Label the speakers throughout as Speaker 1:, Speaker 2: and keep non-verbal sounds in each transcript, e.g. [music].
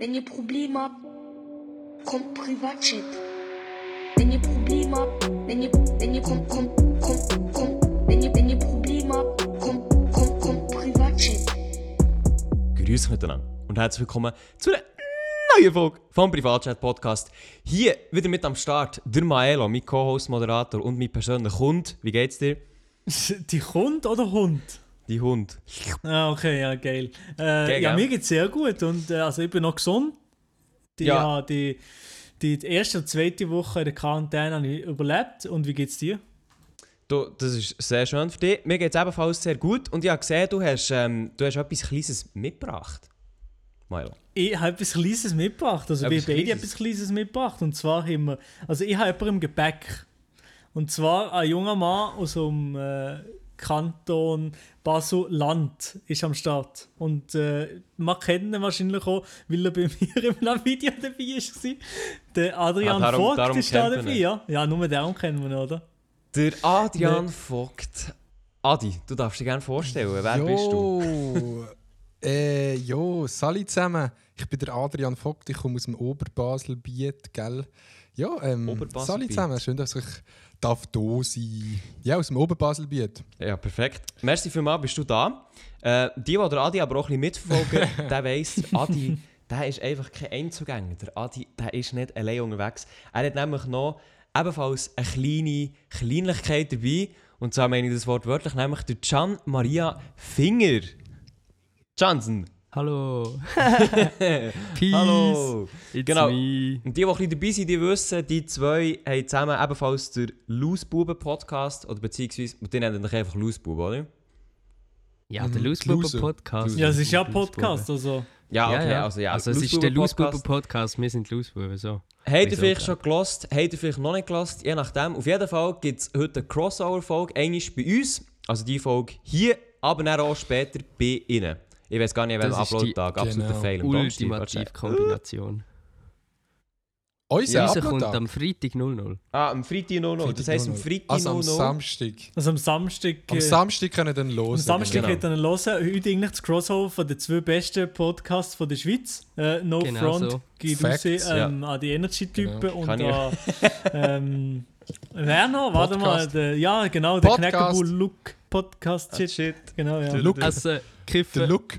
Speaker 1: Wenn ihr Probleme habt, kommt Privatchat. Wenn ihr Probleme habt, wenn ihr, wenn ihr, kommt, kommt, kommt, kommt, wenn ihr, wenn ihr Probleme habt, kommt, kommt, kommt Privatchat.
Speaker 2: Grüß miteinander und herzlich willkommen zu einer neuen Folge vom Privatchat Podcast. Hier wieder mit am Start der Maelo, mein Co-Host, Moderator und mein persönlicher Hund. Wie geht's dir? [laughs]
Speaker 3: Die Hund oder Hund?
Speaker 2: Die Hund.
Speaker 3: Ah, okay, ja, geil. Äh,
Speaker 2: Geil,
Speaker 3: ja, mir geht's sehr gut und äh, also ich bin noch gesund. Die,
Speaker 2: Ja.
Speaker 3: ja. die, die, die erste und zweite Woche in der Quarantäne habe ich überlebt. Und wie geht's dir?
Speaker 2: Du, das ist sehr schön für dich. Mir geht's ebenfalls sehr gut und ich habe gesehen, du hast, ähm, du hast etwas Kleines mitgebracht. Maelo.
Speaker 3: Ich habe etwas Kleines mitgebracht. Also wir
Speaker 2: Etwas
Speaker 3: beide
Speaker 2: Kleines?
Speaker 3: etwas Kleines mitgebracht. Und zwar haben wir, also ich habe jemanden im Gepäck. Und zwar ein junger Mann aus dem äh, Kanton Basel-Land ist am Start. Und äh, man kennt ihn wahrscheinlich auch, weil er bei [laughs] mir einem Video dabei war. Der Adrian
Speaker 2: Ah, darum-
Speaker 3: Vogt
Speaker 2: darum
Speaker 3: ist da dabei, ja? Ja, nur darum kennen wir ihn, oder?
Speaker 2: Der Adrian Vogt. Adi, du darfst dir gerne vorstellen, wer bist du?
Speaker 4: Jo, [laughs] äh, jo, Sali zusammen. Ich bin der Adrian Vogt, ich komme aus dem Oberbaselbiet, gell? Ja, ähm,
Speaker 2: Oberbaselbiet.
Speaker 4: Sali zusammen, schön, dass ich darf da sein. Ja, aus dem Oberbaselbiet.
Speaker 2: Ja, perfekt. Merci vielmals, bist du da. Äh, die, die der Adi aber auch ein bisschen mitverfolgen, [laughs] der weiss, Adi, der ist einfach kein Einzugänger. Der Adi, der ist nicht allein unterwegs. Er hat nämlich noch ebenfalls eine kleine Kleinlichkeit dabei. Und zwar meine ich das Wort wörtlich, nämlich der Can Maria Finger. Johnson.
Speaker 5: Hallo. [laughs] Peace.
Speaker 2: Hallo.
Speaker 5: It's
Speaker 2: Genau.
Speaker 5: me.
Speaker 2: Und die, die ein bisschen dabei sind, die wissen, die zwei haben zusammen ebenfalls den Lausbuben-Podcast, oder beziehungsweise, die nennen dich einfach Lausbuben, oder?
Speaker 5: Ja, der
Speaker 4: Mhm,
Speaker 5: Lausbuben
Speaker 4: Loser.
Speaker 5: Podcast.
Speaker 4: Loser.
Speaker 3: Ja, es ist ja ein Podcast, also.
Speaker 2: Ja,
Speaker 5: Ja,
Speaker 2: okay,
Speaker 5: ja.
Speaker 2: also ja.
Speaker 5: Also es ist der
Speaker 2: Lausbuben-Podcast.
Speaker 5: Lausbuben Podcast. Wir sind Lausbuben, so.
Speaker 2: Habt ihr vielleicht schon gelost, habt ihr vielleicht noch nicht gelost, je nachdem. Auf jeden Fall gibt es heute eine Crossover-Folge, einmal bei uns, also die Folge hier, aber dann auch später bei Ihnen. Ich weiß gar nicht, welcher
Speaker 5: Das ist die-
Speaker 2: Upload-tag, absoluter
Speaker 4: Genau.
Speaker 2: Fail. am schnell.
Speaker 5: Ultimativ-Kombination. [laughs]
Speaker 4: Unser
Speaker 2: Ja.
Speaker 5: Kommt am Freitag 00.
Speaker 2: Ah, am Freitag 00, das heisst am Freitag
Speaker 4: Also am
Speaker 2: 00.
Speaker 4: Samstag.
Speaker 3: Also am Samstag.
Speaker 4: Am
Speaker 3: äh,
Speaker 4: Samstag können wir dann los.
Speaker 3: Am Samstag
Speaker 2: genau.
Speaker 3: ihn hören. Heute eigentlich das Crossover von den zwei besten Podcasts von der Schweiz. Äh, no
Speaker 5: Genau
Speaker 3: Front
Speaker 5: so.
Speaker 3: geht
Speaker 4: Facts,
Speaker 3: raus ähm, an die Energy-Typen
Speaker 4: Genau.
Speaker 3: und
Speaker 2: Kann
Speaker 3: an. ähm, wer noch? Warte mal.
Speaker 4: Podcast.
Speaker 3: Der, ja, genau, der Look
Speaker 2: Ah,
Speaker 3: Podcast-Shit. Genau, ja.
Speaker 2: Der
Speaker 4: Look.
Speaker 5: Also,
Speaker 4: Der
Speaker 5: Kiffen.
Speaker 4: Look.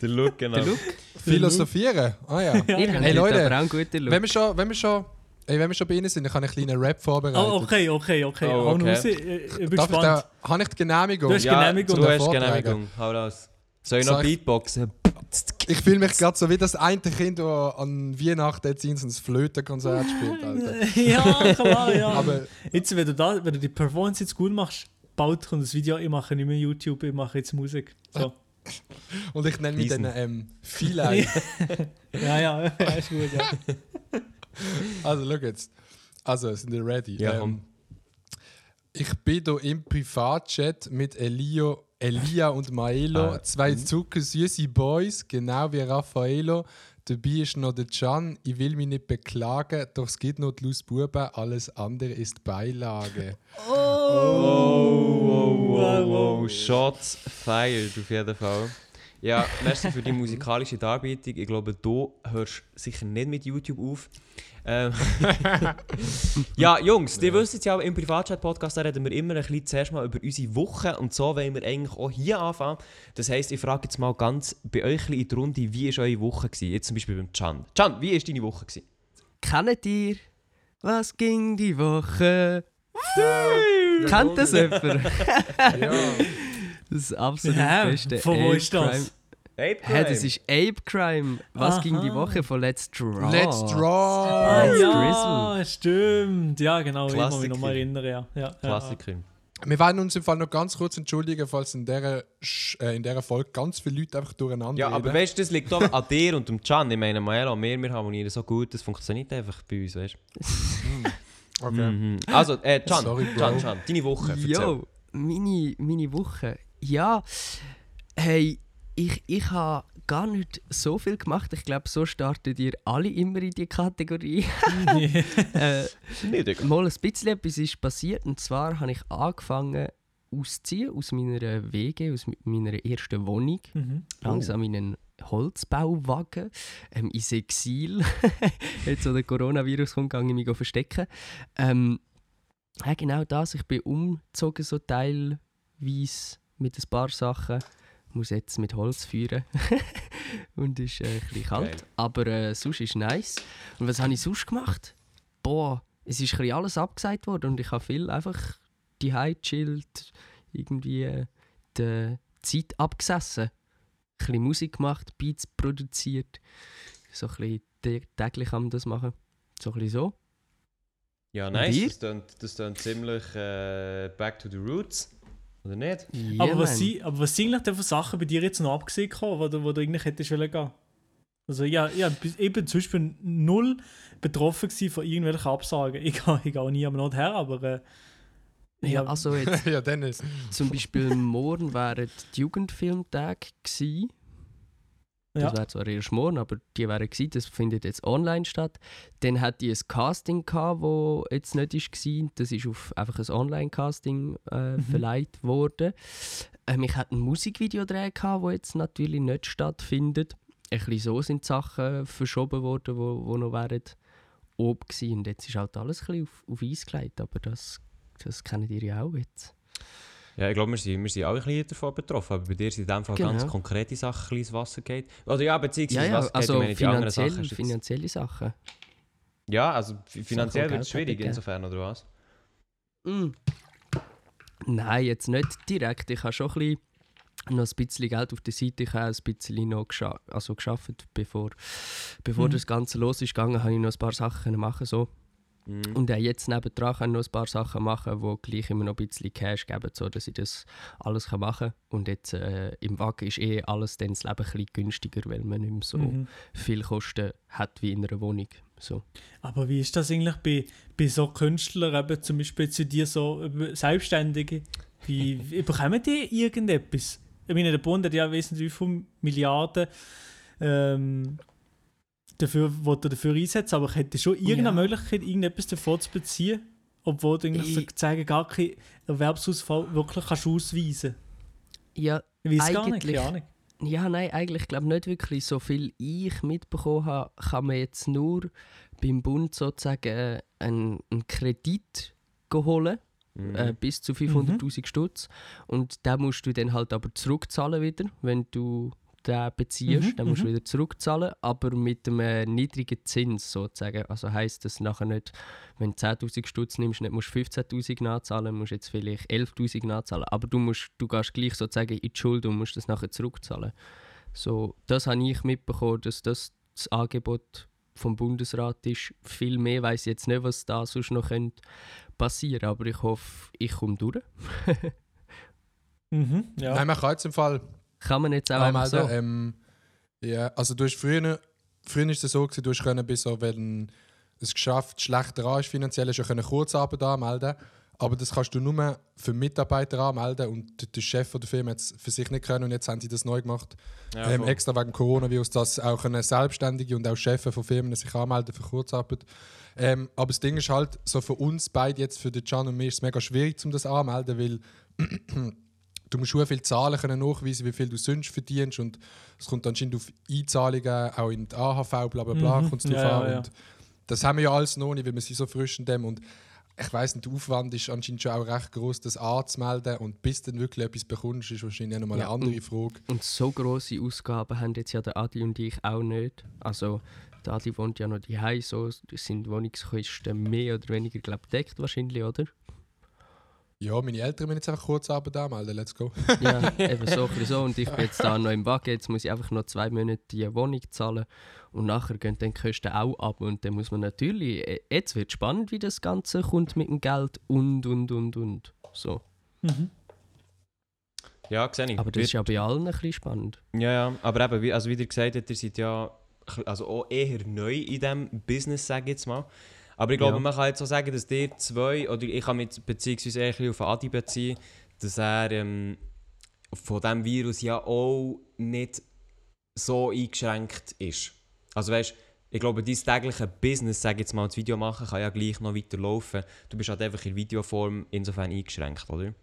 Speaker 2: Der Look, genau.
Speaker 5: Der Look.
Speaker 4: Philosophieren. Ah ja. [laughs]
Speaker 3: Ja, genau.
Speaker 4: Hey, Leute,
Speaker 5: aber auch einen guten Look.
Speaker 4: Wenn wir schon, wenn wir schon, ey, wenn wir schon bei Ihnen sind, dann kann ich einen kleinen Rap vorbereiten.
Speaker 3: Oh, okay, okay, okay.
Speaker 2: Oh, okay.
Speaker 3: raus. Ich, ich bin
Speaker 4: Darf ich
Speaker 3: gespannt.
Speaker 4: da, habe ich die Genehmigung?
Speaker 3: Du hast
Speaker 2: Ja,
Speaker 3: Genehmigung.
Speaker 2: Du hast. Genehmigung, hau raus. Soll ich noch
Speaker 4: Sag ich-
Speaker 2: Beatboxen?
Speaker 4: Ich fühle mich gerade so wie das eine Kind, das an Weihnachten jetzt ein Flötenkonzert spielt. Alter. [laughs]
Speaker 3: ja, klar, ja.
Speaker 4: Aber
Speaker 3: Jetzt, wenn du, da, wenn du die Performance jetzt gut machst, bald kommt das Video, ich mache nicht mehr YouTube, ich mache jetzt Musik. So.
Speaker 4: Und ich nenne mich dann ähm, Feline. [laughs]
Speaker 3: ja, ja, ist gut, ja.
Speaker 4: Also, schau jetzt. Also, sind wir ready?
Speaker 2: Ja,
Speaker 4: ähm, ich bin hier im Privatchat mit Elio, Elia und Maelo,
Speaker 2: Ah,
Speaker 4: zwei zuckersüße Boys, genau wie Raffaello. Dabei ist noch der Can. Ich will mich nicht beklagen, doch es gibt noch die Luz Buben, alles andere ist Beilage.
Speaker 2: Oh, wow, wow, wow. Shots fired auf jeden Fall. Ja, merci für die [laughs] musikalische Darbietung. Ich glaube, du hörst sicher nicht mit YouTube auf. Ähm, [laughs] ja, Jungs, ihr wisst jetzt ja, im Privatchat-Podcast da reden wir immer ein bisschen zuerst mal über unsere Woche und so wollen wir eigentlich auch hier anfangen. Das heisst, ich frage jetzt mal ganz bei euch ein bisschen in die Runde, wie war eure Woche? Gewesen? Jetzt zum Beispiel beim Can. Can, wie war deine Woche? Gewesen?
Speaker 5: Kennt ihr? Was ging die Woche? Kennt das jemand? [laughs]
Speaker 4: ja.
Speaker 5: Das absolut
Speaker 3: Hä?
Speaker 5: beste
Speaker 3: Von wo
Speaker 5: Ape
Speaker 3: ist das?
Speaker 5: Crime. Hä, das ist Ape Crime. Was ging die
Speaker 3: Aha.
Speaker 5: Woche von Let's Draw?
Speaker 4: Let's draw!
Speaker 3: Ah, ja, stimmt. Ja, genau, ich muss mich nochmal erinnern. Ja. Ja, ja.
Speaker 2: Klassiker.
Speaker 4: Wir werden uns im Fall noch ganz kurz entschuldigen, falls in dieser, Sch- äh, in dieser Folge ganz viele Leute einfach durcheinander
Speaker 2: Ja, aber
Speaker 4: reden.
Speaker 2: weißt du, das liegt auch an dir und dem Can. Ich meine, Maela und mir, wir harmonieren so gut, das funktioniert einfach bei uns, weißt du? [laughs]
Speaker 4: Okay.
Speaker 2: Mhm. Also, äh, Can,
Speaker 4: Sorry.
Speaker 2: Can, Can, deine Woche, erzähl.
Speaker 5: Jo, meine, meine Woche. Ja, hey, ich, ich habe gar nicht so viel gemacht. Ich glaube, so startet ihr alle immer in die Kategorie. [laughs] äh,
Speaker 2: Nicht
Speaker 5: mal ein bisschen etwas ist passiert. Und zwar habe ich angefangen auszuziehen aus meiner WG, aus meiner ersten Wohnung.
Speaker 3: Mhm.
Speaker 5: Langsam in einen Holzbauwagen ähm, ins Exil. [laughs] Jetzt, wo der Coronavirus kommt, gehe ich mich verstecken. Ähm, ja, genau das. Ich bin umgezogen, so teilweise mit ein paar Sachen. Ich muss jetzt mit Holz führen. [laughs] und ist äh, ein bisschen kalt.
Speaker 2: Geil.
Speaker 5: Aber äh, sonst ist nice. Und was habe ich sonst gemacht? Boah, es ist ein alles abgesagt worden und ich habe viel einfach die chillt, irgendwie äh, die Zeit abgesessen. Ein bisschen Musik gemacht, Beats produziert. So ein bisschen tä- täglich kann man das machen. So ein bisschen so.
Speaker 2: Ja, nice. Das klingt, das klingt ziemlich äh, back to the roots. Oder nicht?
Speaker 5: Ja,
Speaker 3: aber, was sind, aber was sind eigentlich denn für Sachen bei dir jetzt noch abgesehen gekommen, wo du, wo du eigentlich hättest wollen gehen? Also ja, ja, bis- eben zum Beispiel null betroffen von irgendwelchen Absagen. [laughs] Ich gehe, ich gehe auch nie am Not her, aber äh,
Speaker 5: Ja, also jetzt [laughs]
Speaker 4: ja, Dennis.
Speaker 5: zum Beispiel morgen wären die Jugendfilmtage gewesen. Das
Speaker 3: ja.
Speaker 5: wäre zwar erst morgen, aber die wären gewesen, das findet jetzt online statt. Dann hatte ich ein Casting, gehabt, das jetzt nicht war. Das ist auf einfach ein Online-Casting äh, verleiht worden. Ähm, ich hatte ein Musikvideo drehen, gehabt, das jetzt natürlich nicht stattfindet. Ein bisschen so sind die Sachen verschoben worden, wo, wo noch wären oben gewesen. Und jetzt ist halt alles ein bisschen auf, auf Eis gelegt, aber das, das kennt ihr ja auch jetzt.
Speaker 2: Ja, ich glaube, wir sind, wir sind alle ein bisschen davon betroffen. Aber bei dir sind in dem Fall
Speaker 5: Genau.
Speaker 2: ganz konkrete Sachen, ins Wasser geht. Oder ja, beziehungsweise
Speaker 5: Ja, ja,
Speaker 2: Wasser geht,
Speaker 5: also
Speaker 2: ich meine,
Speaker 5: finanziell,
Speaker 2: Sachen.
Speaker 5: finanzielle Sachen.
Speaker 2: Ja, also fi- finanziell wird es schwierig insofern, oder was?
Speaker 5: Mm. Nein, jetzt nicht direkt. Ich habe schon ein bisschen noch ein bisschen Geld auf der Seite. Ich habe ein bisschen noch gescha also geschafft, bevor, bevor
Speaker 3: Mhm.
Speaker 5: das Ganze los ist gegangen, habe ich noch ein paar Sachen können machen so.
Speaker 2: Mhm.
Speaker 5: Und auch jetzt nebendran kann ich noch ein paar Sachen machen, die gleich immer noch ein bisschen Cash geben, so dass ich das alles kann machen kann. Und jetzt äh, im Wagen ist eh alles dann das Leben ein bisschen günstiger, weil man nicht mehr so
Speaker 3: Mhm.
Speaker 5: viel Kosten hat wie in einer Wohnung. So.
Speaker 3: Aber wie ist das eigentlich bei, bei so Künstlern, eben zum Beispiel zu dir so Selbstständige? Wie, [laughs] wie bekommen die irgendetwas? Ich meine, der Bund hat ja wesentlich viele Milliarden ähm, dafür, wo er dafür einsetzt, aber ich hätte schon irgendeine
Speaker 5: Ja.
Speaker 3: Möglichkeit, irgendetwas davon zu beziehen, obwohl du eigentlich
Speaker 5: Ich-
Speaker 3: sozusagen gar keinen Erwerbsausfall wirklich kannst ausweisen
Speaker 5: Ja,
Speaker 3: Ich weiß gar nicht,
Speaker 5: Eigentlich-
Speaker 3: keine Ahnung.
Speaker 5: Ja, nein, eigentlich glaube nicht wirklich. So viel ich mitbekommen habe, kann man jetzt nur beim Bund sozusagen äh, einen, einen Kredit holen,
Speaker 2: Mhm.
Speaker 5: äh, bis zu 500'000 Stutz. Und den musst du dann halt aber zurückzahlen wieder, wenn du den beziehst.
Speaker 3: Mhm,
Speaker 5: dann musst du
Speaker 3: mhm.
Speaker 5: wieder zurückzahlen, aber mit einem äh, niedrigen Zins sozusagen. Also heisst das nachher nicht, wenn du 10'000 Stutz nimmst, nicht musst du 15'000 nachzahlen, musst jetzt vielleicht 11'000 nachzahlen. Aber du, musst, du gehst gleich sozusagen in die Schuld und musst das nachher zurückzahlen. So, das habe ich mitbekommen, dass das das Angebot vom Bundesrat ist. Viel mehr weiß ich jetzt nicht, was da sonst noch könnte passieren aber ich hoffe, ich komme durch. [laughs]
Speaker 3: Mhm, ja.
Speaker 4: Nein, man kann jetzt im Fall
Speaker 5: Kann man jetzt auch einfach
Speaker 4: anmelden.
Speaker 5: so?
Speaker 4: Ähm, ja, also du hast früher, früher ist es so gewesen, du hast können bis so, wenn es geschafft schlechter an ist finanziell, hast du können Kurzarbeit anmelden. Aber das kannst du nur für Mitarbeiter anmelden und der- Chef der Firma hat es für sich nicht können und jetzt haben sie das neu gemacht.
Speaker 2: Ja,
Speaker 4: ähm, extra wegen Coronavirus, dass auch können Selbstständige und auch Chefs von Firmen sich anmelden für Kurzarbeit. Ähm, aber das Ding ist halt, so für uns beide jetzt, für den Can und mich, ist es mega schwierig, um das anzumelden, weil du musst schon viele Zahlen können nachweisen, wie viel du sonst verdienst und es kommt anscheinend auf Einzahlungen, auch in die AHV, bla bla bla,
Speaker 3: Mhm.
Speaker 4: kommt es drauf
Speaker 3: Ja,
Speaker 4: an.
Speaker 3: ja, ja.
Speaker 4: Und das haben wir ja alles noch nicht, weil wir sind so frisch in dem und ich weiß nicht, der Aufwand ist anscheinend schon auch recht groß, das anzumelden und bis du dann wirklich etwas bekommst, ist wahrscheinlich auch nochmal
Speaker 5: Ja,
Speaker 4: eine andere Frage.
Speaker 5: Und so grosse Ausgaben haben jetzt ja der Adi und ich auch nicht. Also der Adi wohnt ja noch die so sind Wohnungskosten mehr oder weniger glaub, deckt wahrscheinlich, oder?
Speaker 4: Ja, meine Eltern müssen jetzt einfach kurz Arbeit anmelden, let's go. [laughs]
Speaker 5: Ja, eben so, so. Und ich bin jetzt da [laughs] noch im Wagen, jetzt muss ich einfach noch zwei Monate die Wohnung zahlen. Und nachher gehen dann die Kosten auch ab. Und dann muss man natürlich, äh, jetzt wird spannend, wie das Ganze kommt mit dem Geld und, und, und, und. So.
Speaker 3: Mhm.
Speaker 2: ja, sehe ich.
Speaker 5: Aber das
Speaker 2: Wird-
Speaker 5: ist ja bei allen ein bisschen spannend.
Speaker 2: Ja, ja, aber eben, wie, also wie ihr gesagt habt, ihr seid ja also auch eher neu in diesem Business, sage ich jetzt mal. Aber ich glaube,
Speaker 5: Ja.
Speaker 2: man kann jetzt auch sagen, dass ihr zwei, oder ich kann mich beziehungsweise eher ein bisschen auf Adi beziehen, dass er ähm, von diesem Virus ja auch nicht so eingeschränkt ist. Also weißt ich glaube, dein tägliche Business, sage ich jetzt mal, das Video machen, kann ja gleich noch weiterlaufen. Du bist halt einfach in Videoform insofern eingeschränkt, oder?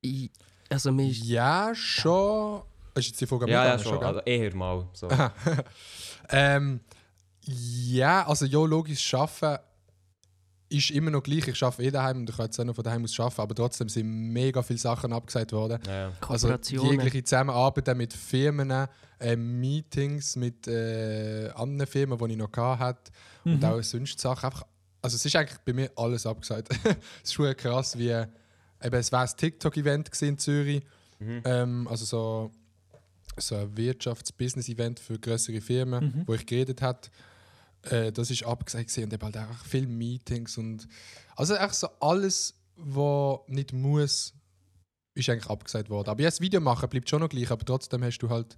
Speaker 5: Ich, also ist,
Speaker 4: Ja, schon. Ist jetzt die Frage
Speaker 2: Ja, ja, schon.
Speaker 4: gell?
Speaker 2: Also eher mal. So. [laughs]
Speaker 4: Ähm, ja, also ja, logisch, arbeiten ist immer noch gleich. Ich arbeite eh daheim und ich kann jetzt auch noch von daheim aus arbeiten, aber trotzdem sind mega viele Sachen abgesagt worden.
Speaker 2: Ja.
Speaker 4: Also jegliche Zusammenarbeit mit Firmen, äh, Meetings mit äh, anderen Firmen, die ich noch hatte und
Speaker 3: Mhm.
Speaker 4: auch sonst Sachen. Einfach, also es ist eigentlich bei mir alles abgesagt. [laughs] es ist schon krass, wie eben, es war ein TikTok-Event in Zürich, ähm, also so, so ein Wirtschafts-Business-Event für größere Firmen, wo ich geredet habe. Äh, das ist abgesagt und eben halt einfach viele Meetings und also echt so alles, was nicht muss, ist eigentlich abgesagt worden. Aber ja, das Video machen bleibt schon noch gleich, aber trotzdem hast du halt.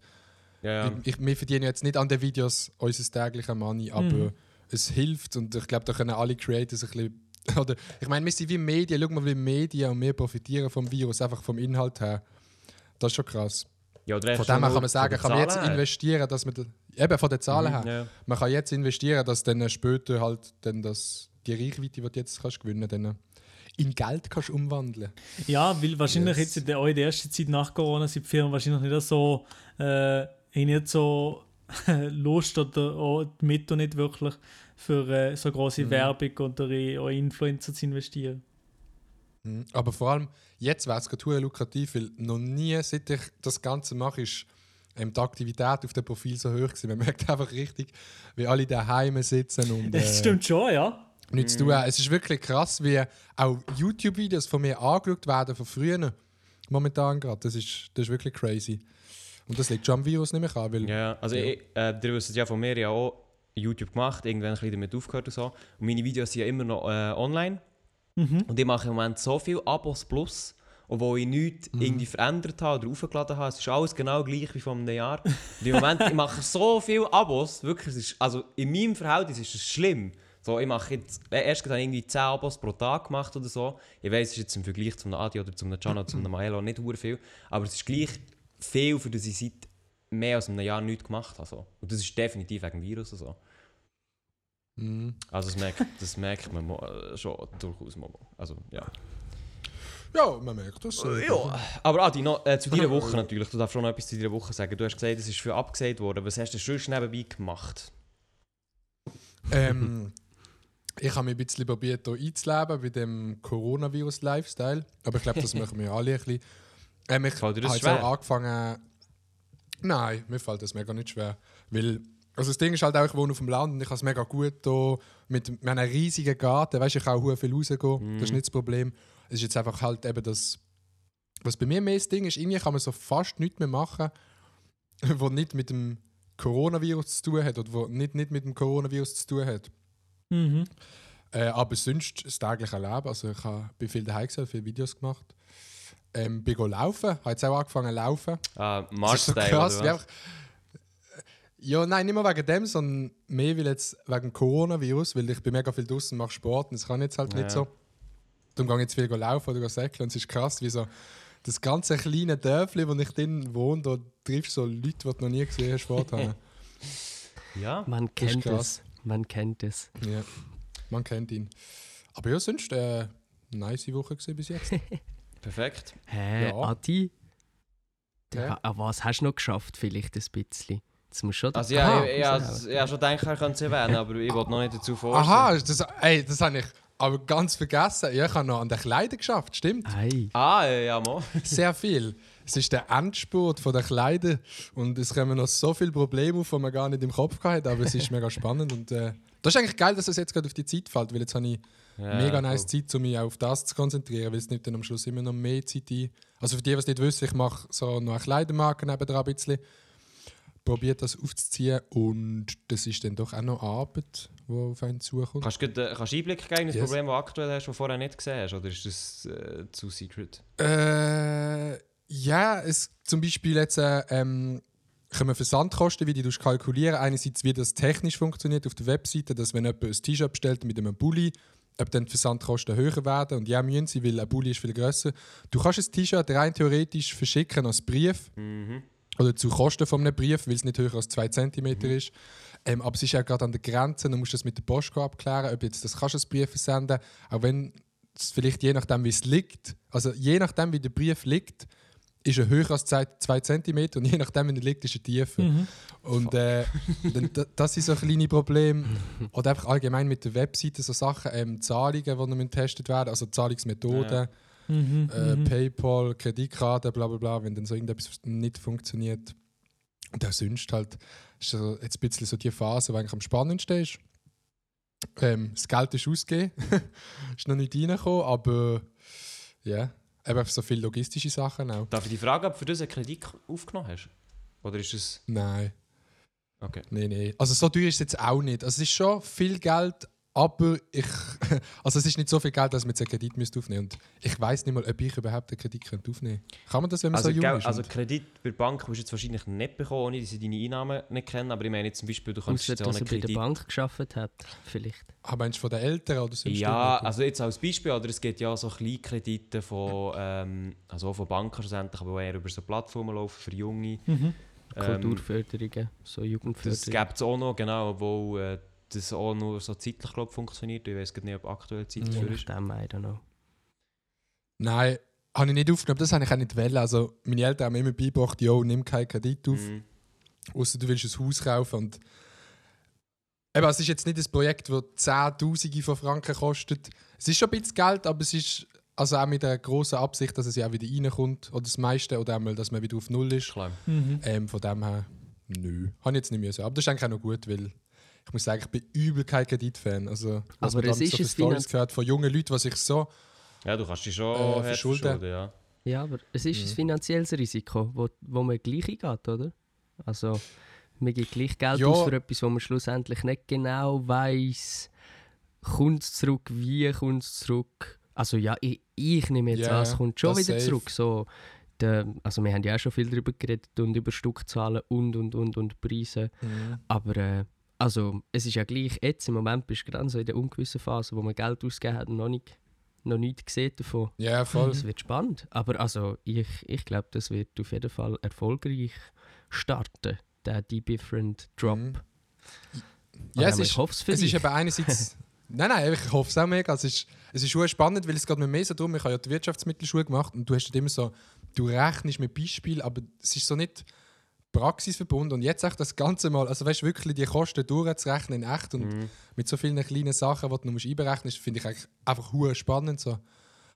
Speaker 2: Ja, ja.
Speaker 4: Ich, wir verdienen jetzt nicht an den Videos unser tägliches Money, aber
Speaker 3: Mhm.
Speaker 4: es hilft und ich glaube, da können alle Creators ein bisschen. [laughs] Oder, ich meine, wir sind wie Medien, schau mal, wie Medien und wir profitieren vom Virus, einfach vom Inhalt her. Das ist schon krass.
Speaker 2: ja
Speaker 4: Von
Speaker 2: schon
Speaker 4: dem her kann man sagen, kann man jetzt investieren, dass man. Eben von den Zahlen her.
Speaker 2: Ja.
Speaker 4: Man kann jetzt investieren, dass dann später halt dann das, die Reichweite, die du jetzt kannst gewinnen kannst, in Geld kannst umwandeln.
Speaker 3: Ja, weil wahrscheinlich
Speaker 4: Yes.
Speaker 3: jetzt in der, auch in der ersten Zeit nach Corona sind die Firmen wahrscheinlich nicht so, äh, nicht so [laughs] Lust oder auch die Mittel nicht wirklich für äh, so große Werbung oder in auch Influencer zu investieren.
Speaker 4: Mhm. Aber vor allem, jetzt wäre es gerade lukrativ, weil noch nie, seit ich das Ganze mache, ist ähm, die Aktivität auf dem Profil so hoch gewesen. Man merkt einfach richtig, wie alle daheim sitzen und äh,
Speaker 3: Das stimmt schon, ja.
Speaker 4: nichts tun. Es ist wirklich krass, wie auch YouTube-Videos von mir angeschaut werden von früher. Momentan gerade. Das ist, das ist wirklich crazy. Und das liegt schon am Virus nicht mehr an, weil
Speaker 2: Ja, also Ich, äh, ihr wisst ja von mir ja auch YouTube gemacht, irgendwann ein bisschen damit aufgehört und so. Und meine Videos sind ja immer noch äh, online. Und ich mache im Moment so viel Abos plus, obwohl ich nichts irgendwie verändert habe oder aufgeladen habe. Es ist alles genau gleich wie vor einem Jahr. Und im Moment, ich mache so viele Abos, wirklich, es ist, also in meinem Verhältnis ist es schlimm. So, ich mache jetzt, äh, erst habe ich irgendwie 10 Abos pro Tag gemacht oder so. Ich weiß, es ist jetzt im Vergleich zu einem Adi oder zu einem Can oder zu einem Maelo nicht hure viel, aber es ist gleich viel, für das ich seit mehr als einem Jahr nichts gemacht habe. So. Und das ist definitiv wegen dem Virus so.
Speaker 4: Mhm.
Speaker 2: Also das merkt, das merkt man äh, schon durchaus mal. Also, ja.
Speaker 4: Ja, man merkt das. äh,
Speaker 2: ja. Aber Adi, noch, äh, zu deiner [laughs] Woche natürlich. Du darfst schon noch etwas zu deiner Woche sagen. Du hast gesagt, es ist für abgesagt worden. Was hast du sonst nebenbei gemacht?
Speaker 4: Ähm, ich habe mich ein bisschen probiert, hier einzuleben bei dem Coronavirus-Lifestyle. Aber ich glaube, das machen wir alle ein bisschen. Ähm, ich
Speaker 2: Fällt dir das
Speaker 4: habe jetzt
Speaker 2: schwer?
Speaker 4: auch angefangen. Nein, mir fällt das mega nicht schwer. Weil, also das Ding ist halt auch, ich wohne auf dem Land und ich habe es mega gut hier mit, mit einem riesigen Garten. Weißt du, ich kann auch viel rausgehen. Das ist nicht das Problem. Es ist jetzt einfach halt eben das. Was bei mir mehr das Ding ist, irgendwie kann man so fast nichts mehr machen, [laughs] was nicht mit dem Coronavirus zu tun hat oder wo nicht, nicht mit dem Coronavirus zu tun hat.
Speaker 3: Mhm.
Speaker 4: Äh, aber sonst das tägliche Leben. Also ich habe viel daheim gewesen, viele Videos gemacht. Ähm, bin go laufen, habe jetzt auch angefangen zu laufen.
Speaker 2: Ah,
Speaker 4: ist so krass,
Speaker 2: oder was?
Speaker 4: ja, nein, nicht mehr wegen dem, sondern mehr weil jetzt wegen dem Coronavirus, weil ich bin mega viel draußen mache Sport und das kann ich jetzt halt
Speaker 2: Ja.
Speaker 4: nicht so. Darum gehe ich jetzt viel go laufen oder go säckeln und es ist krass, wie so das ganze kleine Dörfli, wo ich drin wohne, da triffst du so Leute, die du noch nie gesehen hast, Sport haben. [laughs]
Speaker 2: Ja.
Speaker 5: Man kennt es. Man kennt es.
Speaker 4: Ja, man kennt ihn. Aber ja, sonst äh, eine nice Woche bis jetzt. [laughs]
Speaker 2: Perfekt.
Speaker 5: Hä,
Speaker 4: Ja.
Speaker 5: Adi?
Speaker 4: Ja.
Speaker 5: An was hast du noch geschafft, vielleicht ein bisschen? Das muss schon
Speaker 2: Also ja,
Speaker 5: Aha,
Speaker 2: ich, ich, ich, ich habe schon gedacht, ich könnte es erwähnen, aber ich wollte noch nicht dazu vorstellen.
Speaker 4: Aha, das, ey, das habe ich aber ganz vergessen. Ich habe noch an den Kleidern geschafft, stimmt.
Speaker 5: Ei.
Speaker 2: Ah, ja, mal.
Speaker 4: Sehr viel. Es ist der Endspurt von der Kleider und es kommen noch so viele Probleme auf, die man gar nicht im Kopf hatte, aber es ist mega spannend und äh, das ist eigentlich geil, dass es jetzt gerade auf die Zeit fällt, weil jetzt habe ich
Speaker 2: Ja,
Speaker 4: mega nice
Speaker 2: cool.
Speaker 4: Zeit, um mich auf das zu konzentrieren, weil es nimmt dann am Schluss immer noch mehr Zeit ein. Also für die, die es nicht wissen, ich mache so noch eine Kleidermarke nebenan ein bisschen, probiere das aufzuziehen und das ist dann doch auch noch Arbeit, die auf einen zukommt.
Speaker 2: Kannst du äh, kannst Einblick geben in das
Speaker 4: Yes.
Speaker 2: Problem, das du aktuell hast, das du vorher nicht gesehen hast? Oder ist das äh, zu secret?
Speaker 4: Äh, ja, es zum Beispiel jetzt äh, ähm, kommen Versandkosten, wie die du kalkulieren. Einerseits, wie das technisch funktioniert auf der Webseite, dass wenn jemand ein T-Shirt bestellt mit einem Bulli, ob dann die Versandkosten höher werden. Und ja, müssen sie, weil ein Bulli ist viel grösser. Du kannst ein T-Shirt rein theoretisch verschicken als Brief
Speaker 2: Mhm.
Speaker 4: oder zu Kosten von einem Brief, weil es nicht höher als 2 cm ist. Ähm, aber es ist ja gerade an der Grenze, du musst das mit der Post abklären, ob jetzt das kannst du als Brief versenden, auch wenn es vielleicht je nachdem, wie es liegt, also je nachdem, wie der Brief liegt, ist er höher als 2 cm und je nachdem, wie er liegt, ist er tiefer.
Speaker 3: Mhm.
Speaker 4: Und äh, das sind so kleine Probleme. Oder einfach allgemein mit der Webseite so Sachen, ähm, Zahlungen, die noch getestet werden, also Zahlungsmethoden,
Speaker 3: Mhm.
Speaker 4: äh,
Speaker 3: mhm.
Speaker 4: PayPal, Kreditkarte, bla bla bla, wenn dann so irgendetwas nicht funktioniert. Und auch sonst halt, ist so jetzt ein bisschen so die Phase, die eigentlich am spannendsten ist. Ähm, das Geld ist ausgegeben, [laughs] ist noch nicht reingekommen, aber ja, eben so viele logistische Sachen auch.
Speaker 2: Darf ich die Frage, ob du für das einen Kredit aufgenommen hast? Oder ist es.
Speaker 4: Nein.
Speaker 2: Okay.
Speaker 4: Nee, nee. Also so teuer ist es jetzt auch nicht. Also es ist schon viel Geld, aber ich. [laughs] Also es ist nicht so viel Geld, dass man jetzt einen Kredit müsste aufnehmen Und ich weiß nicht mal, ob ich überhaupt einen Kredit könnte aufnehmen könnte. Kann man das, wenn man
Speaker 2: Also,
Speaker 4: so jung
Speaker 2: gell,
Speaker 4: ist?
Speaker 2: also Kredit bei der Bank wirst du jetzt wahrscheinlich nicht bekommen, ohne dass sie deine Einnahmen nicht kennen. Aber ich meine jetzt zum Beispiel, du kannst
Speaker 5: Außer,
Speaker 2: jetzt auch
Speaker 5: dass
Speaker 2: einen
Speaker 5: er bei der
Speaker 2: Kredit.
Speaker 5: Bank geschafft hat, vielleicht.
Speaker 4: ah, meinst du von den Eltern oder sonst
Speaker 2: Ja, also jetzt als Beispiel, oder es gibt ja so Kleinkredite von, ähm, also von Banken schlussendlich, aber die eher über so Plattformen laufen für Junge.
Speaker 3: Mhm.
Speaker 2: Ähm,
Speaker 5: Kulturförderungen, so
Speaker 2: das
Speaker 5: Jugendförderungen.
Speaker 2: gibt es auch noch, genau, obwohl äh, das auch nur so zeitlich glaub, funktioniert. Ich weiß nicht, ob aktuell Zeit dafür ist.
Speaker 5: I don't know.
Speaker 4: Nein, habe ich nicht aufgenommen. Das habe ich auch nicht wollen. Also meine Eltern haben mir immer beigebracht, jo, nimm keinen Kredit auf,
Speaker 2: Mhm.
Speaker 4: außer du willst ein Haus kaufen. Und Eben, es ist jetzt nicht ein Projekt, das Zehntausende von Franken kostet. Es ist schon ein bisschen Geld, aber es ist also auch mit der großen Absicht, dass es ja auch wieder reinkommt. Oder das meiste, oder einmal, dass man wieder auf Null ist.
Speaker 2: Klar.
Speaker 3: Mhm.
Speaker 4: Ähm, von dem her, nö. Habe ich jetzt nicht müssen. Aber das ist eigentlich auch noch gut, weil ich muss sagen, ich bin übel kein Kreditfan. Also, was
Speaker 5: Aber
Speaker 4: man
Speaker 5: es
Speaker 4: dann
Speaker 5: ist
Speaker 4: so
Speaker 5: ein
Speaker 4: Stories
Speaker 5: Finanz-
Speaker 4: gehört von jungen Leuten, die sich so...
Speaker 2: Ja, du kannst dich schon
Speaker 4: Äh, verschulden.
Speaker 2: verschulden, ja.
Speaker 5: Ja, aber es ist
Speaker 4: Mhm.
Speaker 5: ein finanzielles Risiko, wo, wo man gleich eingeht, oder? Also, man gibt gleich Geld
Speaker 4: Ja.
Speaker 5: aus für etwas, wo man schlussendlich nicht genau weiß, kommt es zurück, wie kommt es zurück. Also ja, ich, ich nehme jetzt
Speaker 4: Ja,
Speaker 5: an, es kommt schon wieder
Speaker 4: safe.
Speaker 5: zurück. So, der, also wir haben ja auch schon viel darüber geredet und über Stückzahlen und und und und Preise. Aber äh, also, es ist ja gleich, jetzt im Moment bist du gerade so in der ungewissen Phase, wo man Geld ausgegeben hat und noch nicht, noch nichts gesehen davon.
Speaker 4: Ja, voll.
Speaker 5: Es wird spannend. Aber also, ich, ich glaube, das wird auf jeden Fall erfolgreich starten, der Different Drop. Oder
Speaker 4: Ja, es ist,
Speaker 5: ich hoffe es für
Speaker 4: es ist
Speaker 5: dich.
Speaker 4: eben einerseits... [laughs] nein, nein, ich hoffe es auch mega. Es ist, es ist schon spannend, weil es geht mir mehr so darum, ich habe ja die Wirtschaftsmittelschule gemacht und du hast immer so, du rechnest mit Beispielen, aber es ist so nicht praxisverbunden und jetzt echt das Ganze mal, also weißt du, wirklich die Kosten durchzurechnen in echt und
Speaker 2: Mhm.
Speaker 4: mit so vielen kleinen Sachen, die du noch musst einberechnen musst, finde ich eigentlich einfach hure spannend so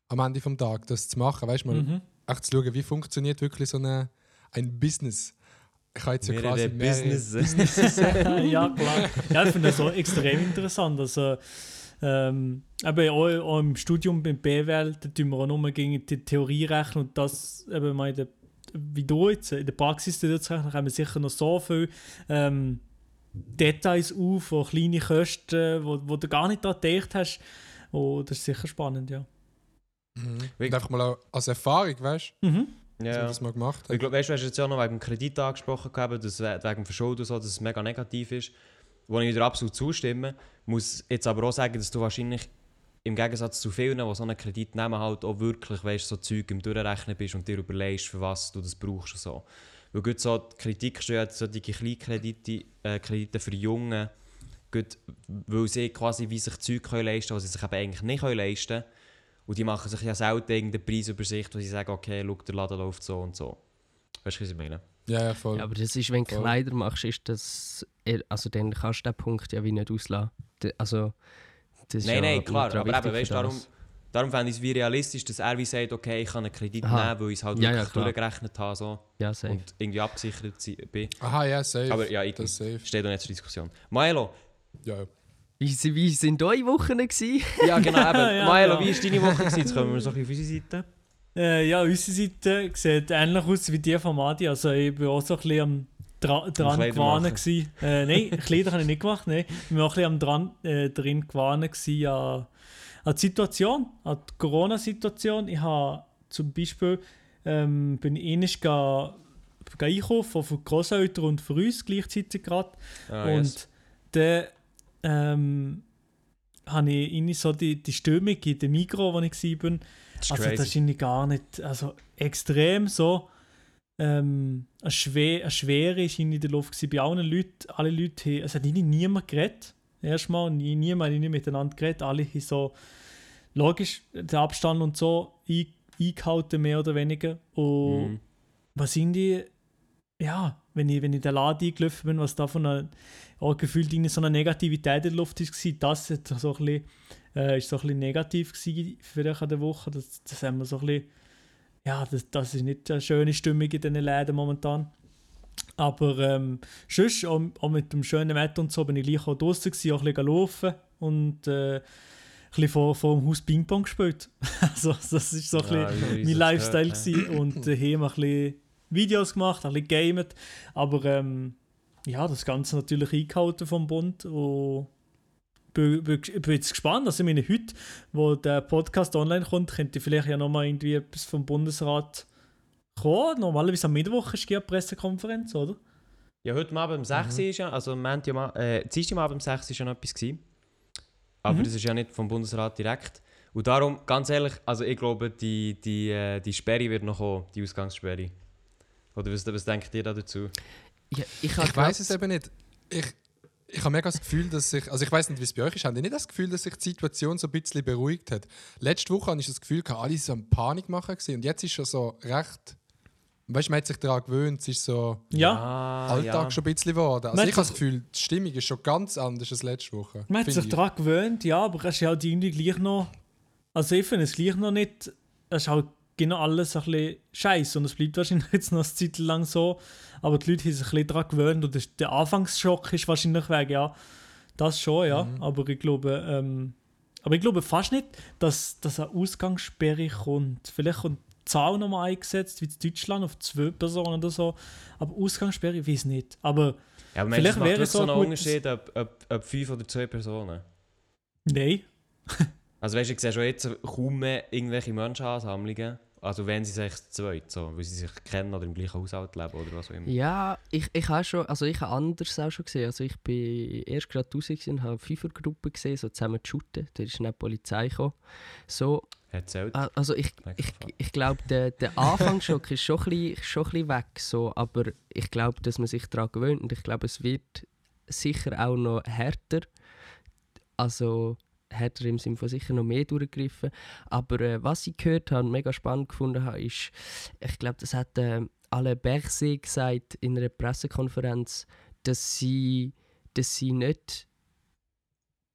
Speaker 4: am Ende vom Tag, das zu machen, weißt du, mal
Speaker 3: Mhm.
Speaker 4: echt zu schauen, wie funktioniert wirklich so eine, ein Business. Ich habe jetzt ja
Speaker 2: Mehrere
Speaker 4: quasi mehrere
Speaker 2: Business. [laughs] [laughs]
Speaker 3: ja, klar. Ja, ich finde das auch extrem interessant. Also, ähm, eben auch, auch im Studium beim BWL, da tun wir auch nur gegen die Theorie rechnen und das eben mal in der, wie du jetzt, in der Praxis dort zu rechnen, haben wir sicher noch so viele ähm, Details auf, auch kleine Kosten, wo, wo du gar nicht daran gedacht hast. Oh, das ist sicher spannend, ja.
Speaker 4: Mhm. Und einfach mal auch als Erfahrung, weißt
Speaker 3: Mhm.
Speaker 4: du, dass
Speaker 2: Ja,
Speaker 4: man
Speaker 2: ja.
Speaker 4: das mal gemacht
Speaker 2: Ich
Speaker 4: hat.
Speaker 2: glaube, weißt du, du hast jetzt ja noch wegen dem Kredit angesprochen, gehabt, dass we- wegen dem Verschulden so, dass es mega negativ ist. Wo ich dir absolut zustimme, muss jetzt aber auch sagen, dass du wahrscheinlich im Gegensatz zu vielen, die so einen Kredit nehmen, halt auch wirklich weißt, so Zeug im Durchrechnen bist und dir überlegst, für was du das brauchst und so. Weil gut so die Kritik steht, solche Kleinkredite äh, Kredite für Junge, gut, weil sie quasi wie sich Zeug können leisten können, was sie sich eben eigentlich nicht können leisten können. Und die machen sich ja selten irgendeine Preisübersicht, wo sie sagen, okay, schau, der Laden läuft so und so. Weißt du, was ich meine?
Speaker 4: Ja, ja, voll.
Speaker 5: Ja, aber das ist, wenn du. Kleider machst, ist das, also dann kannst du den Punkt ja wie nicht auslassen. Also, das
Speaker 2: Nein,
Speaker 5: ja
Speaker 2: nein, klar. Aber eben, weißt, darum, darum fände ich es wie realistisch, dass er wie sagt, okay, ich kann einen Kredit
Speaker 5: Aha.
Speaker 2: nehmen, weil ich es halt
Speaker 5: Ja, ja,
Speaker 2: wirklich
Speaker 5: klar.
Speaker 2: durchgerechnet habe so,
Speaker 5: Ja, safe.
Speaker 2: und irgendwie abgesichert si- bin.
Speaker 4: Aha, ja, safe.
Speaker 2: Aber ja, ich
Speaker 4: das safe.
Speaker 2: stehe da nicht zur Diskussion. Milo,
Speaker 4: Ja.
Speaker 5: Wie, wie sind eure Wochen gewesen?
Speaker 2: ja genau, [laughs] eben.
Speaker 3: Ja,
Speaker 2: Milo,
Speaker 3: ja.
Speaker 2: wie war deine Woche? gewesen? Jetzt kommen wir so ein bisschen auf unsere Seite.
Speaker 3: Äh, ja, unsere Seite sieht ähnlich aus wie die von Madi. Also ich bin auch so ein bisschen am dra dran gewarnt gewesen. Äh, nein, [laughs] Kleider habe ich nicht gemacht. Nein. Ich war auch ein bisschen dran, äh, drin gewarnt an, an die Situation, an die Corona-Situation. Ich habe zum Beispiel ähm, bin ich einkaufen von Großeltern und für uns gleichzeitig gerade.
Speaker 2: Ah,
Speaker 3: und
Speaker 2: yes.
Speaker 3: dann ähm, habe ich irgendwie so die, die Stimmung in dem Mikro, wo ich war, also das ist gar nicht, also extrem so ähm, eine, Schwe eine Schwere ist in der Luft gewesen. bei allen Leuten, alle Leute, haben- es hat irgendwie niemand geredet, erstmal, nie, niemand hat miteinander geredet, alle haben so, logisch, den Abstand und so ein, eingehalten, mehr oder weniger, und
Speaker 2: Mhm.
Speaker 3: was sind die, ja, wenn ich, wenn ich in den Laden eingelaufen bin, was da von einer, auch gefühlt in so einer Negativität in der Luft war, das hat so ein bisschen, äh, ist so ein bisschen negativ gewesen vielleicht an der Woche. Das, das haben wir so ein bisschen, ja, das, das ist nicht eine schöne Stimmung in diesen Läden momentan. Aber ähm, sonst, auch, auch mit dem schönen Wetter und so, bin ich gleich auch draußen auch ein bisschen laufen und äh, ein bisschen vor, vor dem Haus Ping-Pong gespielt. [laughs] also das ist so ein
Speaker 2: Ja,
Speaker 3: bisschen mein
Speaker 2: es
Speaker 3: Lifestyle
Speaker 2: gehört,
Speaker 3: gewesen. und [clears throat] daheim ein bisschen Videos gemacht, ein bisschen gamet. Aber ähm, ja, das Ganze natürlich eingehalten vom Bund und bin, bin, bin jetzt gespannt. Also ich meine, heute, wo der Podcast online kommt, könnte vielleicht ja nochmal irgendwie etwas vom Bundesrat kommen. Normalerweise am Mittwoch ist ja eine Pressekonferenz, oder?
Speaker 2: Ja, heute Abend um 6
Speaker 3: Mhm.
Speaker 2: Uhr ist ja, also am äh, Abend um 6 Uhr ist ja noch etwas gewesen. Aber
Speaker 3: Mhm.
Speaker 2: das ist ja nicht vom Bundesrat direkt. Und darum, ganz ehrlich, also ich glaube, die, die, äh, die Sperre wird noch kommen, die Ausgangssperre. Oder was, was denkt ihr da dazu?
Speaker 5: Ja, ich
Speaker 4: Ich weiß es eben nicht. Ich, ich habe mega das Gefühl, dass sich. Also ich weiß nicht, wie es bei euch ist. Habt ihr nicht das Gefühl, dass sich die Situation so ein bisschen beruhigt hat? Letzte Woche hatte ich das Gefühl, gehabt, alle so am Panik machen und jetzt ist schon so recht. Weißt du, man hat sich daran gewöhnt, es ist so
Speaker 3: Ja.
Speaker 2: Ah,
Speaker 4: Alltag schon ein bisschen geworden. Also
Speaker 3: Man
Speaker 4: ich habe das Gefühl, die Stimmung ist schon ganz anders als letzte Woche.
Speaker 3: Man hat sich
Speaker 4: ich.
Speaker 3: daran gewöhnt, ja, aber es ist halt irgendwie gleich noch. Also ich finde es gleich noch nicht. Es ist halt genau alles ein bisschen scheiße und es bleibt wahrscheinlich [laughs] jetzt noch eine Zeit lang so. Aber die Leute haben sich ein bisschen daran gewöhnt und der Anfangsschock ist wahrscheinlich weg, ja. Das schon, ja.
Speaker 4: Mhm.
Speaker 3: Aber ich glaube, ähm, aber ich glaube fast nicht, dass, dass eine Ausgangssperre kommt. Vielleicht kommt die Zahl nochmal eingesetzt, wie in Deutschland, auf zwei Personen oder so. Aber Ausgangssperre, ich weiß nicht. Aber
Speaker 2: Ja, aber
Speaker 3: Vielleicht
Speaker 2: wäre es
Speaker 3: so ein
Speaker 2: Unterschied, ob, ob, ob fünf oder zwei Personen.
Speaker 3: nein.
Speaker 2: Also weißt du, ich sehe schon jetzt kaum mehr irgendwelche Menschenansammlungen. Also wenn sie sich zu zweit, so, weil sie sich kennen oder im gleichen Haushalt leben oder was auch immer.
Speaker 5: Ja, ich, ich habe schon, also ich habe anders auch schon gesehen. Also ich bin erst gerade raus und habe eine Fünfergruppe gesehen, so zusammen zu shooten. Da ist dann die Polizei gekommen. So,
Speaker 2: Erzählt.
Speaker 5: also ich, ich,
Speaker 2: Mikrofon.
Speaker 5: ich glaube, der, der Anfangsschock ist schon ein, bisschen, schon ein bisschen weg, so, aber ich glaube, dass man sich daran gewöhnt und ich glaube, es wird sicher auch noch härter. Also härter im Sinne von sicher noch mehr durchgegriffen. Aber äh, was ich gehört habe und mega spannend gefunden habe, ist, ich glaube, das hat äh, Alain Berset gesagt in einer Pressekonferenz, dass sie, dass sie nicht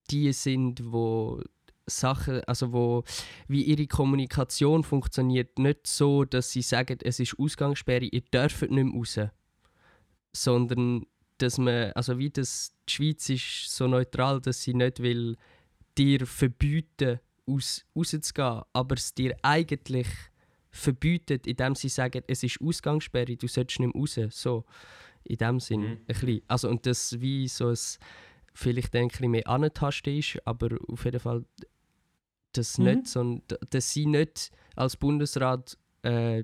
Speaker 5: die sind, wo Sachen, also wo wie ihre Kommunikation funktioniert, nicht so, dass sie sagen, es ist Ausgangssperre, ihr dürft nicht mehr raus, sondern dass man, also wie das, die Schweiz ist so neutral, dass sie nicht will dir verbieten, aus, rauszugehen, aber es dir eigentlich verbietet, indem sie sagen, es ist Ausgangssperre, du solltest nicht mehr raus. So, in dem Sinn.
Speaker 2: Mhm.
Speaker 5: Ein bisschen. Also, und das wie so ein, vielleicht ein bisschen mehr antasten ist, aber auf jeden Fall, dass,
Speaker 3: Mhm.
Speaker 5: nicht so ein, dass sie nicht als Bundesrat äh,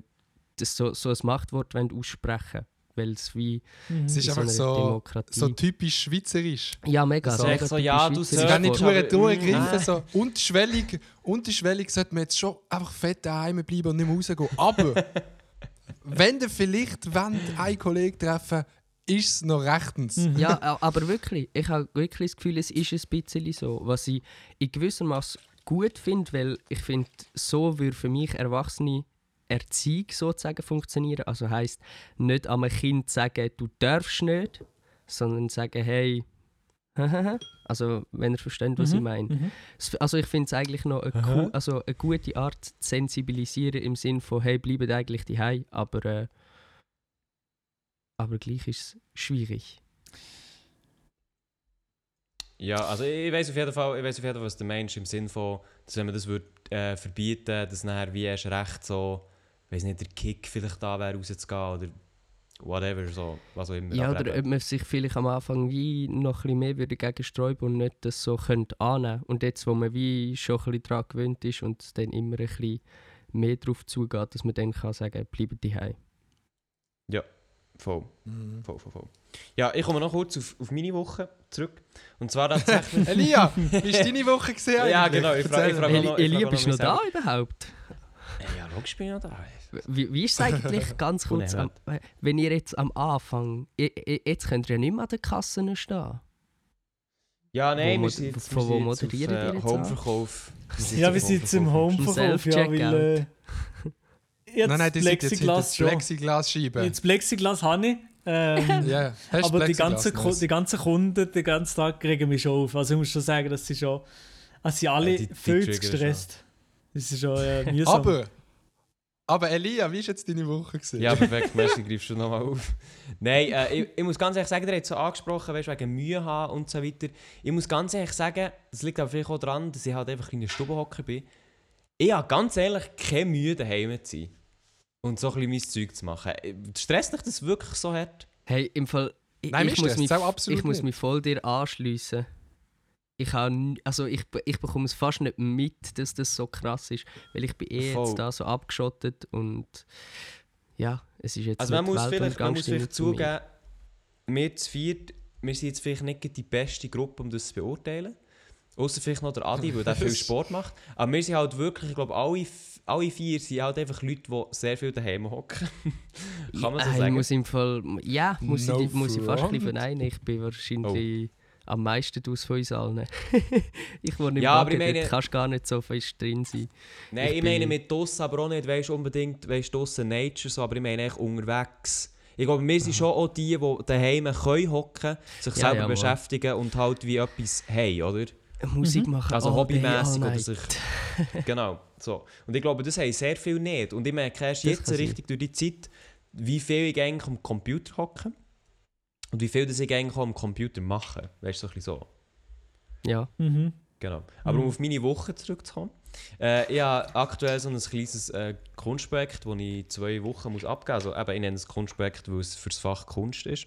Speaker 5: das so, so ein Machtwort wollen aussprechen weil es wie
Speaker 3: Mhm.
Speaker 4: Es ist
Speaker 5: in
Speaker 4: einfach so, so typisch schweizerisch.
Speaker 5: ja, mega.
Speaker 4: So-
Speaker 5: mega
Speaker 2: So, ja, du Ja,
Speaker 4: werden nicht.
Speaker 2: Nein.
Speaker 4: So. Unterschwellig, unterschwellig sollte man jetzt schon einfach fett daheim bleiben und nicht mehr rausgehen. Aber [laughs] wenn ihr vielleicht einen Kollegen treffen ist es noch rechtens.
Speaker 3: Mhm.
Speaker 5: Ja, aber wirklich, ich habe wirklich das Gefühl, es ist ein bisschen so. Was ich in gewissem Maß gut finde, weil ich finde, so würde für mich Erwachsene Erziehung sozusagen funktionieren. Also heisst, nicht einem Kind sagen, du darfst nicht, sondern sagen, hey, [laughs] also wenn ihr versteht, was ich
Speaker 3: Mhm,
Speaker 5: meine.
Speaker 3: mhm.
Speaker 5: Also ich finde es eigentlich noch eine, cool, also eine gute Art zu sensibilisieren im Sinne von hey, bleibt eigentlich die aber äh, aber gleich ist es schwierig.
Speaker 2: Ja, also ich, ich weiß auf jeden Fall, ich weiss auf jeden Fall, was der Mensch im Sinn von, dass wenn man das würde, äh, verbieten, dass nachher wie erst recht so, weiß nicht, der Kick vielleicht da wäre rauszugehen oder whatever, so, was auch immer.
Speaker 5: Ja,
Speaker 2: Aber
Speaker 5: oder
Speaker 2: eben,
Speaker 5: ob man sich vielleicht am Anfang wie noch ein bisschen mehr würde dagegen sträuben und nicht das so könnte annehmen Und jetzt, wo man wie schon ein bisschen daran gewöhnt ist und es dann immer ein bisschen mehr darauf zugeht, dass man dann kann sagen, bleibt die
Speaker 2: voll,
Speaker 4: Mhm.
Speaker 2: voll, voll, voll. Ja, ich komme noch kurz auf, auf meine Woche zurück. Und zwar [laughs] tatsächlich...
Speaker 4: Elia, wie war deine Woche gesehen?
Speaker 2: Ja, genau, ich frage- ich frage-
Speaker 5: Eli,
Speaker 2: noch- ich
Speaker 5: Elia,
Speaker 2: frage
Speaker 5: bist du
Speaker 2: noch
Speaker 5: noch da überhaupt?
Speaker 2: Ja, logisch bin ich noch da.
Speaker 5: Wie, wie ist es eigentlich [laughs] ganz kurz, am, wenn ihr jetzt am Anfang, jetzt könnt ihr ja nicht mehr an den Kassen stehen.
Speaker 2: Ja, nein,
Speaker 5: Wo
Speaker 2: wir sind jetzt,
Speaker 5: von wo
Speaker 2: sind jetzt auf, äh,
Speaker 5: jetzt?
Speaker 2: Homeverkauf. sind
Speaker 3: Ja, wir sind jetzt im
Speaker 2: Homeverkauf.
Speaker 3: Ja, weil... Äh, jetzt
Speaker 4: Nein, nein, die sind jetzt hinter
Speaker 3: Plexiglas
Speaker 4: das
Speaker 3: schon.
Speaker 4: Plexiglasscheibe.
Speaker 3: Jetzt Plexiglas habe ich. Ähm, [laughs]
Speaker 4: du
Speaker 3: aber die ganzen,
Speaker 4: Nice.
Speaker 3: die ganzen Kunden den ganzen Tag regen mich schon auf. Also ich muss schon sagen, dass sie schon. Also sie alle
Speaker 2: Ja, die- die
Speaker 3: viel zu
Speaker 2: triggern
Speaker 3: gestresst. Das ist schon äh, mühsam.
Speaker 4: Aber, aber Elia, wie war jetzt deine Woche? Gewesen?
Speaker 2: Ja, perfekt, merci, greifst du nochmal auf. Nein, äh, ich, ich muss ganz ehrlich sagen, der hat so angesprochen, weißt, wegen Mühe haben und so weiter. Ich muss ganz ehrlich sagen, das liegt aber vielleicht auch daran, dass ich halt einfach in der Stubenhocker bin. Ich habe ganz ehrlich keine Mühe, daheim zu sein. Und so ein bisschen mein Zeug zu machen. Äh, Stresst dich das wirklich so hart?
Speaker 5: Hey, im Fall, ich,
Speaker 4: Nein,
Speaker 5: ich, muss, mich, ich muss mich voll dir anschliessen. Ich, habe, n- also ich, ich bekomme es fast nicht mit, dass das so krass ist, weil ich bin eh
Speaker 2: Voll.
Speaker 5: jetzt da so abgeschottet und ja, es ist jetzt
Speaker 2: Also man muss vielleicht, man muss vielleicht zugeben, wir zu viert, wir sind jetzt vielleicht nicht die beste Gruppe, um das zu beurteilen. Außer vielleicht noch der Adi, weil der [laughs] viel Sport macht. Aber wir sind halt wirklich, ich glaube, alle, alle vier sind halt einfach Leute, die sehr viel daheim hocken. [laughs] Kann man so
Speaker 5: Äh, Ich
Speaker 2: sagen?
Speaker 5: muss im Fall, ja, muss,
Speaker 4: No
Speaker 5: ich, muss ich fast ein bisschen verneinen. Ich bin wahrscheinlich am meisten aus von uns allen. [laughs] ich wohne im
Speaker 2: Ja,
Speaker 5: Wagen,
Speaker 2: ich meine-
Speaker 5: kannst gar nicht so fest drin sein.
Speaker 2: Nein,
Speaker 5: Ich
Speaker 2: ich, meine mit draussen aber auch nicht, weißt unbedingt, weißt draussen Nature, so, aber ich meine eigentlich unterwegs. Ich glaube, wir sind schon auch die, die daheim können hocken, sich
Speaker 5: Ja,
Speaker 2: selber
Speaker 5: ja,
Speaker 2: beschäftigen und halt wie etwas haben, oder?
Speaker 5: Musik machen,
Speaker 2: Also hobbymäßig oder sich. [laughs] [laughs] genau, so. Und ich glaube, das haben sehr viel nicht. Und ich merke erst
Speaker 5: Das
Speaker 2: jetzt
Speaker 5: sein.
Speaker 2: richtig durch die Zeit, wie viel ich eigentlich am Computer hocke und wie viel das ich eigentlich am Computer mache. Weißt du, so ein bisschen so.
Speaker 5: Ja,
Speaker 3: Mhm.
Speaker 2: Genau. Aber
Speaker 3: Mhm.
Speaker 2: um auf meine Woche zurückzukommen. Äh, ich habe aktuell so ein kleines äh, Kunstprojekt, das ich zwei Wochen muss abgeben muss. Also eben, ich nenne es Kunstprojekt, weil es für das Fach Kunst ist.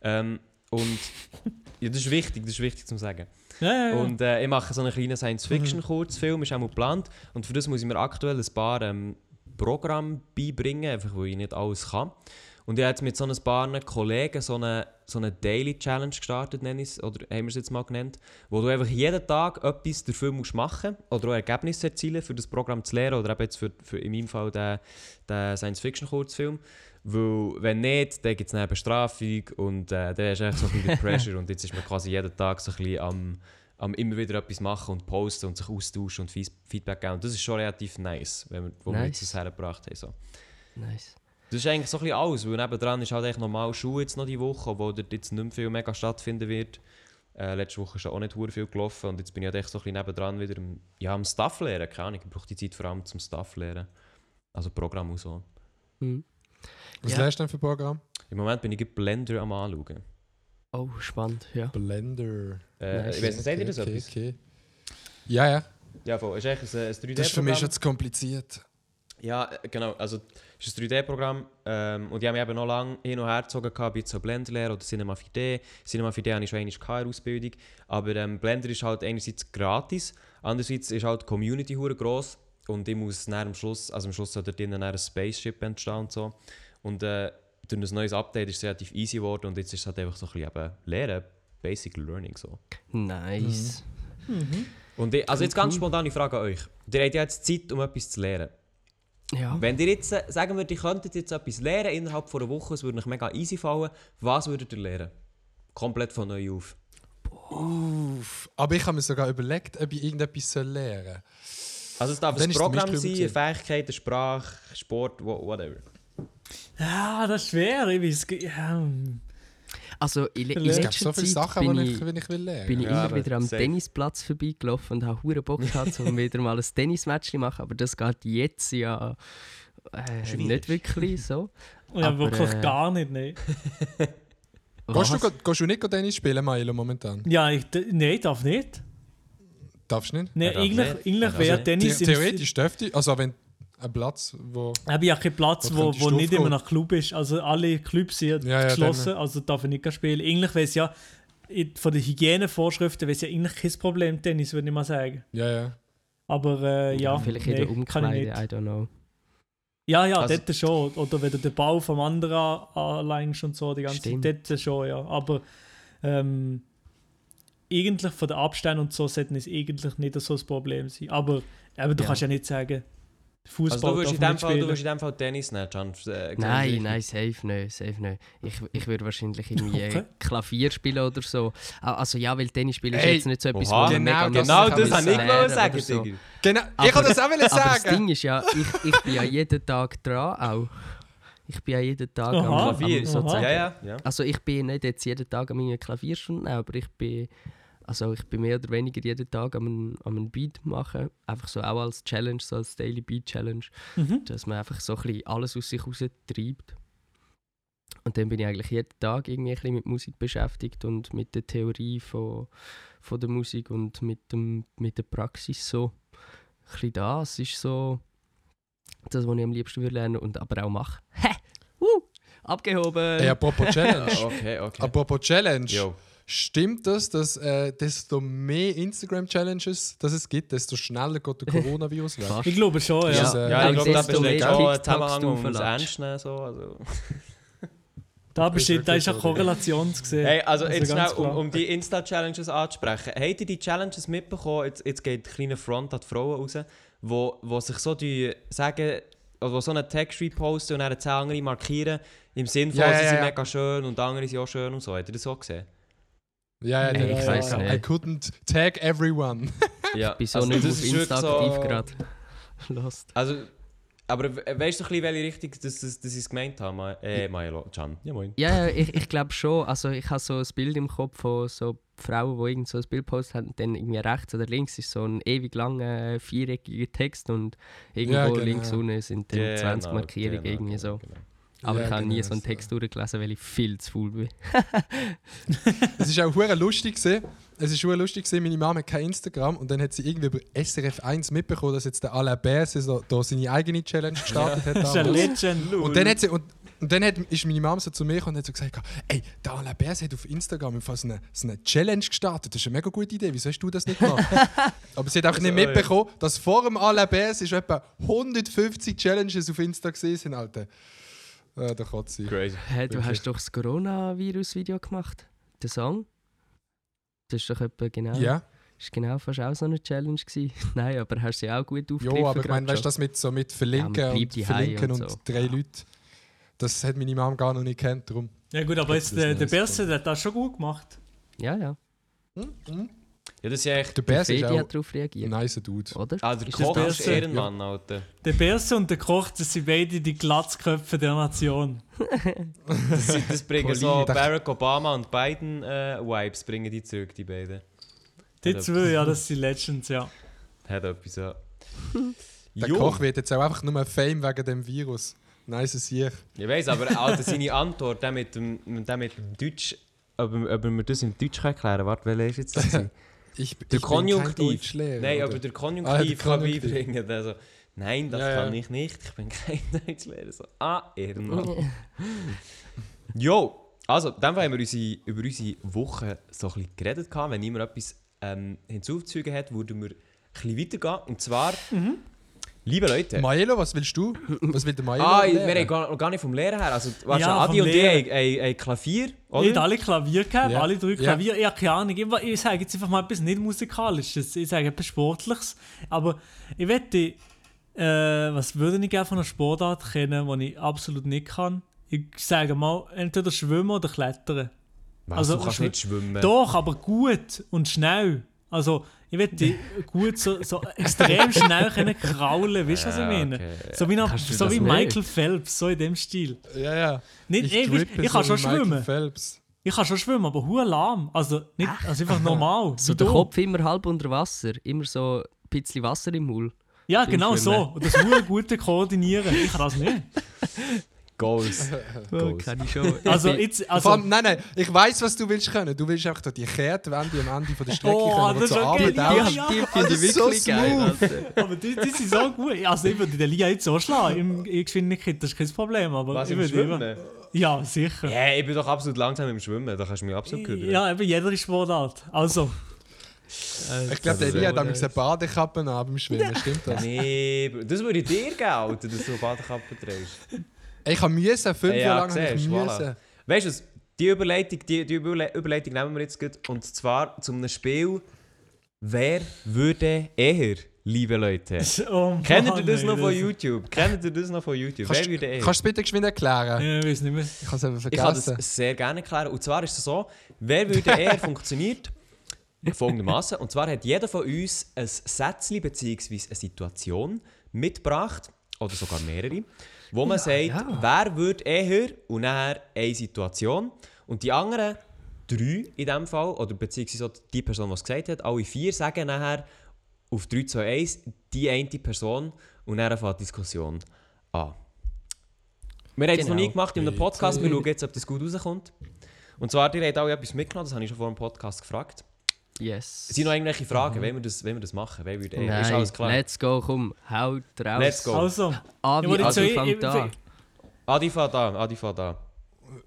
Speaker 2: Ähm, und [laughs] ja, das ist wichtig, das ist wichtig zu sagen.
Speaker 3: Ja, ja, ja.
Speaker 2: Und äh, ich mache so einen kleinen Science-Fiction-Kurzfilm, ist auch mal geplant. Und für das muss ich mir aktuell ein paar ähm, Programme beibringen, einfach weil ich nicht alles kann. Und ich habe jetzt mit so ein paar Kollegen so eine, so eine Daily Challenge gestartet, nenne ich es, oder haben wir es jetzt mal genannt, wo du einfach jeden Tag etwas dafür musst machen oder auch Ergebnisse erzielen, für das Programm zu lernen, oder eben jetzt für, für in meinem Fall den, den Science-Fiction-Kurzfilm. Weil, wenn nicht, dann gibt es eine Bestrafung und äh, dann hast du echt so ein bisschen Pressure und jetzt ist man quasi jeden Tag so ein bisschen am, am immer wieder etwas machen und posten und sich austauschen und Feedback geben. Und das ist schon relativ nice, wenn wir, wo wir
Speaker 5: Nice.
Speaker 2: jetzt das hergebracht haben. So.
Speaker 5: nice.
Speaker 2: Das ist eigentlich so ein bisschen alles, weil nebendran ist halt eigentlich normal Schule jetzt noch die Woche, dort jetzt nicht mehr viel mega stattfinden wird. Äh, letzte Woche ist auch nicht viel gelaufen und jetzt bin ich halt echt so ein bisschen nebendran wieder am, ja, am Stuff lernen. Keine Ahnung, ich brauche die Zeit vor allem zum Stuff lernen. Also Programm und so.
Speaker 5: Hm.
Speaker 4: Was
Speaker 5: Ja.
Speaker 4: lernst du denn für Programm?
Speaker 2: Im Moment bin ich Blender am anschauen.
Speaker 5: Oh, spannend, ja.
Speaker 4: Blender.
Speaker 2: Äh,
Speaker 5: Nice.
Speaker 2: Ich weiß nicht, seht ihr das
Speaker 4: okay,
Speaker 2: etwas?
Speaker 4: okay. Ja, ja.
Speaker 2: Ja, voll. Ist eigentlich ein, ein 3D-Programm.
Speaker 4: Das ist für mich schon zu kompliziert.
Speaker 2: Ja, äh, genau. Also, es ist ein 3D-Programm ähm, und ich habe mich eben noch lange hin und her gezogen, bei so Blender oder Cinema 4D. Cinema 4D habe ich schon einmal in der Ausbildung. Aber ähm, Blender ist halt einerseits gratis, andererseits ist halt die Community hure gross und ich muss dann am Schluss, also am Schluss soll dort drinnen dann ein Spaceship entstehen und so. Und äh, durch ein neues Update ist es relativ easy geworden und jetzt ist es halt einfach so ein bisschen eben Lernen, Basic Learning so.
Speaker 5: Nice.
Speaker 2: Und ich, also jetzt ganz spontane Frage an euch. Ihr habt ja jetzt Zeit, um etwas zu lernen.
Speaker 5: Ja.
Speaker 2: Wenn ihr jetzt, äh, sagen wir, ihr könntet jetzt etwas lernen innerhalb von einer Woche, es würde euch mega easy fallen, was würdet ihr lernen? Komplett von neu auf.
Speaker 4: Uff. Aber ich habe mir sogar überlegt, ob ich irgendetwas soll lernen
Speaker 2: Also es darf ein Programm sein,
Speaker 4: Beispiel
Speaker 2: eine Fähigkeit, eine Sprache, Sport, wha- whatever.
Speaker 3: ja, das ist schwer. Ich weiß, ja, hm.
Speaker 5: Also in, in letzter
Speaker 4: gibt so viele
Speaker 5: Zeit
Speaker 4: Sachen,
Speaker 5: bin
Speaker 4: die
Speaker 5: ich,
Speaker 4: ich, ich will lernen
Speaker 5: bin ich
Speaker 2: Ja,
Speaker 5: immer wieder am
Speaker 2: safe.
Speaker 5: Tennisplatz vorbeigelaufen und habe hure Bock gehabt, um [laughs] wieder mal ein Tennismatch zu machen. Aber das geht jetzt ja äh, nicht wirklich so. [laughs]
Speaker 3: ja
Speaker 5: Aber,
Speaker 3: wirklich
Speaker 5: äh,
Speaker 3: gar nicht. Nee. [laughs]
Speaker 4: Gehst du, gehst du nicht Tennis spielen, Milo, momentan?
Speaker 3: Ja, ich, nee, darf nicht.
Speaker 4: Darfst du nicht?
Speaker 2: Darf
Speaker 3: eigentlich,
Speaker 2: nicht.
Speaker 3: eigentlich wäre. Tennis.
Speaker 4: The theoretisch dürfte ich, also wenn ein Platz, wo...
Speaker 3: Ich habe ja keinen Platz,
Speaker 4: Wo
Speaker 3: wo, wo nicht immer
Speaker 4: aufgehen?
Speaker 3: nach Club ist. Also alle Clubs sind
Speaker 4: Ja, ja,
Speaker 3: geschlossen,
Speaker 4: dann-
Speaker 3: also darf ich nicht spielen. Eigentlich wäre es ja in- von den Hygienevorschriften wäre es ja eigentlich kein Problem, Tennis, würde ich mal sagen.
Speaker 4: Ja, ja.
Speaker 3: Aber äh, ja,
Speaker 5: Vielleicht in
Speaker 3: nee,
Speaker 5: der
Speaker 3: kann ich
Speaker 5: Umkleide,
Speaker 3: nicht.
Speaker 5: I don't know.
Speaker 3: Ja, ja,
Speaker 2: Also-
Speaker 3: dort schon. Oder wenn du den Bau vom anderen anlenkst und so, die ganze
Speaker 5: Stimmt.
Speaker 3: Zeit, dort schon, ja. Aber ähm, eigentlich von den Abständen und so sollten es eigentlich nicht so ein Problem sein. Aber, aber du
Speaker 2: Ja.
Speaker 3: kannst ja nicht sagen, Fußball
Speaker 2: Also du würdest, in dem Fall, du würdest in dem Fall Tennis nehmen, Can. Äh,
Speaker 5: Nein, nein, safe nicht, safe nicht. Ich, ich würde wahrscheinlich irgendwie [laughs]
Speaker 3: Okay.
Speaker 5: Klavier spielen oder so. Also ja, weil Tennis spielen ist jetzt nicht so etwas,
Speaker 2: Oha,
Speaker 5: wo
Speaker 4: genau
Speaker 5: mega
Speaker 2: Genau
Speaker 4: kann
Speaker 2: das wollte ich
Speaker 5: oder
Speaker 2: sagen,
Speaker 5: so.
Speaker 4: Genau,
Speaker 5: Aber-
Speaker 4: ich kann das auch wollen
Speaker 5: Aber das
Speaker 4: sagen.
Speaker 5: Ding ist ja, ich, ich bin ja jeden Tag dran auch. Ich bin ja jeden Tag am,
Speaker 3: Aha.
Speaker 5: am
Speaker 2: Klavier.
Speaker 5: sozusagen.
Speaker 2: Ja, ja, ja.
Speaker 5: Also ich bin nicht jetzt jeden Tag an meinen Klavierstunden, aber ich bin, also ich bin mehr oder weniger jeden Tag am einen, am einen Beat machen. Einfach so auch als Challenge, so als Daily Beat Challenge.
Speaker 3: Mhm.
Speaker 5: Dass man einfach so ein bisschen alles aus sich raus treibt. Und dann bin ich eigentlich jeden Tag irgendwie ein bisschen mit Musik beschäftigt und mit der Theorie von, von der Musik und mit, dem, mit der Praxis so. Ein bisschen das ist so das, was ich am liebsten würde lernen und aber auch mache. [laughs] Hä! Uh, abgehoben!
Speaker 4: Ey, apropos [laughs] Challenge.
Speaker 2: Okay, okay.
Speaker 4: apropos Challenge.
Speaker 2: Jo.
Speaker 4: Stimmt das, dass äh, desto mehr Instagram-Challenges dass es gibt, desto schneller geht der [laughs] Coronavirus weg?
Speaker 3: Ich glaube schon, ja.
Speaker 4: Ja.
Speaker 2: Ja, ich glaube, da
Speaker 5: desto
Speaker 2: besteht auch ein Zusammenhang, um es
Speaker 5: verlässt.
Speaker 2: ernst nehmen. So, also.
Speaker 3: Da besteht, da ist eine Korrelation zu sehen.
Speaker 2: Hey, also
Speaker 3: Also
Speaker 2: jetzt schnell, um, um die Insta-Challenges anzusprechen. Habt ihr die Challenges mitbekommen? Jetzt, jetzt geht ein kleiner Front an die Frauen raus, wo, wo sich so die sagen, oder wo so einen Text reposten und dann zehn andere markieren, im Sinn von,
Speaker 4: Ja, ja,
Speaker 2: sie sind
Speaker 4: ja.
Speaker 2: mega schön und andere sind auch schön und so. Habt ihr das so gesehen?
Speaker 4: Ja, ja,
Speaker 5: Nee,
Speaker 4: ja,
Speaker 3: ich
Speaker 4: ja,
Speaker 3: weiss
Speaker 4: ja.
Speaker 5: nicht.
Speaker 4: I couldn't tag everyone. [laughs]
Speaker 2: Ja,
Speaker 5: Ich bin so
Speaker 2: also
Speaker 5: nicht
Speaker 2: das
Speaker 5: auf
Speaker 2: ist
Speaker 5: Insta
Speaker 2: so-
Speaker 5: aktiv gerade. [laughs] Lost.
Speaker 2: Also, aber we- weißt du ein bisschen, welche Richtung das, das, das ich es gemeint habe? Ma äh, Maelo, Can. Ja, moin.
Speaker 5: Ja, ja, ich, ich glaube schon. Also ich habe so ein Bild im Kopf von so Frauen, die irgend so ein Bild posten haben. und Dann irgendwie rechts oder links ist so ein ewig langer viereckiger Text und irgendwo
Speaker 4: Ja, genau.
Speaker 5: links unten sind dann
Speaker 2: Genau,
Speaker 5: 20 Markierungen
Speaker 2: genau,
Speaker 5: irgendwie so.
Speaker 2: genau.
Speaker 5: Aber
Speaker 4: Ja,
Speaker 5: ich habe nie so einen. Text durchgelesen, weil ich viel zu faul bin. [laughs]
Speaker 4: Es ist auch hure lustig gewesen. Es ist hure lustig gewesen. Meine Mama hat kein Instagram und dann hat sie irgendwie über SRF 1 mitbekommen, dass jetzt der Alain Berset so, da seine eigene Challenge gestartet hat.
Speaker 3: Das ist ein
Speaker 4: damals.
Speaker 3: Legend.
Speaker 4: Und dann hat sie und, und dann hat, ist meine Mama so zu mir gekommen und hat so gesagt, ey, der Alain Berset hat auf Instagram Fall so eine, so eine Challenge gestartet. Das ist eine mega gute Idee. Wieso hast du das nicht gemacht? [laughs] Aber sie hat auch nicht
Speaker 2: Also, ja.
Speaker 4: mitbekommen, dass vor dem Alain schon etwa 150 Challenges auf Insta gesehen sind, Alter. Äh, da kann sie.
Speaker 2: Crazy.
Speaker 5: Hey, du
Speaker 4: Wirklich.
Speaker 5: hast doch das Coronavirus-Video gemacht. Der Song. Das ist doch etwa genau.
Speaker 4: Ja.
Speaker 5: Ist genau fast auch so eine Challenge gewesen. [laughs] Nein, aber hast sie auch gut aufgegriffen.
Speaker 4: Ja, aber ich meine, weißt du, das mit, so mit Verlinken
Speaker 5: Ja,
Speaker 4: und Verlinken und,
Speaker 5: und so.
Speaker 4: drei Leute, das hat meine Mom gar noch nicht kennt. Darum.
Speaker 3: Ja gut, aber jetzt,
Speaker 4: Das ist
Speaker 3: der, der Berse, der hat das schon gut gemacht.
Speaker 5: Ja, ja.
Speaker 2: Ja, das ist ja echt...
Speaker 4: Der Bärs ist auch
Speaker 5: hat darauf reagiert.
Speaker 4: ein nice Dude.
Speaker 5: Oder?
Speaker 2: Ah, der
Speaker 3: Ist das
Speaker 2: Koch ist? Ehrenmann, Alter.
Speaker 3: Der Berse und der Koch, das sind beide die Glatzköpfe der Nation.
Speaker 2: Das, sind- das bringen so. Barack Obama und Biden äh, Vibes bringen die zurück, die beiden.
Speaker 3: Die zwei, ja, das sind Legends, ja.
Speaker 2: Hat etwas, ja. [laughs]
Speaker 4: Der
Speaker 2: Jo.
Speaker 4: Koch wird jetzt auch einfach nur Fame wegen dem Virus. Nice Sieg.
Speaker 2: Ich weiß, aber Alter, seine Antwort, der mit dem, der mit dem Deutsch, ob, ob wir das in Deutsch erklären können. Warte, welcher ist jetzt das? [laughs]
Speaker 4: Ich,
Speaker 2: Der
Speaker 4: ich bin
Speaker 2: Konjunktiv.
Speaker 4: kein Deutschlehrer,
Speaker 2: Nein,
Speaker 4: oder?
Speaker 2: aber der
Speaker 4: Ah,
Speaker 2: Konjunktiv
Speaker 4: der
Speaker 2: kann
Speaker 4: Konjunktiv.
Speaker 2: beibringen. Also, nein, das
Speaker 4: Ja,
Speaker 2: kann
Speaker 4: ja.
Speaker 2: ich nicht. Ich bin [laughs] kein Deutschlehrer. So, ah, Ehrenmann. [laughs] Jo, also, dann haben wir unsere, über unsere Woche so ein bisschen geredet. Wenn niemand etwas ähm, hinzuzufügen hat, würden wir ein bisschen weitergehen. Und zwar, liebe Leute.
Speaker 4: Maelo, was willst du? Was will der Maelo
Speaker 2: Ah, wir haben gar, noch gar nicht vom Lehrer her. Also, weißt
Speaker 3: Ja,
Speaker 2: Adi und ich
Speaker 3: Lehrer.
Speaker 2: haben, haben, haben Klavier,
Speaker 3: Ich habe
Speaker 2: oder?
Speaker 3: alle Klavier gehabt,
Speaker 4: Ja.
Speaker 3: alle drei
Speaker 4: Ja.
Speaker 3: Klavier. Ich habe keine Ahnung. Ich, ich sage jetzt einfach mal etwas nicht Musikalisches. Ich sage etwas Sportliches. Aber ich wette, äh, was würde ich gerne von einer Sportart kennen, die ich absolut nicht kann? Ich sage mal, entweder schwimmen oder klettern.
Speaker 2: Was,
Speaker 3: Also,
Speaker 2: du kannst
Speaker 3: schw-
Speaker 2: nicht schwimmen.
Speaker 3: Doch, aber gut und schnell. Also, ich wette gut so, so extrem schnell können kraulen, weißt du, was ich meine?
Speaker 2: okay.
Speaker 3: So wie,
Speaker 5: du
Speaker 3: so wie
Speaker 5: nicht?
Speaker 3: Michael Phelps, so in dem Stil.
Speaker 4: Ja, ja.
Speaker 3: Nicht, ich, ich,
Speaker 4: drippe
Speaker 3: ich kann
Speaker 4: so
Speaker 3: schon
Speaker 4: Michael
Speaker 3: schwimmen.
Speaker 4: Phelps.
Speaker 3: Ich kann schon schwimmen, aber hure lahm. Also, nicht, also einfach normal. [laughs]
Speaker 5: So der. Kopf immer halb unter Wasser. Immer so ein bisschen Wasser im Maul.
Speaker 3: Ja, genau so.
Speaker 5: Schwimmen.
Speaker 3: Und das hure gute Koordinieren. Ich kann das nicht. [laughs]
Speaker 2: Goals. Goals.
Speaker 5: Kann ich schon.
Speaker 3: Also, jetzt, also,
Speaker 4: allem, nein, nein, ich weiß, was du willst können. Du willst einfach da die Kehrtwende am Ende von der Strecke
Speaker 3: Oh,
Speaker 4: können, wo
Speaker 3: das
Speaker 4: du so
Speaker 3: ist okay. Ja, ja.
Speaker 5: die finde ich
Speaker 4: das ist so
Speaker 5: wirklich geil. Alter.
Speaker 3: aber die, die sind so gut. Also, ich würde den Lia jetzt so schlagen im, in Geschwindigkeit, das ist kein Problem. Aber
Speaker 2: Was,
Speaker 3: ich würde immer-
Speaker 2: Schwimmen?
Speaker 3: Ja, sicher.
Speaker 2: Ja, ich bin doch absolut langsam im Schwimmen. Da kannst du mich absolut kümmern.
Speaker 3: Ja, eben jeder Sportart. Also,
Speaker 4: Ich glaube, der
Speaker 2: Also,
Speaker 4: Elia hat
Speaker 2: so
Speaker 4: damals eine Badekappe an beim Schwimmen. Stimmt das?
Speaker 2: Nee, das würde ich dir geben, Alter, dass du eine Badekappe trägst.
Speaker 4: Ich habe müssen, fünf
Speaker 2: Ja,
Speaker 4: Jahre lang habe ich müssen.
Speaker 2: Weißt du, die Überleitung, die, die Überle Überleitung nehmen wir jetzt gut. Und zwar zu einem Spiel, wer würde eher liebe Leute. [laughs]
Speaker 3: Oh
Speaker 2: Kennt ihr das noch von YouTube? Kennt ihr das noch von YouTube?
Speaker 4: Kannst,
Speaker 2: Wer würde eher?
Speaker 4: kannst du es bitte geschwind erklären?
Speaker 3: Ja, ich weiß nicht mehr.
Speaker 4: Ich habe es einfach
Speaker 2: Ich kann
Speaker 4: vergessen.
Speaker 2: das sehr gerne erklären. Und zwar ist es so, wer würde [laughs] eher funktioniert folgendermaßen. Und zwar hat jeder von uns ein Sätzchen bzw. eine Situation mitgebracht, oder sogar mehrere, wo man sagt,
Speaker 5: ja.
Speaker 2: wer würde eher und nachher eine Situation. Und die anderen drei in diesem Fall, oder beziehungsweise die Person, die es gesagt hat, alle vier sagen nachher auf 3, 2, 1 die eine Person und dann fängt die Diskussion an. Wir haben es noch
Speaker 5: Genau.
Speaker 2: nie gemacht in einem Podcast, wir schauen jetzt, ob das gut rauskommt. Und zwar, ihr habt alle etwas mitgenommen, das habe ich schon vor dem Podcast gefragt.
Speaker 5: Yes.
Speaker 2: Sind noch irgendwelche Fragen, wenn wir das, wenn wir das machen? Wer würde,
Speaker 5: Nein,
Speaker 2: ist alles klar?
Speaker 5: let's go, komm, haut raus.
Speaker 2: Let's go.
Speaker 3: Also, jetzt
Speaker 5: also
Speaker 3: soll ich-
Speaker 5: fängt an.
Speaker 2: Adi fährt an, Adi fährt an.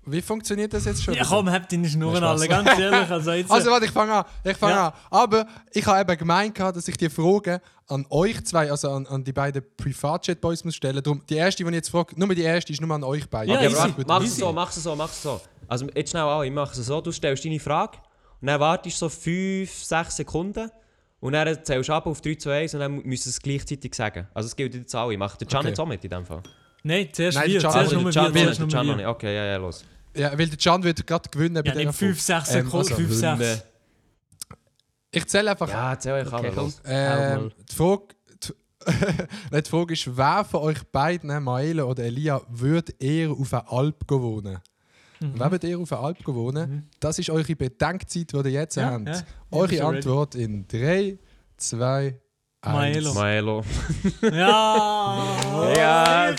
Speaker 4: Wie funktioniert das jetzt schon?
Speaker 3: ja komm, habt deine Schnurren
Speaker 4: Ja,
Speaker 3: alle, ganz ehrlich. Also jetzt,
Speaker 4: Also warte, ich fange an. Ich fange
Speaker 3: Ja.
Speaker 4: an. Aber ich habe eben gemeint, dass ich die Frage an euch zwei, also an, an die beiden Privatchat Boys muss stellen. Darum, die erste, die ich jetzt frage, nur die erste ist nur an euch beide.
Speaker 3: Ja,
Speaker 2: Okay,
Speaker 3: easy.
Speaker 2: mach es so, mach es so, mach es so. Also jetzt schnell an, ich mache es so, du stellst deine Frage und dann wartest du so 5, 6 Sekunden und dann zählst du ab auf 3, 2, 1 und dann müssen sie es gleichzeitig sagen. Also es gilt jetzt alle. Macht der Can
Speaker 4: Okay.
Speaker 2: jetzt auch mit in dem Fall?
Speaker 3: Nein, zuerst
Speaker 4: Nein,
Speaker 3: wir, zuerst
Speaker 4: also
Speaker 3: nur
Speaker 2: der
Speaker 3: wir,
Speaker 2: Can noch
Speaker 3: zuerst nur
Speaker 2: Can
Speaker 3: wir.
Speaker 2: Okay, ja, ja, los.
Speaker 4: Ja, weil der Can wird gerade gewinnen bei
Speaker 3: Ja, nimm 5, 6
Speaker 4: Ähm,
Speaker 3: Sekunden,
Speaker 4: also,
Speaker 3: 5, 6.
Speaker 2: Hunde.
Speaker 4: Ich zähle einfach.
Speaker 2: Ja, erzähl euch
Speaker 5: Okay,
Speaker 2: los.
Speaker 4: Ähm, die, Frage, [laughs] die, Frage ist, wer von euch beiden, Maele oder Elia, würde eher auf einer Alp wohnen?
Speaker 3: Mhm.
Speaker 4: Wer würde eher auf einer Alp gehen wohnen? Das ist eure Bedenkzeit, die ihr jetzt
Speaker 3: Ja,
Speaker 4: habt.
Speaker 3: ja.
Speaker 4: Eure
Speaker 3: du ready?
Speaker 4: Antwort in 3, 2, 1.
Speaker 3: Maelo.
Speaker 2: Maelo. [laughs]
Speaker 3: Ja!
Speaker 2: Ja!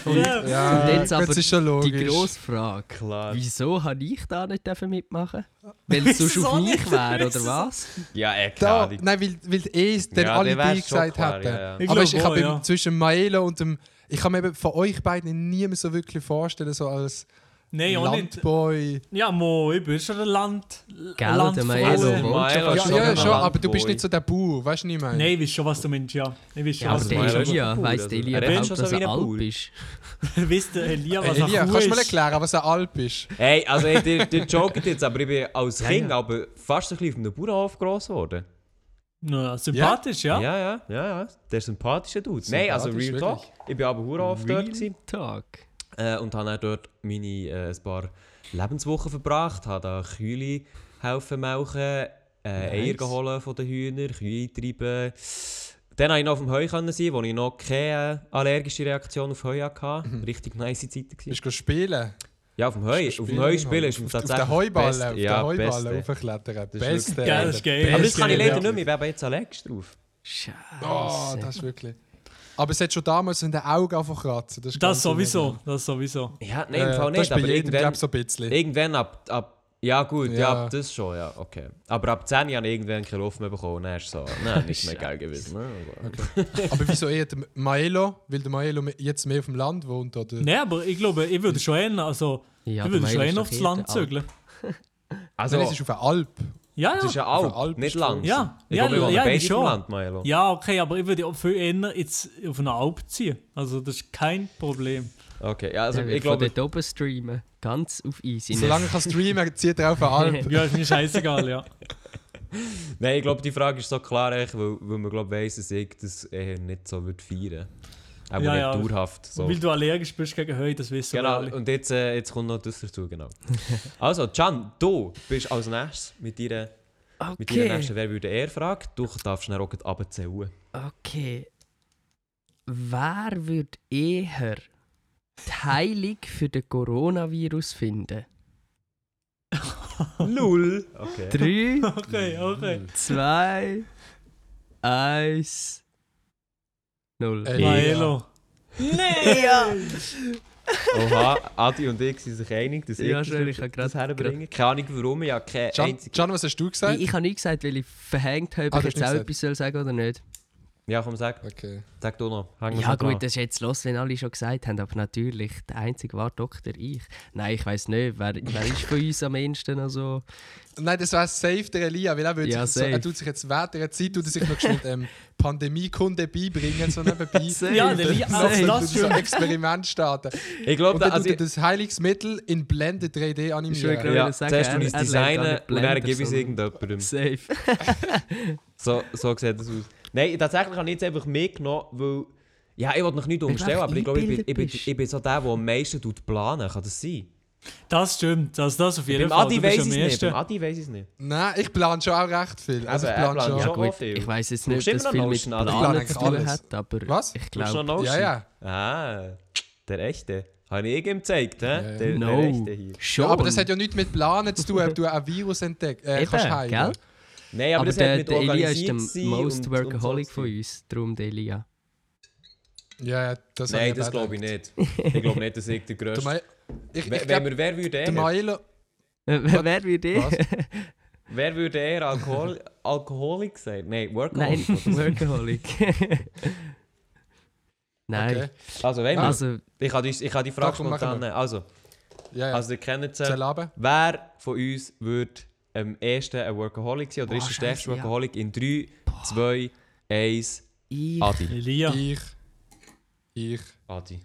Speaker 4: Ja,
Speaker 5: Und jetzt aber
Speaker 4: das ist schon logisch.
Speaker 5: Die grosse Frage.
Speaker 2: Klar.
Speaker 5: Wieso habe ich da nicht mitmachen Weil es sonst auf mich wäre, oder was?
Speaker 2: Ja, eh,
Speaker 4: Da,
Speaker 2: klar.
Speaker 4: nein, weil, weil eh es dann
Speaker 2: Ja,
Speaker 4: alle
Speaker 2: der schon
Speaker 4: gesagt
Speaker 2: klar,
Speaker 4: hätten.
Speaker 2: ja, ja.
Speaker 3: Ich
Speaker 4: Aber
Speaker 3: glaub
Speaker 4: ich, ich habe
Speaker 3: ja.
Speaker 4: zwischen Maelo und dem. Ich kann mir eben von euch beiden nie mehr so wirklich vorstellen, so als
Speaker 3: Nein, auch nicht.
Speaker 4: Landboy.
Speaker 3: Ja, Mo, ich bin schon der Land.
Speaker 5: Gell, der
Speaker 3: Landfrau.
Speaker 5: Maelo wohnt
Speaker 2: Maelo ist
Speaker 4: Ja,
Speaker 2: schon
Speaker 4: ja,
Speaker 2: ein
Speaker 4: schon, aber du bist
Speaker 2: Landboy.
Speaker 4: nicht so der Bauer, weißt du nicht, mehr?
Speaker 3: Nein, ich weiß schon, was du meinst, ja. Ich weiß schon,
Speaker 5: Ja,
Speaker 3: was
Speaker 5: aber
Speaker 3: du
Speaker 5: der
Speaker 2: Maelo
Speaker 3: meinst.
Speaker 5: Elia, weiss der Elia
Speaker 2: Er redet
Speaker 5: überhaupt,
Speaker 2: schon so
Speaker 5: dass
Speaker 2: wie
Speaker 5: er
Speaker 2: ein
Speaker 5: Alp
Speaker 2: Bauer.
Speaker 5: ist?
Speaker 3: Wisst der Elia, was
Speaker 4: Elia,
Speaker 3: Kuh
Speaker 4: kannst du
Speaker 3: ist?
Speaker 4: erklären, was ein Alp ist?
Speaker 2: Hey, also hey, der, der joket jetzt, aber ich bin als
Speaker 5: Ja,
Speaker 2: Kind
Speaker 5: ja.
Speaker 2: aber fast ein bisschen auf einem Bauernhof gross geworden.
Speaker 3: Na, sympathisch, ja.
Speaker 2: Ja, ja, ja, ja. Der sympathische Dude. Nein, also
Speaker 4: Sympathisch,
Speaker 2: Real Talk. Ich bin aber Bauernhof dort
Speaker 5: Real
Speaker 2: gewesen,
Speaker 5: Talk.
Speaker 2: Äh, und habe dort meine äh, ein paar Lebenswochen verbracht. Habe da Kühe helfen melken, äh, Eier geholt von den Hühnern, Kühe treiben. Dann konnte ich noch auf dem Heu können sein, wo ich noch keine allergische Reaktion auf Heu hatte. Richtig nice Zeit. gewesen.
Speaker 4: Bist du spielen?
Speaker 2: Ja, auf dem Heu. Auf dem Heu spielen ist
Speaker 4: auf, auf
Speaker 2: tatsächlich
Speaker 4: den Heuballen, auf
Speaker 2: ja,
Speaker 4: den Heuballen
Speaker 2: beste.
Speaker 4: aufklettern.
Speaker 2: ist
Speaker 4: Beste.
Speaker 3: Geil, geil.
Speaker 2: Aber das kann ich leider nicht mehr, ich bin jetzt allergisch drauf.
Speaker 5: Scheiße.
Speaker 4: Oh, das ist wirklich. Aber es hat schon damals in den Augen einfach kratzen. Das,
Speaker 3: Das sowieso,
Speaker 4: unangenehm.
Speaker 3: das sowieso.
Speaker 2: Ja, nein, im
Speaker 4: Äh,
Speaker 2: Fall
Speaker 4: das ist
Speaker 2: nicht.
Speaker 4: bei
Speaker 2: Aber
Speaker 4: jedem,
Speaker 2: irgendwann,
Speaker 4: so ein bisschen.
Speaker 2: irgendwann ab, ab. Ja, gut, ja.
Speaker 4: Ja.
Speaker 2: ab das schon, ja, okay. Aber ab 10 habe ich irgendwann keine Luft mehr bekommen. Dann ist so, nein, nicht mehr geil gewesen. Ne? aber-
Speaker 4: Aber wieso eher der Maelo? Weil der Maelo jetzt mehr auf dem Land wohnt? Oder?
Speaker 3: Nein, aber ich glaube, ich würde schon eher, also,
Speaker 5: Ja,
Speaker 3: ich
Speaker 5: der
Speaker 3: würde schon eher aufs Land
Speaker 5: der
Speaker 3: zügeln.
Speaker 2: Also,
Speaker 4: Nein, es ist auf einer Alp.
Speaker 3: Ja,
Speaker 2: das ist
Speaker 3: ja.
Speaker 2: ja Alp nicht Land.
Speaker 3: Ja,
Speaker 2: ich
Speaker 3: ja,
Speaker 2: glaube, wir
Speaker 3: ja,
Speaker 2: beide
Speaker 3: schon.
Speaker 2: Land, Milo.
Speaker 3: Ja, okay, aber ich würde auch viel eher jetzt auf eine Alp ziehen. Also, das ist kein Problem.
Speaker 2: Okay, ja, also
Speaker 5: Also,
Speaker 2: ich
Speaker 5: ich
Speaker 2: glaube,
Speaker 5: dort oben streamen. Ganz auf easy.
Speaker 4: Solange ich kann streamen zieht er auf eine Alp. [laughs]
Speaker 3: Ja, ist mir scheißegal, ja. [laughs]
Speaker 2: nein, ich glaube, die Frage ist so klar, weil, weil man glaube weiss, dass ich das eher nicht so würde feiern. Aber
Speaker 3: Ja,
Speaker 2: nicht
Speaker 3: ja.
Speaker 2: dauerhaft. So.
Speaker 3: Weil du allergisch bist gegen Heu, das wissen wir
Speaker 2: Genau, und jetzt, äh, jetzt kommt noch das dazu, genau. [laughs] also, Can, du bist als nächstes mit deiner, mit deiner
Speaker 5: Okay.
Speaker 2: nächsten Wer würde er Frage. Du darfst schnell auch abzählen.
Speaker 5: Okay. Wer würde eher die Heilung für den Coronavirus finden? [laughs]
Speaker 2: Null. Okay.
Speaker 5: Drei, [laughs]
Speaker 3: Okay, okay.
Speaker 5: zwei, eins, null.
Speaker 4: Ey.
Speaker 3: Maelo. [laughs]
Speaker 2: Oha, Adi und ich sind sich einig, dass ich
Speaker 5: Ja,
Speaker 2: das,
Speaker 5: schön, ich habe
Speaker 2: das herbringen Keine Ahnung warum, ich habe keine
Speaker 4: Can. Can, was hast du gesagt?
Speaker 5: Ich, ich habe nicht gesagt, weil ich verhängt habe, ob
Speaker 4: Ah,
Speaker 5: ich jetzt auch etwas soll sagen oder nicht.
Speaker 2: Ja, komm, sag.
Speaker 4: Okay.
Speaker 2: Sag du noch. Hang
Speaker 5: Ja
Speaker 2: dran.
Speaker 5: gut, das ist jetzt los, wenn alle schon gesagt haben, aber natürlich, der Einzige war Doktor ich. Nein, ich weiß nicht, wer, wer ist von uns am ehesten noch so...
Speaker 4: Nein, das wäre safe der Elia, weil er, würde
Speaker 5: Ja,
Speaker 4: sich so, er tut sich jetzt während der Zeit tut er sich noch geschwind ähm, Pandemiekunde beibringen, so nebenbei. [laughs]
Speaker 3: Ja, der Lia,
Speaker 4: so,
Speaker 3: also
Speaker 4: so,
Speaker 3: das
Speaker 4: so
Speaker 3: schon.
Speaker 4: ein Experiment starten.
Speaker 2: Ich glaube, also,
Speaker 4: tut er das Heilungsmittel in Blende 3D
Speaker 5: Ich
Speaker 4: animieren.
Speaker 5: würde
Speaker 2: ja,
Speaker 5: sagen,
Speaker 2: zuerst
Speaker 5: er-
Speaker 2: du es
Speaker 5: er
Speaker 2: designen
Speaker 5: nicht
Speaker 2: und dann gebe ich es irgendjemandem.
Speaker 5: Safe.
Speaker 2: So, so sieht das aus. Nein, tatsächlich habe ich jetzt einfach mitgenommen, weil... Ja, ich wollte noch nicht umstellen, aber ich glaube, ich bin, ich, bin, ich bin so der, der am meisten tut planen. Kann das sein?
Speaker 3: Das stimmt, also das auf jeden Fall.
Speaker 2: Adi ich es nicht. Beim Adi ich es nicht.
Speaker 4: Nein, ich plane schon auch recht viel. Also
Speaker 2: Eben,
Speaker 4: ich plane schon.
Speaker 5: Ja
Speaker 2: schon.
Speaker 5: gut,
Speaker 2: viel.
Speaker 5: ich weiß jetzt nicht, dass viel mit Planen zu tun hat, aber
Speaker 4: Was?
Speaker 5: ich glaube...
Speaker 2: Notion.
Speaker 4: Ja, ja.
Speaker 2: Ah, der echte. Habe ich ihm gezeigt, hä?
Speaker 4: ja.
Speaker 2: Der, der
Speaker 5: No,
Speaker 2: echte hier.
Speaker 5: schon.
Speaker 4: Ja, aber das hat ja nichts mit Planen zu tun, ob du ein Virus entdeckst. Äh,
Speaker 5: Eben,
Speaker 4: kannst heilen.
Speaker 5: gell?
Speaker 2: Nein, aber,
Speaker 5: aber
Speaker 2: das
Speaker 5: der,
Speaker 2: hat mit
Speaker 5: der Elia ist der most workaholic
Speaker 2: und
Speaker 5: von uns, darum der Elia.
Speaker 4: Ja, ja, das
Speaker 2: Nein,
Speaker 4: habe
Speaker 2: das glaube ich nicht. Ich glaube nicht, dass ich der Größte...
Speaker 4: Ma ich, ich
Speaker 2: Wer,
Speaker 4: glaub,
Speaker 2: wer, wer würde
Speaker 4: der
Speaker 2: er?
Speaker 4: Maelo...
Speaker 5: Äh, Wer würde
Speaker 4: Was?
Speaker 5: ich?
Speaker 2: Wer würde eher Alkohol Alkoholik sein? Nein,
Speaker 5: Nein,
Speaker 2: Workaholic. [laughs]
Speaker 5: Workaholic. Nein,
Speaker 4: Okay.
Speaker 2: Also, wenn wir...
Speaker 5: also
Speaker 2: Ich die, ich kann die Frage spontan
Speaker 4: wir.
Speaker 2: Also,
Speaker 4: Ja, ja.
Speaker 2: also ihr kennt
Speaker 4: ab.
Speaker 2: Wer von uns würde am ersten ein Workaholic? Oder
Speaker 5: Boah,
Speaker 2: ist der stärkste
Speaker 5: Scheisse, ja.
Speaker 2: Workaholic in 3, 2, 1...
Speaker 5: ich...
Speaker 2: Adi.
Speaker 3: Elia.
Speaker 4: Ich. Ich.
Speaker 2: Adi.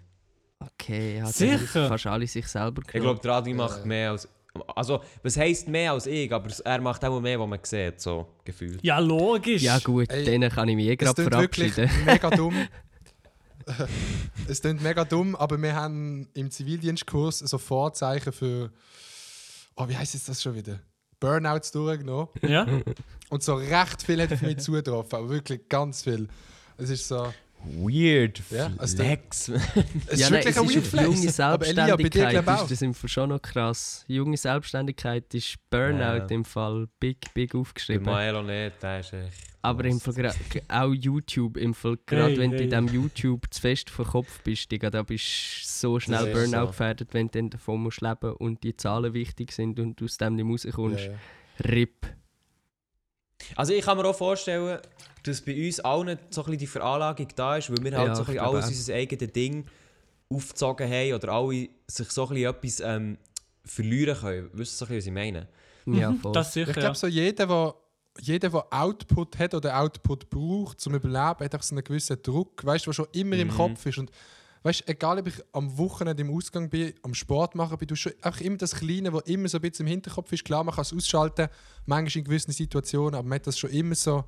Speaker 5: Okay, ja,
Speaker 3: Sicher?
Speaker 5: fast alle sich selber
Speaker 2: Ich glaube, der Adi macht
Speaker 4: ja.
Speaker 2: mehr als... Also, was heisst mehr als ich? Aber er macht auch mehr, was man sieht, so gefühlt.
Speaker 3: Ja, logisch.
Speaker 5: Ja gut,
Speaker 4: Ey,
Speaker 5: denen kann ich mich eh
Speaker 4: Es
Speaker 5: gerade verabschieden. [laughs]
Speaker 4: mega dumm. [laughs] es klingt mega dumm, aber wir haben im Zivildienstkurs so Vorzeichen für. Oh, wie heisst jetzt das schon wieder? Burnouts durchgenommen.
Speaker 3: Ja?
Speaker 4: Und so recht viel hat auf mich zugetroffen, aber wirklich ganz viel. Es ist so.
Speaker 2: Weird
Speaker 4: Ja, also
Speaker 2: Flex.
Speaker 4: Es [laughs]
Speaker 5: ja,
Speaker 4: ist
Speaker 5: nein,
Speaker 4: wirklich
Speaker 5: es
Speaker 4: ein
Speaker 5: ist
Speaker 4: Weird Flex.
Speaker 5: junge
Speaker 4: Elia,
Speaker 5: Selbstständigkeit
Speaker 4: ich
Speaker 5: ist das im Fall schon noch krass. Junge Selbstständigkeit ist Burnout
Speaker 2: Ja.
Speaker 5: im Fall big, big aufgeschrieben.
Speaker 2: Maelo nicht, der ist echt...
Speaker 5: Aber im Fall [laughs] auch YouTube, im Fall gerade
Speaker 3: Hey,
Speaker 5: wenn du
Speaker 3: hey.
Speaker 5: in diesem YouTube zu fest vor Kopf bist, Digga, da bist du so schnell Burnout
Speaker 2: so.
Speaker 5: gefährdet, wenn du dann davon musst leben und die Zahlen wichtig sind und du aus dem nicht rauskommst.
Speaker 4: Ja, ja.
Speaker 5: RIP.
Speaker 2: Also ich kann mir auch vorstellen, dass bei uns allen so ein bisschen die Veranlagung da ist, weil wir halt
Speaker 5: Ja,
Speaker 2: so ein bisschen alles unser eigenes Ding aufgezogen haben oder alle sich so ein bisschen etwas ähm, verlieren können. Wisst ihr so ein bisschen, was ich meine?
Speaker 5: Ja,
Speaker 3: Mhm,
Speaker 5: voll.
Speaker 3: Das sicher.
Speaker 4: Ich glaube, so jeder, der jeder, der Output hat oder Output braucht zum Überleben, hat auch so einen gewissen Druck, weißt du, der schon immer im
Speaker 2: Mhm.
Speaker 4: Kopf ist. Und weißt du, egal ob ich am Wochenende im Ausgang bin, am Sport machen bin, du hast schon einfach immer das Kleine, das immer so ein bisschen im Hinterkopf ist. Klar, man kann es ausschalten, manchmal in gewissen Situationen, aber man hat das schon immer so.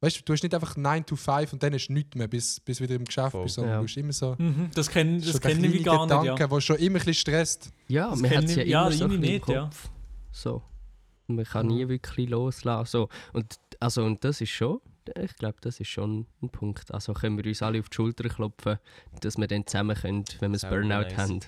Speaker 4: Weißt du, du hast nicht einfach 9 to 5 und dann ist nichts mehr, bis, bis du wieder im Geschäft
Speaker 2: Voll.
Speaker 4: bist, sondern
Speaker 5: Ja.
Speaker 4: du hast immer so.
Speaker 3: Mhm, das kenne
Speaker 4: so
Speaker 3: das kenn ich gar nicht. Ja.
Speaker 4: Gedanken, der schon immer ein bisschen stresst.
Speaker 5: Ja,
Speaker 3: Das
Speaker 5: man hat es ja
Speaker 3: ja,
Speaker 5: immer so im
Speaker 3: nicht, ja.
Speaker 5: Kopf. So. Man kann nie wirklich loslassen. So. Und, also, und das ist schon, ich glaube, das ist schon ein Punkt. Also können wir uns alle auf die Schulter klopfen, dass wir dann zusammen können, wenn wir das
Speaker 2: Selber
Speaker 5: Burnout
Speaker 2: nice.
Speaker 5: haben.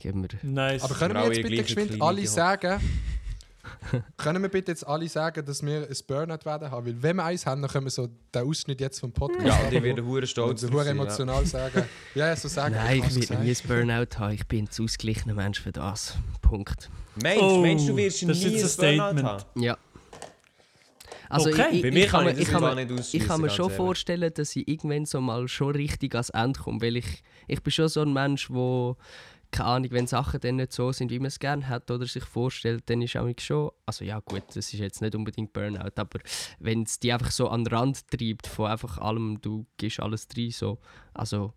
Speaker 5: Geben wir.
Speaker 3: Nice.
Speaker 4: Aber können
Speaker 2: wir
Speaker 4: jetzt bitte geschwind alle sagen, [laughs] können wir bitte jetzt alle sagen, dass wir ein Burnout werden haben? Weil wenn wir eins haben, dann können wir so den Ausschnitt jetzt vom Podcast
Speaker 2: Ja, und ich werde hure stolz
Speaker 4: wir
Speaker 2: sein,
Speaker 4: emotional sagen. Ja, ja, so sagen.
Speaker 5: Nein,
Speaker 4: hab's
Speaker 5: ich will nie ein. Burnout haben. Ich bin ein zu ausgeglichener Mensch für das. Punkt.
Speaker 2: Ja. Meinst,
Speaker 3: Oh,
Speaker 2: meinst du, wirst
Speaker 3: ist
Speaker 2: nie
Speaker 3: jetzt
Speaker 2: ein
Speaker 3: ein
Speaker 2: Burnout
Speaker 3: Statement.
Speaker 2: haben?
Speaker 5: Ja. Also
Speaker 3: Okay.
Speaker 5: ich, ich,
Speaker 2: Bei mir
Speaker 5: ich
Speaker 2: kann
Speaker 5: kann,
Speaker 2: ich
Speaker 5: mir-
Speaker 2: das
Speaker 5: ich kann, mir- ich kann mir schon
Speaker 2: ehrlich.
Speaker 5: vorstellen, dass ich irgendwann so mal schon richtig ans Ende komme, weil ich, ich bin schon so ein Mensch, wo keine Ahnung, wenn Sachen dann nicht so sind, wie man es gerne hat oder sich vorstellt, dann ist auch schon, also ja gut, das ist jetzt nicht unbedingt Burnout, aber wenn es die einfach so an den Rand treibt von einfach allem, du gehst alles rein, so, also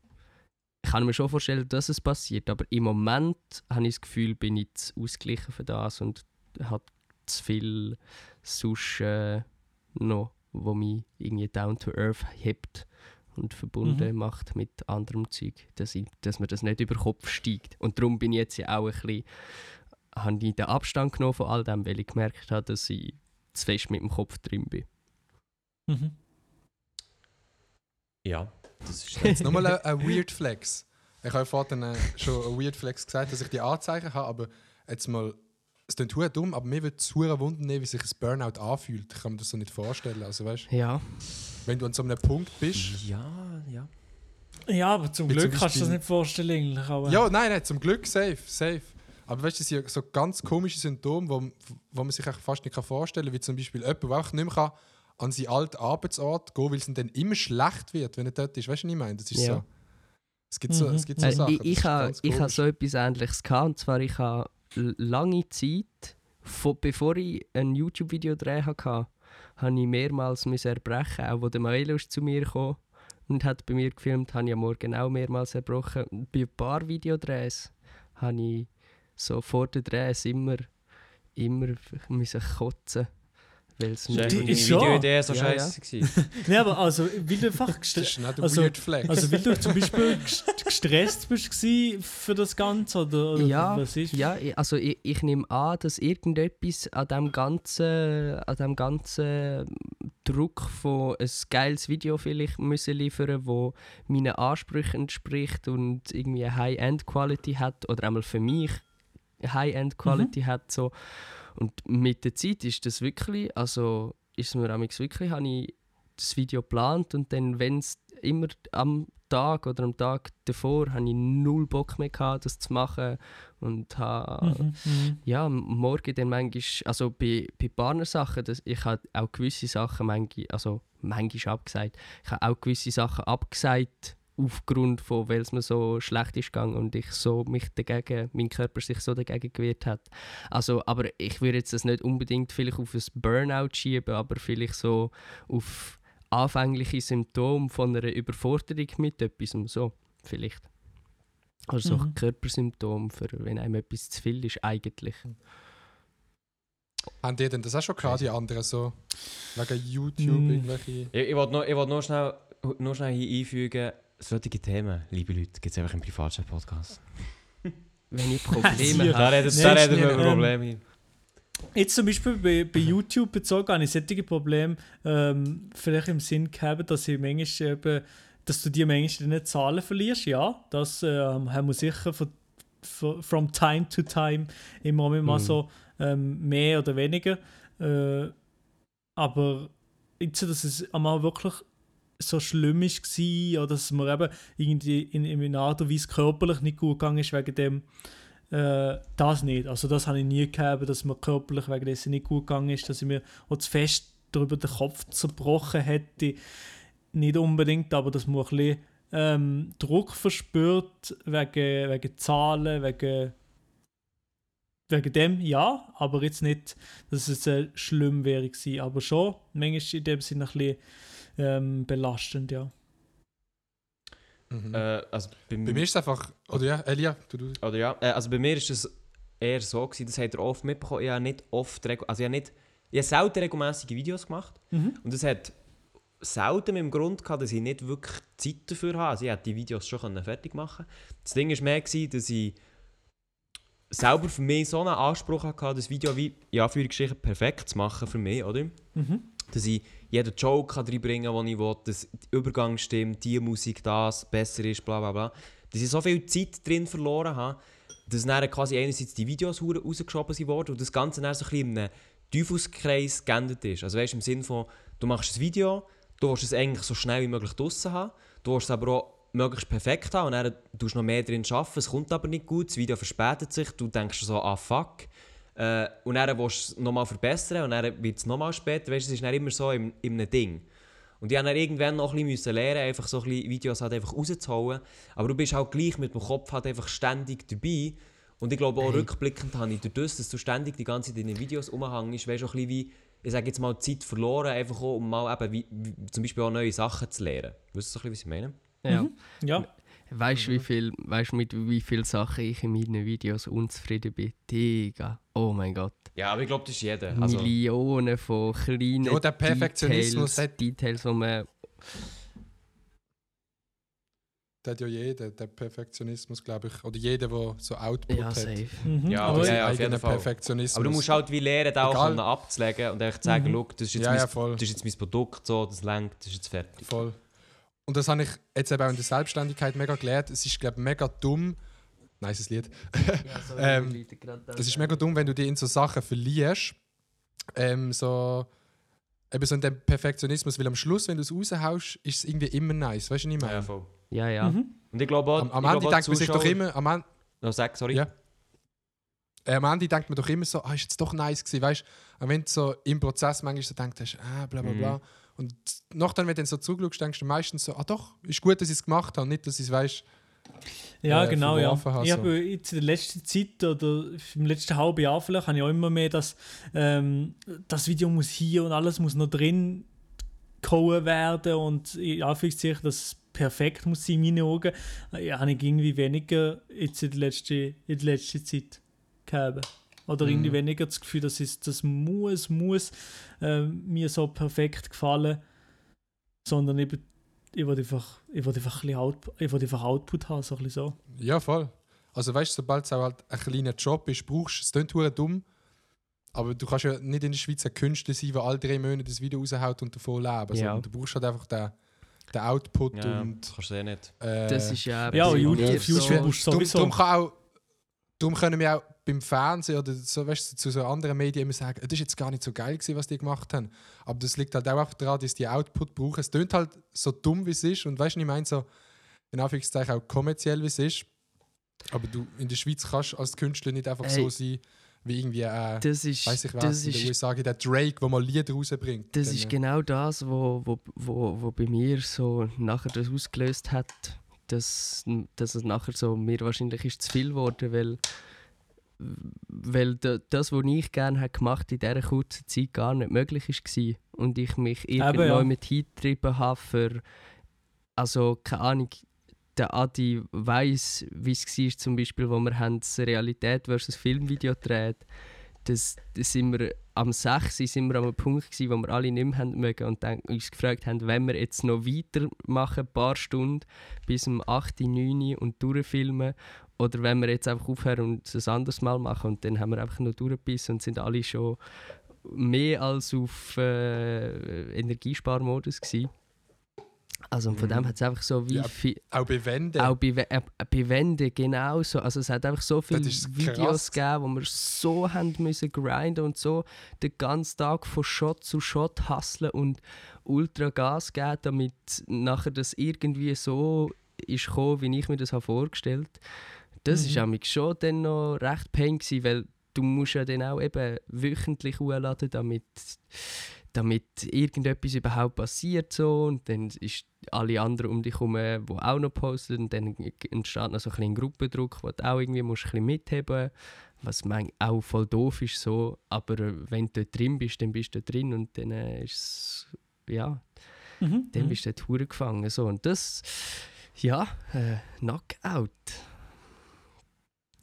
Speaker 5: ich kann mir schon vorstellen, dass es passiert, aber im Moment habe ich das Gefühl, bin ich zu ausgeglichen für das und habe zu viel sonst äh, noch, wo mich irgendwie down to earth hebt und verbunden
Speaker 3: Mhm.
Speaker 5: macht mit anderem Zeug, dass, ich, dass mir das nicht über den Kopf steigt. Und darum bin ich jetzt ja auch ein bisschen, habe ich den Abstand genommen von all dem, weil ich gemerkt habe, dass ich zu fest mit dem Kopf drin bin.
Speaker 3: Mhm.
Speaker 2: Ja, das ist [laughs]
Speaker 4: Jetzt nochmal ein, ein Weird Flex. Ich habe vorhin schon ein Weird Flex gesagt, dass ich die Anzeichen habe, aber jetzt mal, es klingt hure dumm, aber mir würde es hure wundern, wie sich ein Burnout anfühlt. Ich kann mir das so nicht vorstellen. Also weißt,
Speaker 5: Ja,
Speaker 4: wenn du an so einem Punkt bist.
Speaker 2: Ja, ja.
Speaker 3: Ja, aber zum Glück
Speaker 4: zum
Speaker 3: kannst du das
Speaker 4: Beispiel-
Speaker 3: nicht vorstellen. Eigentlich, aber
Speaker 4: Ja, nein, nein, zum Glück safe, safe. Aber weißt du, das sind so ganz komische Symptome, wo, wo man sich fast nicht fast kann wie zum Beispiel jemand, der auch nicht mehr kann an seinen alten Arbeitsort gehen, weil es ihm dann immer schlecht wird, wenn er dort ist. Weißt du, was ich meine? Das ist
Speaker 5: Ja.
Speaker 4: so. Es gibt so,
Speaker 3: Mhm.
Speaker 4: es gibt so
Speaker 5: Äh,
Speaker 4: Sachen.
Speaker 5: ich, ich habe ich ha
Speaker 4: komisch.
Speaker 5: so etwas Ähnliches gehabt. Und zwar, ich habe lange Zeit, von, bevor ich ein YouTube-Video drehen hatte, habe ich mehrmals erbrechen. Auch wo der Maelo ist zu mir gekommen und hat bei mir gefilmt, habe ich am Morgen auch mehrmals erbrochen. Bei ein paar Videodrehs habe ich so vor den Drehs immer, immer müssen kotzen Weil es
Speaker 2: Die
Speaker 5: mir
Speaker 3: Die ist.
Speaker 2: Videoidee so
Speaker 5: Ja,
Speaker 2: scheiße gewesen. [laughs]
Speaker 3: Nein, aber also, weil du einfach
Speaker 4: Das
Speaker 3: gest-
Speaker 4: ist nicht ein
Speaker 3: also, also weil du zum Beispiel [laughs] gest- gestresst bist gsi für das Ganze oder, oder
Speaker 5: Ja,
Speaker 3: was ist?
Speaker 5: ja, ich- also ich, ich nehme an, dass irgendetwas an dem ganzen, an dem ganzen Druck von ein geiles Video vielleicht müssen liefern, wo meinen Ansprüchen entspricht und irgendwie eine High-End-Quality hat oder einmal für mich eine High-End-Quality hat so. Und mit der Zeit ist das wirklich, also ist mir amigs wirklich, habe ich das Video geplant und dann, wenn es immer am Tag oder am Tag davor, habe ich null Bock mehr gehabt, das zu machen und habe
Speaker 3: Mhm, mhm.
Speaker 5: ja, Morgen dann manchmal, also bei, bei Partnersachen, das, ich habe auch gewisse Sachen manchmal, also manchmal abgesagt, ich habe auch gewisse Sachen abgesagt, aufgrund von, weil es mir so schlecht ist gegangen und ich so mich dagegen, mein Körper sich so dagegen gewehrt hat. Also, aber ich würde jetzt das nicht unbedingt vielleicht auf ein Burnout schieben, aber vielleicht so auf anfängliche Symptome von einer Überforderung mit etwas, so vielleicht. Also so
Speaker 3: Mhm.
Speaker 5: Körpersymptome, für wenn einem etwas zu viel ist eigentlich.
Speaker 4: Haben die denn das auch schon gehabt, die anderen so? Wegen YouTube
Speaker 3: Mm.
Speaker 4: irgendwelche...
Speaker 2: Ich, ich wollte noch, wollt noch, schnell, noch schnell hier einfügen, solche Themen, liebe Leute, gibt es einfach im Privatchat-Podcast. [laughs]
Speaker 5: Wenn ich. Probleme
Speaker 2: Da
Speaker 5: habe.
Speaker 2: reden, da
Speaker 3: ist
Speaker 2: reden wir
Speaker 3: nicht,
Speaker 2: über Probleme.
Speaker 3: Jetzt zum Beispiel bei, bei YouTube bezogen habe ich solche Probleme ähm, vielleicht im Sinn gehabt, dass ich manchmal eben, dass du die manchmal nicht Zahlen verlierst. Ja, das ähm, haben wir sicher von, von, from time to time immer mal
Speaker 5: Mhm.
Speaker 3: so ähm, mehr oder weniger. Äh, aber jetzt, dass es einmal wirklich so schlimm war oder dass mir eben irgendwie in, in einer Art und Weise körperlich nicht gut gegangen ist wegen dem, äh, das nicht. Also das habe ich nie gehabt, dass mir körperlich wegen dessen nicht gut gegangen ist, dass ich mir auch zu fest darüber den Kopf zerbrochen hätte. Nicht unbedingt, aber dass man ein bisschen ähm, Druck verspürt wegen, wegen Zahlen, wegen, wegen dem, ja, aber jetzt nicht, dass es äh, schlimm wäre gewesen, aber schon, manchmal in dem Sinne ein bisschen ähm, belastend, ja.
Speaker 4: Mhm.
Speaker 2: Äh, also bei,
Speaker 4: Bei mir ist es einfach... Oder ja, Elia, du... du
Speaker 2: Oder ja, äh, also bei mir ist es eher so gewesen, das habt ihr oft mitbekommen, ich habe nicht oft, also ich habe nicht, ich habe selten regelmäßige Videos gemacht
Speaker 3: Mhm.
Speaker 2: und das hat selten mit dem Grund gehabt, dass ich nicht wirklich Zeit dafür habe, also ich hätte die Videos schon fertig machen Das Ding war mehr, gewesen, dass ich selber für mich so einen Anspruch hatte, das Video wie, in Anführungsstrichen, perfekt zu machen für mich, oder?
Speaker 3: Mhm.
Speaker 2: dass ich jeden Joke kann reinbringen kann, den ich will, dass der Übergang stimmt, die Musik das besser ist, bla bla bla. Dass ich so viel Zeit drin verloren habe, dass dann quasi einerseits die Videos rausgeschoben sind worden und das Ganze dann so ein bisschen einem Teufelskreis geendet ist. Also weißt du, im Sinne von, du machst ein Video, du willst es eigentlich so schnell wie möglich draussen haben, du willst es aber auch möglichst perfekt haben und dann tust du noch mehr drin arbeiten, es kommt aber nicht gut, das Video verspätet sich, du denkst so, ah fuck, äh, und dann willst du es nochmal verbessern und dann wird es nochmal später. Weißt du, es ist dann immer so im, in einem Ding. Und ich musste dann irgendwann noch ein bisschen lernen, einfach so ein bisschen Videos halt einfach rauszuholen. Aber du bist auch gleich mit dem Kopf halt einfach ständig dabei. Und ich glaube auch
Speaker 5: Hey.
Speaker 2: rückblickend habe ich durch das, dass du ständig die ganze Zeit in den Videos umhängst, weißt du, auch ein bisschen wie, ich sage jetzt mal, Zeit verloren, einfach auch, um mal eben wie, wie, zum Beispiel auch neue Sachen zu lernen. Weißt du so ein bisschen, was ich meine?
Speaker 5: Ja.
Speaker 3: Mhm. Ja.
Speaker 5: Weißt du, wie viel, weißt, mit wie vielen Sachen ich in meinen Videos unzufrieden bin? Digga. Oh mein Gott.
Speaker 2: Ja, aber ich glaube, das ist jeder. Also,
Speaker 5: Millionen von kleinen
Speaker 4: Ja, der Perfektionismus
Speaker 5: Details,
Speaker 4: hat-
Speaker 5: Details, wo man...
Speaker 4: Der hat ja jeder, der Perfektionismus, glaube ich. Oder jeder, der so Output
Speaker 5: Ja,
Speaker 4: hat.
Speaker 5: safe.
Speaker 3: Mhm.
Speaker 2: Ja,
Speaker 3: aber
Speaker 4: Seinen
Speaker 2: ja, auf jeden Fall.
Speaker 4: Perfektionismus.
Speaker 2: aber du musst halt wie lernen, da auch abzulegen und einfach zu sagen,
Speaker 3: Mhm.
Speaker 2: «Schau, das ist jetzt
Speaker 4: Ja,
Speaker 2: mein
Speaker 4: ja,
Speaker 2: das ist jetzt mein Produkt, so, das längt, das ist jetzt fertig.
Speaker 4: Voll. Und das habe ich jetzt eben auch in der Selbstständigkeit mega gelernt. Es ist, glaube ich, mega dumm. Nices Lied. [laughs] Ähm, Es ist mega dumm, wenn du dich in so Sachen verlierst. Ähm, so. Eben so in dem Perfektionismus, weil am Schluss, wenn du es raushaust, ist es irgendwie immer nice. Weißt du, was ich meine?
Speaker 2: voll.
Speaker 5: Ja, ja.
Speaker 3: Mhm.
Speaker 2: Und ich glaube auch,
Speaker 4: Am, am Ende denkt man sich doch immer. Am, Ende-
Speaker 2: No, sag, sorry.
Speaker 4: Ja. äh, am Ende denkt man doch immer so, ah, ist jetzt doch nice gewesen, weißt du? Und wenn du so im Prozess manchmal so denkst, hast, ah, bla bla bla.
Speaker 2: Mhm.
Speaker 4: Und nachdem, wenn du dann so zurückschaust, denkst du meistens so, ah doch, ist gut, dass ich es gemacht habe, nicht, dass ich es, weißt
Speaker 3: Ja,
Speaker 4: äh,
Speaker 3: genau, ja.
Speaker 4: habe,
Speaker 3: Ich habe jetzt in der letzten Zeit oder im letzten halben Jahr vielleicht, habe ich auch immer mehr, dass ähm, das Video muss hier und alles muss noch drin gehauen werden und in Anführungszeichen, dass es perfekt muss sein in meinen Augen, ja, habe ich irgendwie weniger jetzt in der letzten, in der letzten Zeit gehabt. Oder
Speaker 4: Mhm.
Speaker 3: irgendwie weniger das Gefühl, dass es, das muss, muss äh, mir so perfekt gefallen. Sondern eben, ich will einfach, ich will einfach, ein bisschen Out, ich einfach Output haben, so ein bisschen so.
Speaker 4: Ja, voll. Also weißt du, sobald es auch halt ein kleiner Job ist, brauchst du es klingt dumm. Aber du kannst ja nicht in der Schweiz ein Künstler sein, der alle drei Monate das Video raushaut und davon leben.
Speaker 5: Ja.
Speaker 4: sondern du brauchst halt einfach den, den Output
Speaker 2: Ja,
Speaker 4: und.
Speaker 2: kannst du eh nicht.
Speaker 4: Äh,
Speaker 5: Das ist ja.
Speaker 3: Ja, YouTube- YouTube
Speaker 5: so-
Speaker 3: musst du sowieso.
Speaker 4: darum, kann auch, darum können wir auch beim Fernsehen oder so, weißt, zu so anderen Medien immer sagen, das ist jetzt gar nicht so geil gewesen, was die gemacht haben. Aber das liegt halt auch einfach daran, dass die Output brauchen. Es klingt halt so dumm, wie es ist. Und weißt du, ich meine so, in Anführungszeichen auch kommerziell, wie es ist. Aber du in der Schweiz kannst als Künstler nicht einfach
Speaker 5: Ey.
Speaker 4: so sein, wie irgendwie, äh,
Speaker 5: Das ist,
Speaker 4: weiß ich was, in den USA der Drake, der mal Lieder rausbringt.
Speaker 5: das
Speaker 4: Dann,
Speaker 5: ist
Speaker 4: äh,
Speaker 5: genau das, wo, wo, wo, wo bei mir so nachher das ausgelöst hat, dass, dass es nachher so mir wahrscheinlich ist zu viel geworden, weil, weil da, das, was ich gerne habe gemacht in dieser kurzen Zeit gar nicht möglich war und ich mich irgendwo
Speaker 3: ja.
Speaker 5: mit hingetrieben habe für, also keine Ahnung, der Adi weiß, wie es war, zum Beispiel, wo wir haben das Realität versus Filmvideo gedreht das, das sind wir am 6. sind wir an einem Punkt gewesen, wo wir alle nicht mehr mögen und dann uns gefragt haben, wenn wir jetzt noch weitermachen, ein paar Stunden bis um 8, 9 und durchfilmen oder wenn wir jetzt einfach aufhören und es ein anderes Mal machen und dann haben wir einfach noch durchgebissen und sind alle schon mehr als auf äh, Energiesparmodus gewesen. Also und von
Speaker 4: Mhm.
Speaker 5: dem hat es einfach so wie
Speaker 4: Ja,
Speaker 5: viel,
Speaker 4: Auch bei Wänden.
Speaker 5: auch bei, äh, bei Wänden genauso. Also es hat einfach so viele
Speaker 4: Das
Speaker 5: Videos gegeben, wo wir so haben müssen grinden und so den ganzen Tag von Shot zu Shot hustlen und ultra Gas geben, damit nachher das irgendwie so ist gekommen, wie ich mir das habe vorgestellt. Das ist
Speaker 3: Mhm.
Speaker 5: ist schon dann noch recht pain gewesen, weil du musst ja dann auch eben wöchentlich hochladen, damit damit irgendetwas überhaupt passiert so und dann ist alle anderen um dich herum, die auch noch posten und dann entsteht noch so ein bisschen Gruppendruck, wo du auch irgendwie musst ein bisschen mitheben was man auch voll doof ist so, aber äh, wenn du dort drin bist, dann bist du drin und dann äh, ist es, ja,
Speaker 3: Mhm.
Speaker 5: dann
Speaker 3: mhm.
Speaker 5: bist du dort hure gefangen so und das, ja, äh, Knockout.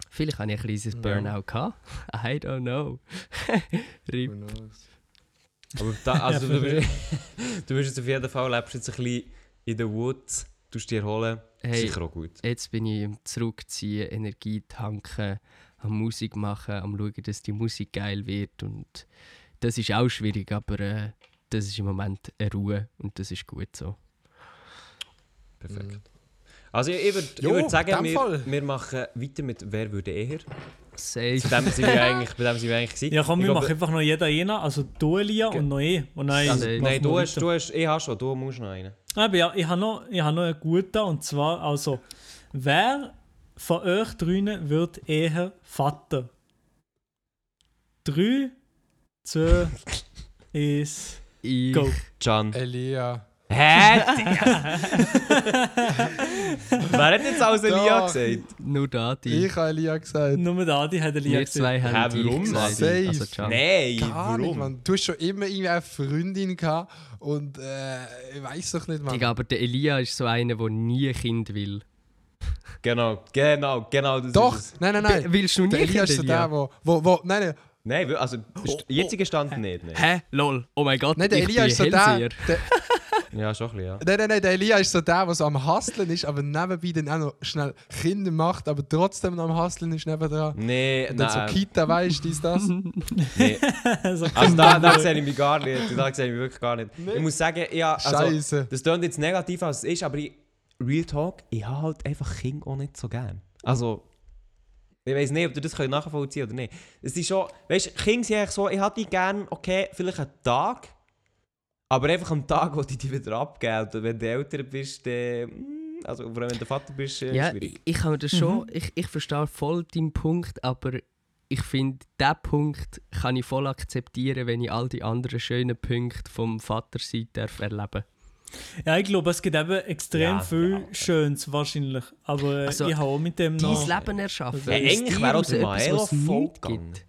Speaker 5: Vielleicht habe ich ein kleines. Burnout gehabt. [laughs] I don't know. Rip.
Speaker 2: Aber da, also,
Speaker 3: Ja,
Speaker 2: du, bist, du bist jetzt auf jeden Fall, lebst jetzt ein bisschen in den Woods, tust dir erholen,
Speaker 5: Hey,
Speaker 2: sicher auch gut.
Speaker 5: Jetzt bin ich am Zurückziehen, Energie tanken, am Musik machen, am schauen, dass die Musik geil wird. Und das ist auch schwierig, aber äh, das ist im Moment eine Ruhe und das ist gut so.
Speaker 2: Perfekt.
Speaker 4: Mhm.
Speaker 2: Also ich, ich würde würd sagen, wir, wir machen weiter mit «Wer würde eher?».
Speaker 5: Safe.
Speaker 2: Bei dem sind wir eigentlich, bei dem sind wir eigentlich [laughs] gewesen.
Speaker 3: Ja, komm,
Speaker 2: Ich
Speaker 3: wir
Speaker 2: glaube-
Speaker 3: machen einfach noch jeder einer. Also du, Elia, und noch ich. Und nein,
Speaker 5: Also,
Speaker 2: Nein, du hast, du hast, ich habe schon, du musst noch einen.
Speaker 3: Aber ja, ich habe noch, ich habe noch einen guten. Und zwar, also, wer von euch drinnen wird eher Vater? Drei, zwei, [laughs] eins,
Speaker 5: Ich,
Speaker 3: go.
Speaker 2: Can.
Speaker 4: Elia.
Speaker 2: Hä? Digga? [laughs] Wer hat jetzt alles Elia
Speaker 4: Doch.
Speaker 2: gesagt?
Speaker 5: nur da, die.
Speaker 4: Ich habe Elia gesagt.
Speaker 3: Nur der Adi hat Elia
Speaker 5: Wir zwei
Speaker 2: Hä,
Speaker 5: haben dich
Speaker 2: warum,
Speaker 5: gesagt.
Speaker 4: Safe.
Speaker 5: Also, Can.
Speaker 2: Nein,
Speaker 4: Keine Ahnung,
Speaker 2: warum?
Speaker 4: Mann. Du hast schon immer irgendwie eine Freundin gehabt und äh, ich weiß doch nicht, Mann.
Speaker 5: Digga, aber der Elia ist so einer, der nie ein Kind will.
Speaker 2: Genau, genau, genau. Das
Speaker 4: Doch,
Speaker 2: Ist es.
Speaker 4: nein, nein, nein.
Speaker 5: Willst du nie
Speaker 4: Der
Speaker 5: ein
Speaker 4: Elia
Speaker 5: Kind,
Speaker 4: ist so
Speaker 5: Elia?
Speaker 4: der, wo, wo, wo nein, nein,
Speaker 2: Nein, also st- jetziger Stand nicht. Nein.
Speaker 5: Hä? Lol. Oh mein Gott,
Speaker 4: nein, der
Speaker 5: ich
Speaker 4: Elia
Speaker 5: bin
Speaker 4: ist so der,
Speaker 5: Hellseher.
Speaker 4: der
Speaker 2: Ja, schon ein bisschen, ja.
Speaker 4: nein, nein, nein, der Elia ist so der, der so am Hustlen ist, aber nebenbei dann auch noch schnell Kinder macht, aber trotzdem noch am Hustlen ist nebendran.
Speaker 2: Nee,
Speaker 4: Und dann
Speaker 2: nein.
Speaker 4: so Kita, weißt du, dies, das. [laughs]
Speaker 2: nee.
Speaker 3: also,
Speaker 2: Also da, da sehe ich mich gar nicht. Da sehe ich mich wirklich gar nicht. Ich muss sagen, ja, also,
Speaker 4: Scheiße.
Speaker 2: das klingt jetzt negativ, als es ist, aber ich, Real Talk, ich habe halt einfach Kinder auch nicht so gern. Also, ich weiß nicht, ob du das könnt nachvollziehen oder nicht. Es ist schon, weißt du, Kinder sind eigentlich so, ich hätte die gern, okay, vielleicht einen Tag, aber einfach am Tag, wo du die wieder abgeben. Und wenn du älter bist, dann, mm, also vor allem wenn du Vater bist, äh,
Speaker 5: Ja,
Speaker 2: schwierig.
Speaker 5: ich, ich kann mir das schon, ich, ich verstehe voll deinen Punkt, aber ich finde, diesen Punkt kann ich voll akzeptieren, wenn ich all die anderen schönen Punkte vom Vaterseite darf erleben
Speaker 3: ja, ich glaube, es gibt eben extrem
Speaker 2: Ja,
Speaker 3: viel
Speaker 2: ja.
Speaker 3: Schönes wahrscheinlich. Aber äh,
Speaker 5: Also,
Speaker 3: ich habe auch mit dem
Speaker 5: Dein
Speaker 3: noch...
Speaker 5: Leben erschaffen. Aus
Speaker 2: eigentlich wäre auch der
Speaker 5: etwas,
Speaker 2: Maelo
Speaker 5: was es
Speaker 2: voll
Speaker 5: gibt.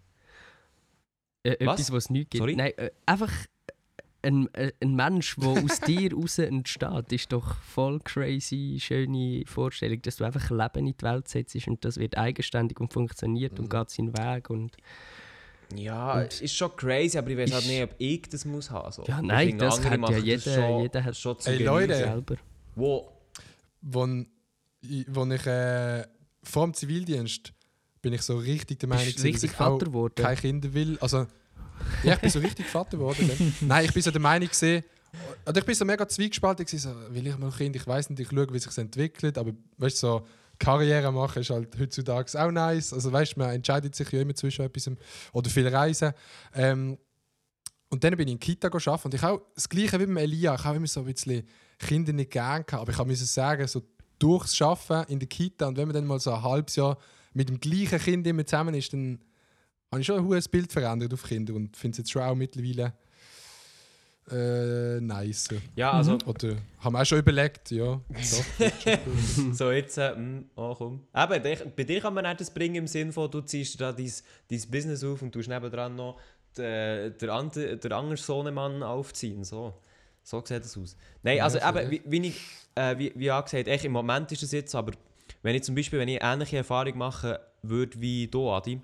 Speaker 5: Äh,
Speaker 2: Was?
Speaker 5: etwas, was es nicht gibt.
Speaker 2: Sorry?
Speaker 5: Nein, äh, einfach ein, äh, ein Mensch, der aus [laughs] dir raus entsteht, ist doch voll crazy, schöne Vorstellung, dass du einfach Leben in die Welt setzt und das wird eigenständig und funktioniert
Speaker 2: Mhm.
Speaker 5: und geht seinen Weg und
Speaker 2: Ja,
Speaker 5: Und-
Speaker 2: ist schon crazy, aber ich weiß halt nicht, ob ich das muss haben. So.
Speaker 5: Ja,
Speaker 2: Ich
Speaker 5: nein, das hat ja jeder-
Speaker 2: schon,
Speaker 5: jeder hat-
Speaker 2: schon zu
Speaker 4: Ey. Leute.
Speaker 5: selber.
Speaker 2: Wo,
Speaker 4: Wo, ich- wo ich äh, vor dem Zivildienst bin ich so richtig der Meinung, dass
Speaker 5: richtig
Speaker 4: ich auch
Speaker 5: Vater geworden?
Speaker 4: keine Kinder will. Also, ja, ich bin so richtig Vater geworden. [laughs] Nein, ich bin so der Meinung gesehen, oder ich bin so mega zwiegespalten gewesen, so, will ich mal Kind, ich weiß nicht, ich schaue, wie sich entwickelt, aber weißt so Karriere machen ist halt heutzutage auch nice. Also weißt man entscheidet sich ja immer zwischen etwas oder viel Reisen. Ähm, und dann bin ich in die Kita arbeiten und ich auch das Gleiche wie mit Elia, ich habe immer so ein bisschen Kinder nicht gern gehabt, aber ich habe müssen sagen, so durchs Arbeiten in der Kita und wenn man dann mal so ein halbes Jahr mit dem gleichen Kind immer zusammen ist, dann habe ich schon ein hohes Bild verändert auf Kinder und finde es jetzt schon auch mittlerweile äh, nice.
Speaker 2: ja, also,
Speaker 4: Oder haben wir auch schon überlegt, ja. [laughs] Doch.
Speaker 2: so jetzt, äh, mm, oh komm. Eben, dich- bei dir kann man nicht das bringen im Sinne von, du ziehst da dein, dein Business auf und tust nebendran noch den, der, andere, der andere Sohnemann aufziehen. So, so sieht das aus. Nein,
Speaker 4: Ja,
Speaker 2: also
Speaker 4: so
Speaker 2: eben, wie, wie, ich, äh, wie, wie angesagt, echt, im Moment ist es jetzt, aber wenn ich zum Beispiel, wenn ich ähnliche Erfahrung machen würde wie du, Adi,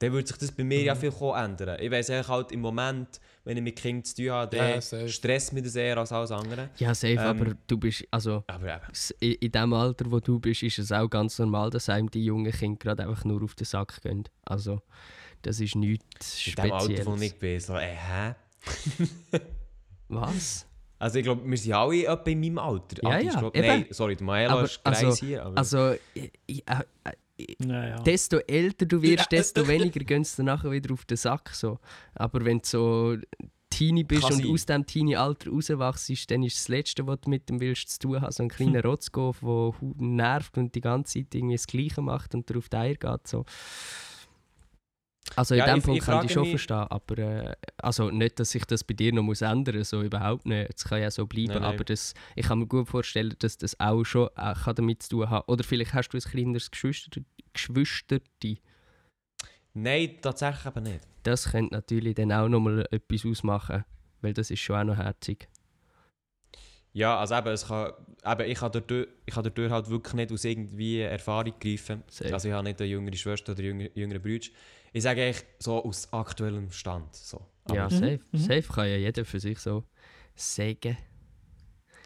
Speaker 2: dann würde sich das bei mir ja
Speaker 4: Mhm.
Speaker 2: viel ändern. Ich weiss eigentlich halt im Moment, wenn ich mit Kindern zu tun habe,
Speaker 4: Ja,
Speaker 2: dann
Speaker 4: safe.
Speaker 2: stresst mich das eher als alles andere.
Speaker 5: Ja, safe,
Speaker 2: Ähm,
Speaker 5: aber du bist, also
Speaker 2: Aber eben.
Speaker 5: in, in dem Alter, wo du bist, ist es auch ganz normal, dass einem die jungen Kinder gerade einfach nur auf den Sack gehen. Also, das ist nichts
Speaker 2: In dem Alter, wo
Speaker 5: Spezielles.
Speaker 2: ich bin, so, äh, hä? [laughs]
Speaker 5: Was?
Speaker 2: Also ich glaube, wir sind alle etwa in meinem Alter.
Speaker 5: Ja,
Speaker 2: Adi
Speaker 5: ja,
Speaker 2: glaub. Nein, sorry, der Maela
Speaker 5: Aber
Speaker 2: ist
Speaker 5: also-
Speaker 2: hier. Aber
Speaker 5: Also, ich, ich, äh, äh,
Speaker 3: Naja.
Speaker 5: desto älter du wirst, desto weniger gehen sie dann nachher wieder auf den Sack. So. Aber wenn du so Teenie bist
Speaker 2: Kann
Speaker 5: und
Speaker 2: sein.
Speaker 5: aus diesem Teenie-Alter rauswachst, dann ist das Letzte, was du mit dem willst, zu tun haben, so ein kleiner [laughs] Rotzkopf, der nervt und die ganze Zeit irgendwie das Gleiche macht und dir auf die Eier geht. So. Also in
Speaker 2: Ja,
Speaker 5: dem
Speaker 2: ich-
Speaker 5: Punkt
Speaker 2: ich
Speaker 5: kann ich schon verstehen, aber äh, also nicht, dass sich das bei dir noch muss ändern so überhaupt nicht. Es kann ja so bleiben,
Speaker 2: Nein, nein.
Speaker 5: aber das, ich kann mir gut vorstellen, dass das auch schon äh, kann damit zu tun hat. Oder vielleicht hast du ein kleineres Geschwister, Geschwisterte.
Speaker 2: Nein, tatsächlich eben nicht.
Speaker 5: Das könnte natürlich dann auch nochmal etwas ausmachen, weil das ist schon auch noch herzig.
Speaker 2: Ja, also eben, es kann, eben ich, kann dadurch, ich kann dadurch halt wirklich nicht aus irgendwie Erfahrung greifen.
Speaker 5: Safe.
Speaker 2: Also ich habe nicht eine jüngere Schwester oder jüngere, jüngere Brüder. Ich sage eigentlich so aus aktuellem Stand. So. Aber
Speaker 5: ja,
Speaker 3: Mhm,
Speaker 5: safe.
Speaker 3: mhm.
Speaker 5: Safe kann ja jeder für sich so sagen.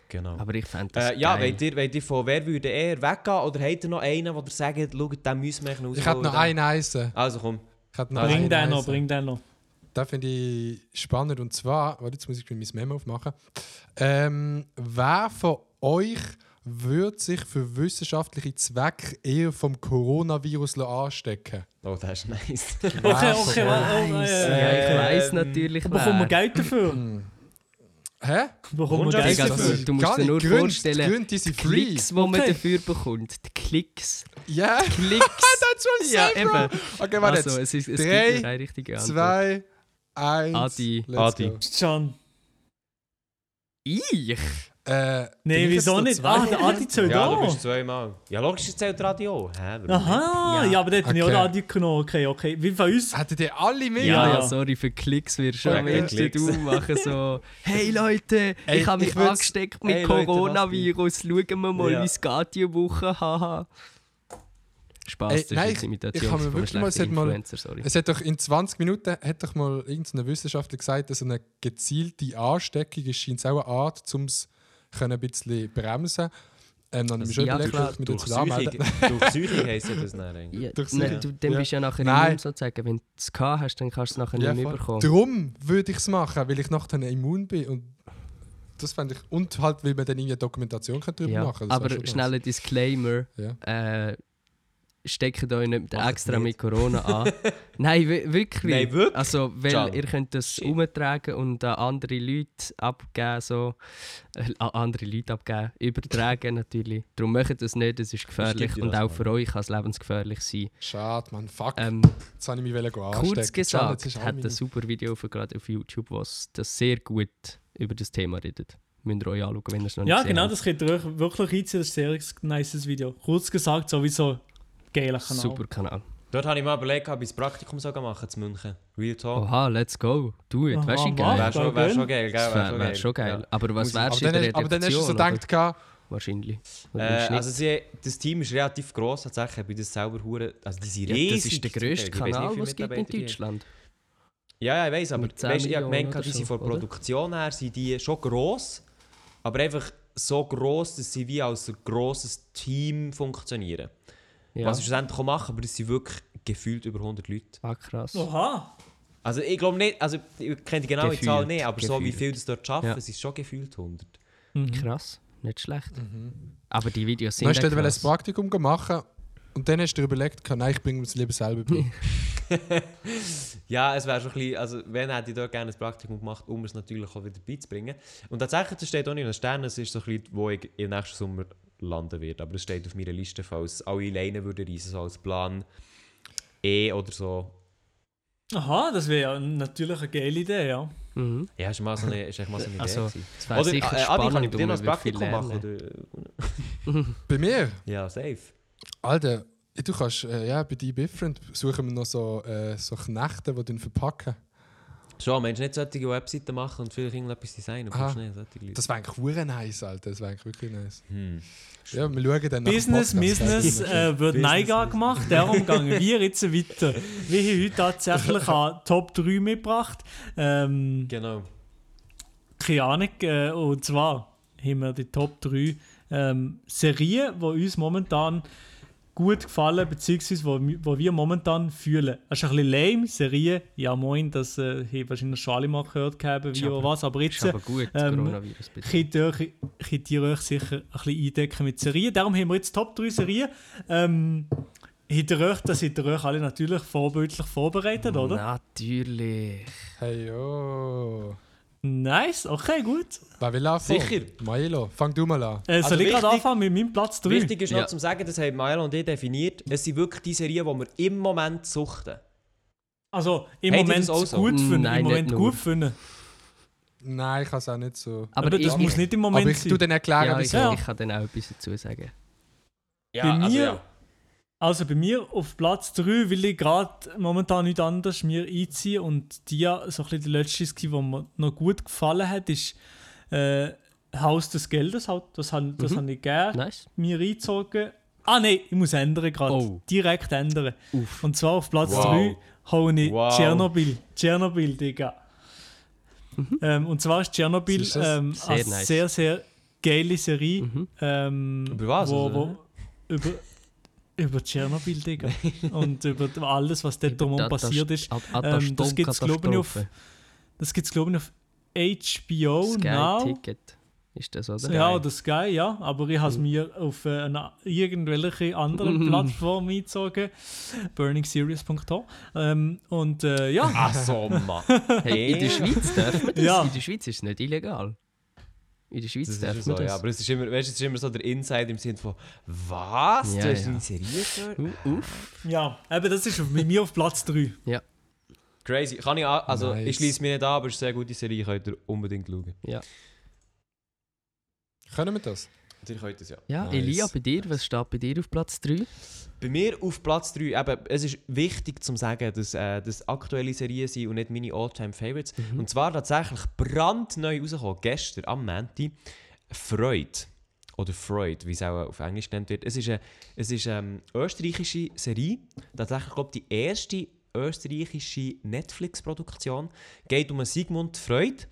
Speaker 2: Genau.
Speaker 5: Aber ich fände das
Speaker 2: Äh, ja,
Speaker 5: geil.
Speaker 2: wollt ihr, wollt ihr von wer würde eher weggehen oder habt ihr noch einen, der sagt, schaut, den müssen wir noch
Speaker 4: Ich hätte noch einen Eisen.
Speaker 2: Also komm.
Speaker 4: Ich hätte noch
Speaker 2: Bring
Speaker 3: den noch, bring den noch.
Speaker 4: Das finde ich spannend. Und zwar, warte, jetzt muss ich mein Memo aufmachen. Ähm, wer von euch würde sich für wissenschaftliche Zwecke eher vom Coronavirus anstecken
Speaker 2: Oh, das ist nice. [laughs]
Speaker 3: Okay, okay, oh,
Speaker 5: Nice. ja, ich
Speaker 2: Ähm,
Speaker 5: weiss natürlich,
Speaker 3: Bekommen wir. Geld dafür?
Speaker 4: euch? Hä?
Speaker 3: Bekommen wir Geld dafür?
Speaker 5: du, du musst dir nur.
Speaker 4: Gründe-
Speaker 5: vorstellen,
Speaker 4: Gründe, die sind free.
Speaker 5: Klicks, die man
Speaker 3: Okay.
Speaker 5: dafür bekommt. Die Klicks.
Speaker 4: Ja, [laughs]
Speaker 5: Klicks.
Speaker 4: that's what I
Speaker 5: ja,
Speaker 4: said, bro.
Speaker 5: eben.
Speaker 4: Okay, warte
Speaker 5: Also,
Speaker 4: jetzt.
Speaker 5: es, ist, es
Speaker 4: Drei,
Speaker 5: gibt eine richtige Antwort.
Speaker 4: Zwei, eins.
Speaker 5: Adi.
Speaker 4: Let's
Speaker 2: Adi.
Speaker 4: go.
Speaker 3: John.
Speaker 5: Ich?
Speaker 4: Äh,
Speaker 3: Nein,
Speaker 4: ich
Speaker 3: wieso nicht? Ah, der Adi zählt
Speaker 2: ja, du
Speaker 3: auch.
Speaker 2: bist zweimal. Ja, logisch, es zählt Radio. Hä?
Speaker 3: Aha,
Speaker 5: Ja.
Speaker 3: ja, aber dort habe ich auch
Speaker 4: Okay.
Speaker 3: Adi genommen. Okay, okay. Wie von uns?
Speaker 4: Hättet ihr alle mit?
Speaker 5: Ja,
Speaker 3: Ja,
Speaker 5: ja,
Speaker 3: ja.
Speaker 5: sorry, für Klicks wirst du
Speaker 2: Ja,
Speaker 5: am Ende du machen so [laughs] «Hey Leute,
Speaker 4: Ey,
Speaker 5: ich habe
Speaker 4: ich
Speaker 5: mich
Speaker 4: würd's-
Speaker 5: angesteckt mit
Speaker 2: Leute, was
Speaker 5: Coronavirus, schauen wir mal,
Speaker 2: Ja.
Speaker 5: wie es geht diese Woche, haha.» Spaß,
Speaker 4: Ey,
Speaker 5: das ist
Speaker 4: nein, ich-
Speaker 5: Imitation
Speaker 4: ich habe mir wirklich mal- es hat mal-
Speaker 5: sorry.
Speaker 4: Es hat doch in 20 Minuten hat doch mal irgendein Wissenschaftler gesagt, dass eine gezielte Ansteckung ist scheint auch eine Art, um es können ein bisschen bremsen. Ähm, dann ich mir schon
Speaker 5: Ja,
Speaker 4: überlegt,
Speaker 5: klar,
Speaker 2: Durch. Psychik, durch Psychik [laughs] heisst ja das dann eigentlich.
Speaker 5: Ja,
Speaker 4: Durch
Speaker 5: nein, du, dann
Speaker 4: ja.
Speaker 5: bist du ja nachher
Speaker 4: Nein.
Speaker 5: immun sozusagen. Wenn du es gehabt hast, dann kannst du es nachher
Speaker 4: Ja,
Speaker 5: nicht mehr bekommen.
Speaker 4: Darum würde ich es machen, weil ich nachher immun bin. Und das fände ich. Und halt, weil man dann irgendwie eine Dokumentation darüber
Speaker 5: Ja,
Speaker 4: machen kann.
Speaker 5: aber schnell ein Disclaimer.
Speaker 4: Ja.
Speaker 5: Äh, steckt euch nicht
Speaker 4: Mach es
Speaker 5: extra
Speaker 4: nicht.
Speaker 5: mit Corona [laughs] an. Nein, wi- wirklich.
Speaker 2: Nein, wirklich?
Speaker 5: Also, weil
Speaker 2: Can.
Speaker 5: ihr könnt das
Speaker 2: Shit.
Speaker 5: umtragen und an andere Leute abgeben, so. Äh, an andere Leute abgeben, übertragen natürlich. Darum macht das nicht, das ist gefährlich und auch für euch kann es lebensgefährlich sein.
Speaker 4: Schade, man. Fuck.
Speaker 5: Ähm,
Speaker 4: Jetzt habe ich mich anstecken.
Speaker 5: kurz gesagt,
Speaker 4: auch
Speaker 5: hat ein super Video für gerade auf YouTube, was das sehr gut über das Thema redet. Müsst ihr euch anschauen, wenn ihr es noch nicht
Speaker 3: Ja, genau,
Speaker 5: habt.
Speaker 3: das könnt ihr euch wirklich einziehen. Das ist ein sehr nices Video. Kurz gesagt, sowieso geiler Kanal.
Speaker 5: Super Kanal.
Speaker 2: Dort habe ich mal überlegt, ob ich das Praktikum sogar machen zu München. Real Talk.
Speaker 5: Oha, let's go. Do it. Wie
Speaker 3: mach.
Speaker 5: geil?
Speaker 2: Wäre schon, wär schon geil, gell?
Speaker 5: Wäre wär schon geil.
Speaker 2: Ja.
Speaker 5: Aber was wärst du in
Speaker 4: dann,
Speaker 5: der
Speaker 4: hast- aber dann hast du so gedacht, gehabt,
Speaker 5: oder? Wahrscheinlich.
Speaker 2: Äh, also sie, das Team ist relativ gross, tatsächlich. Ich bin das selber hure. Also die sind
Speaker 5: ja,
Speaker 2: riesig.
Speaker 5: das ist der grösste
Speaker 2: weiss
Speaker 5: Kanal, was es gibt in. Deutschland.
Speaker 2: Ja, ja, ich weiß, aber
Speaker 5: Mit 10
Speaker 2: weißt, ich habe gemeint, die sind
Speaker 5: so,
Speaker 2: von der? Produktion her sind die schon gross, aber einfach so gross, dass sie wie als ein grosses Team funktionieren.
Speaker 5: Ja.
Speaker 2: Was sie schlussendlich auch machen, aber das sind wirklich gefühlt über 100 Leute.
Speaker 5: Ah, krass.
Speaker 3: Oha!
Speaker 2: Also ich glaube nicht, also ich kenne die genaue
Speaker 5: Gefühlt,
Speaker 2: Zahl nicht, aber so wie
Speaker 5: gefühlt.
Speaker 2: viel das dort arbeiten,
Speaker 5: Ja.
Speaker 2: es ist schon gefühlt 100.
Speaker 5: Krass, nicht schlecht. Aber die Videos
Speaker 4: Du
Speaker 5: sind
Speaker 4: hast
Speaker 5: auch
Speaker 4: dort ein. Praktikum machen und dann hast du dir überlegt, kann, nein, ich bringe mir es lieber selber bei. [laughs]
Speaker 2: Ja, es wäre schon ein bisschen, also wenn hätte ich dort gerne ein Praktikum gemacht, um es natürlich auch wieder beizubringen. Und tatsächlich, das steht auch nicht in den Sternen, es ist so ein bisschen, wo ich im nächsten Sommer landen werde. Aber es steht auf meiner Liste, falls alle Leine würden reisen, so als Plan E oder so.
Speaker 3: Aha, das wäre ja natürlich eine geile Idee, ja.
Speaker 5: Mhm.
Speaker 2: Ja, ist, mal so eine, ist mal so eine Idee.
Speaker 5: Also, es wäre
Speaker 2: oder,
Speaker 5: sicher
Speaker 2: äh, Adi,
Speaker 5: spannend
Speaker 2: kann ich bei dir noch ein Praktikum machen? Oder? [laughs]
Speaker 4: bei mir?
Speaker 2: Ja, safe.
Speaker 4: Alter, du kannst, äh, ja, bei dir Different suchen wir noch so, äh, so Knechte, die dann verpacken.
Speaker 2: Schon, Mensch, nicht solche Webseiten machen und vielleicht irgendetwas designen. Du nicht solche Leute.
Speaker 4: Das wäre eigentlich hure nice, Alter. Das wäre eigentlich wirklich nice.
Speaker 2: Hm.
Speaker 4: Ja, wir schauen dann
Speaker 3: Business,
Speaker 4: Podcast.
Speaker 3: Business äh, wird Neiga gemacht, darum gehen wir jetzt weiter. Wir haben heute tatsächlich an Top 3 mitgebracht. Ähm,
Speaker 2: Genau.
Speaker 3: keine Ahnung, äh, und zwar haben wir die Top 3 ähm, Serien, die uns momentan gut gefallen, beziehungsweise wo, wo wir momentan fühlen. Das ist ein bisschen lame, Serie, ja moin, das äh, haben wahrscheinlich mal gehört haben, wie
Speaker 5: aber-
Speaker 3: oder was, aber jetzt
Speaker 5: Ist aber gut,
Speaker 3: ähm,
Speaker 5: Coronavirus bitte.
Speaker 3: könnt ihr, euch- könnt ihr euch sicher ein bisschen eindecken mit Serien. Darum haben wir jetzt Top 3 Serien. Ähm, habt ihr euch, das habt ihr euch alle natürlich vorbildlich vorbereitet, oder?
Speaker 5: Natürlich.
Speaker 4: Hey, yo.
Speaker 3: Nice, okay, gut.
Speaker 4: Wer will anfangen?
Speaker 2: Sicher.
Speaker 4: Maelo, fang du mal an.
Speaker 3: Äh, soll
Speaker 2: Also
Speaker 3: ich gerade anfangen mit meinem Platz 3?
Speaker 2: Wichtig ist noch
Speaker 5: Ja.
Speaker 2: zu sagen, das haben Mael und ich definiert, es sind wirklich die Serien, die wir im Moment suchten.
Speaker 3: Also im
Speaker 2: ihr
Speaker 3: Moment
Speaker 2: so?
Speaker 3: gut finden.
Speaker 5: Nein,
Speaker 3: Im Moment gut finden.
Speaker 4: Nein, ich kann es auch nicht so.
Speaker 5: Aber,
Speaker 3: Aber,
Speaker 5: ich,
Speaker 3: das muss nicht im Moment
Speaker 4: Aber ich
Speaker 3: sein.
Speaker 4: tu dann erklären,
Speaker 5: ja, ich,
Speaker 4: wieso.
Speaker 3: Ja.
Speaker 5: ich kann dann auch etwas dazu sagen.
Speaker 2: Ja,
Speaker 3: Bei
Speaker 2: also
Speaker 3: mir-
Speaker 2: ja.
Speaker 3: Also bei mir auf Platz 3 will ich gerade momentan nicht anders mir einziehen und die so ein bisschen die letzte, die mir noch gut gefallen hat, ist äh, Haus des Geldes. Halt. Das habe das
Speaker 5: Mhm.
Speaker 3: hab ich gerne
Speaker 5: Nice.
Speaker 3: mir eingezogen. Ah nein, ich muss ändern gerade.
Speaker 5: Oh.
Speaker 3: Direkt ändern.
Speaker 5: Uff.
Speaker 3: Und zwar auf Platz
Speaker 2: Wow.
Speaker 3: 3 haue ich
Speaker 2: Wow.
Speaker 3: Tschernobyl. Tschernobyl, Digga. Ähm, und zwar ist Tschernobyl ähm,
Speaker 5: Sehr
Speaker 3: eine
Speaker 5: nice.
Speaker 3: sehr, sehr geile Serie.
Speaker 5: Mhm.
Speaker 3: Ähm,
Speaker 2: Über was,
Speaker 3: Wo, wo, über, über Tschernobyl, Digga. [laughs] und über alles, was dort drumherum passiert ist. Ähm, das gibt's, glaub ich, auf-. Das gibt es, glaube ich, auf HBO
Speaker 5: Sky
Speaker 3: Now.
Speaker 5: Ticket ist das, oder?
Speaker 3: Ja, oder Sky, ja. Aber ich habe es
Speaker 5: Mhm.
Speaker 3: mir auf äh, einer irgendwelche anderen [laughs] Plattform eingezogen. burningseries.com. Ähm, und äh, ja,
Speaker 2: Ach so, Mann.
Speaker 5: Hey, [laughs] in der Schweiz darf man das.
Speaker 3: Ja.
Speaker 5: In der Schweiz ist es nicht illegal. In der Schweiz
Speaker 2: Das
Speaker 5: darf
Speaker 2: ist
Speaker 5: man
Speaker 2: so,
Speaker 5: das.
Speaker 2: ja, aber es ist immer, weißt, es ist immer so der Inside im Sinne von «Was?
Speaker 5: Ja,
Speaker 2: du hast
Speaker 5: ja.
Speaker 2: eine Serie gehört?»
Speaker 5: Uh, uff.
Speaker 3: ja, eben, das ist bei mir auf Platz 3.
Speaker 2: Crazy. Kann ich, an- also
Speaker 4: Nice.
Speaker 2: ich schließe mich nicht an, aber es ist eine sehr gute Serie, könnt ihr unbedingt schauen.
Speaker 4: Können wir das?
Speaker 2: Ihr könnt es ja.
Speaker 5: Ja,
Speaker 4: Nice.
Speaker 5: Elia, bei dir, was steht bei dir auf Platz 3?
Speaker 2: Bei mir auf Platz 3, eben, es ist wichtig zu sagen, dass äh, das aktuelle Serien sind und nicht meine All-Time-Favorites. Und zwar tatsächlich brandneu rausgekommen, gestern am Montag, Freud. Oder Freud, wie es auch auf Englisch genannt wird. Es ist eine, es ist eine österreichische Serie. Tatsächlich, glaube ich, die erste österreichische Netflix-Produktion. Geht um einen Sigmund Freud,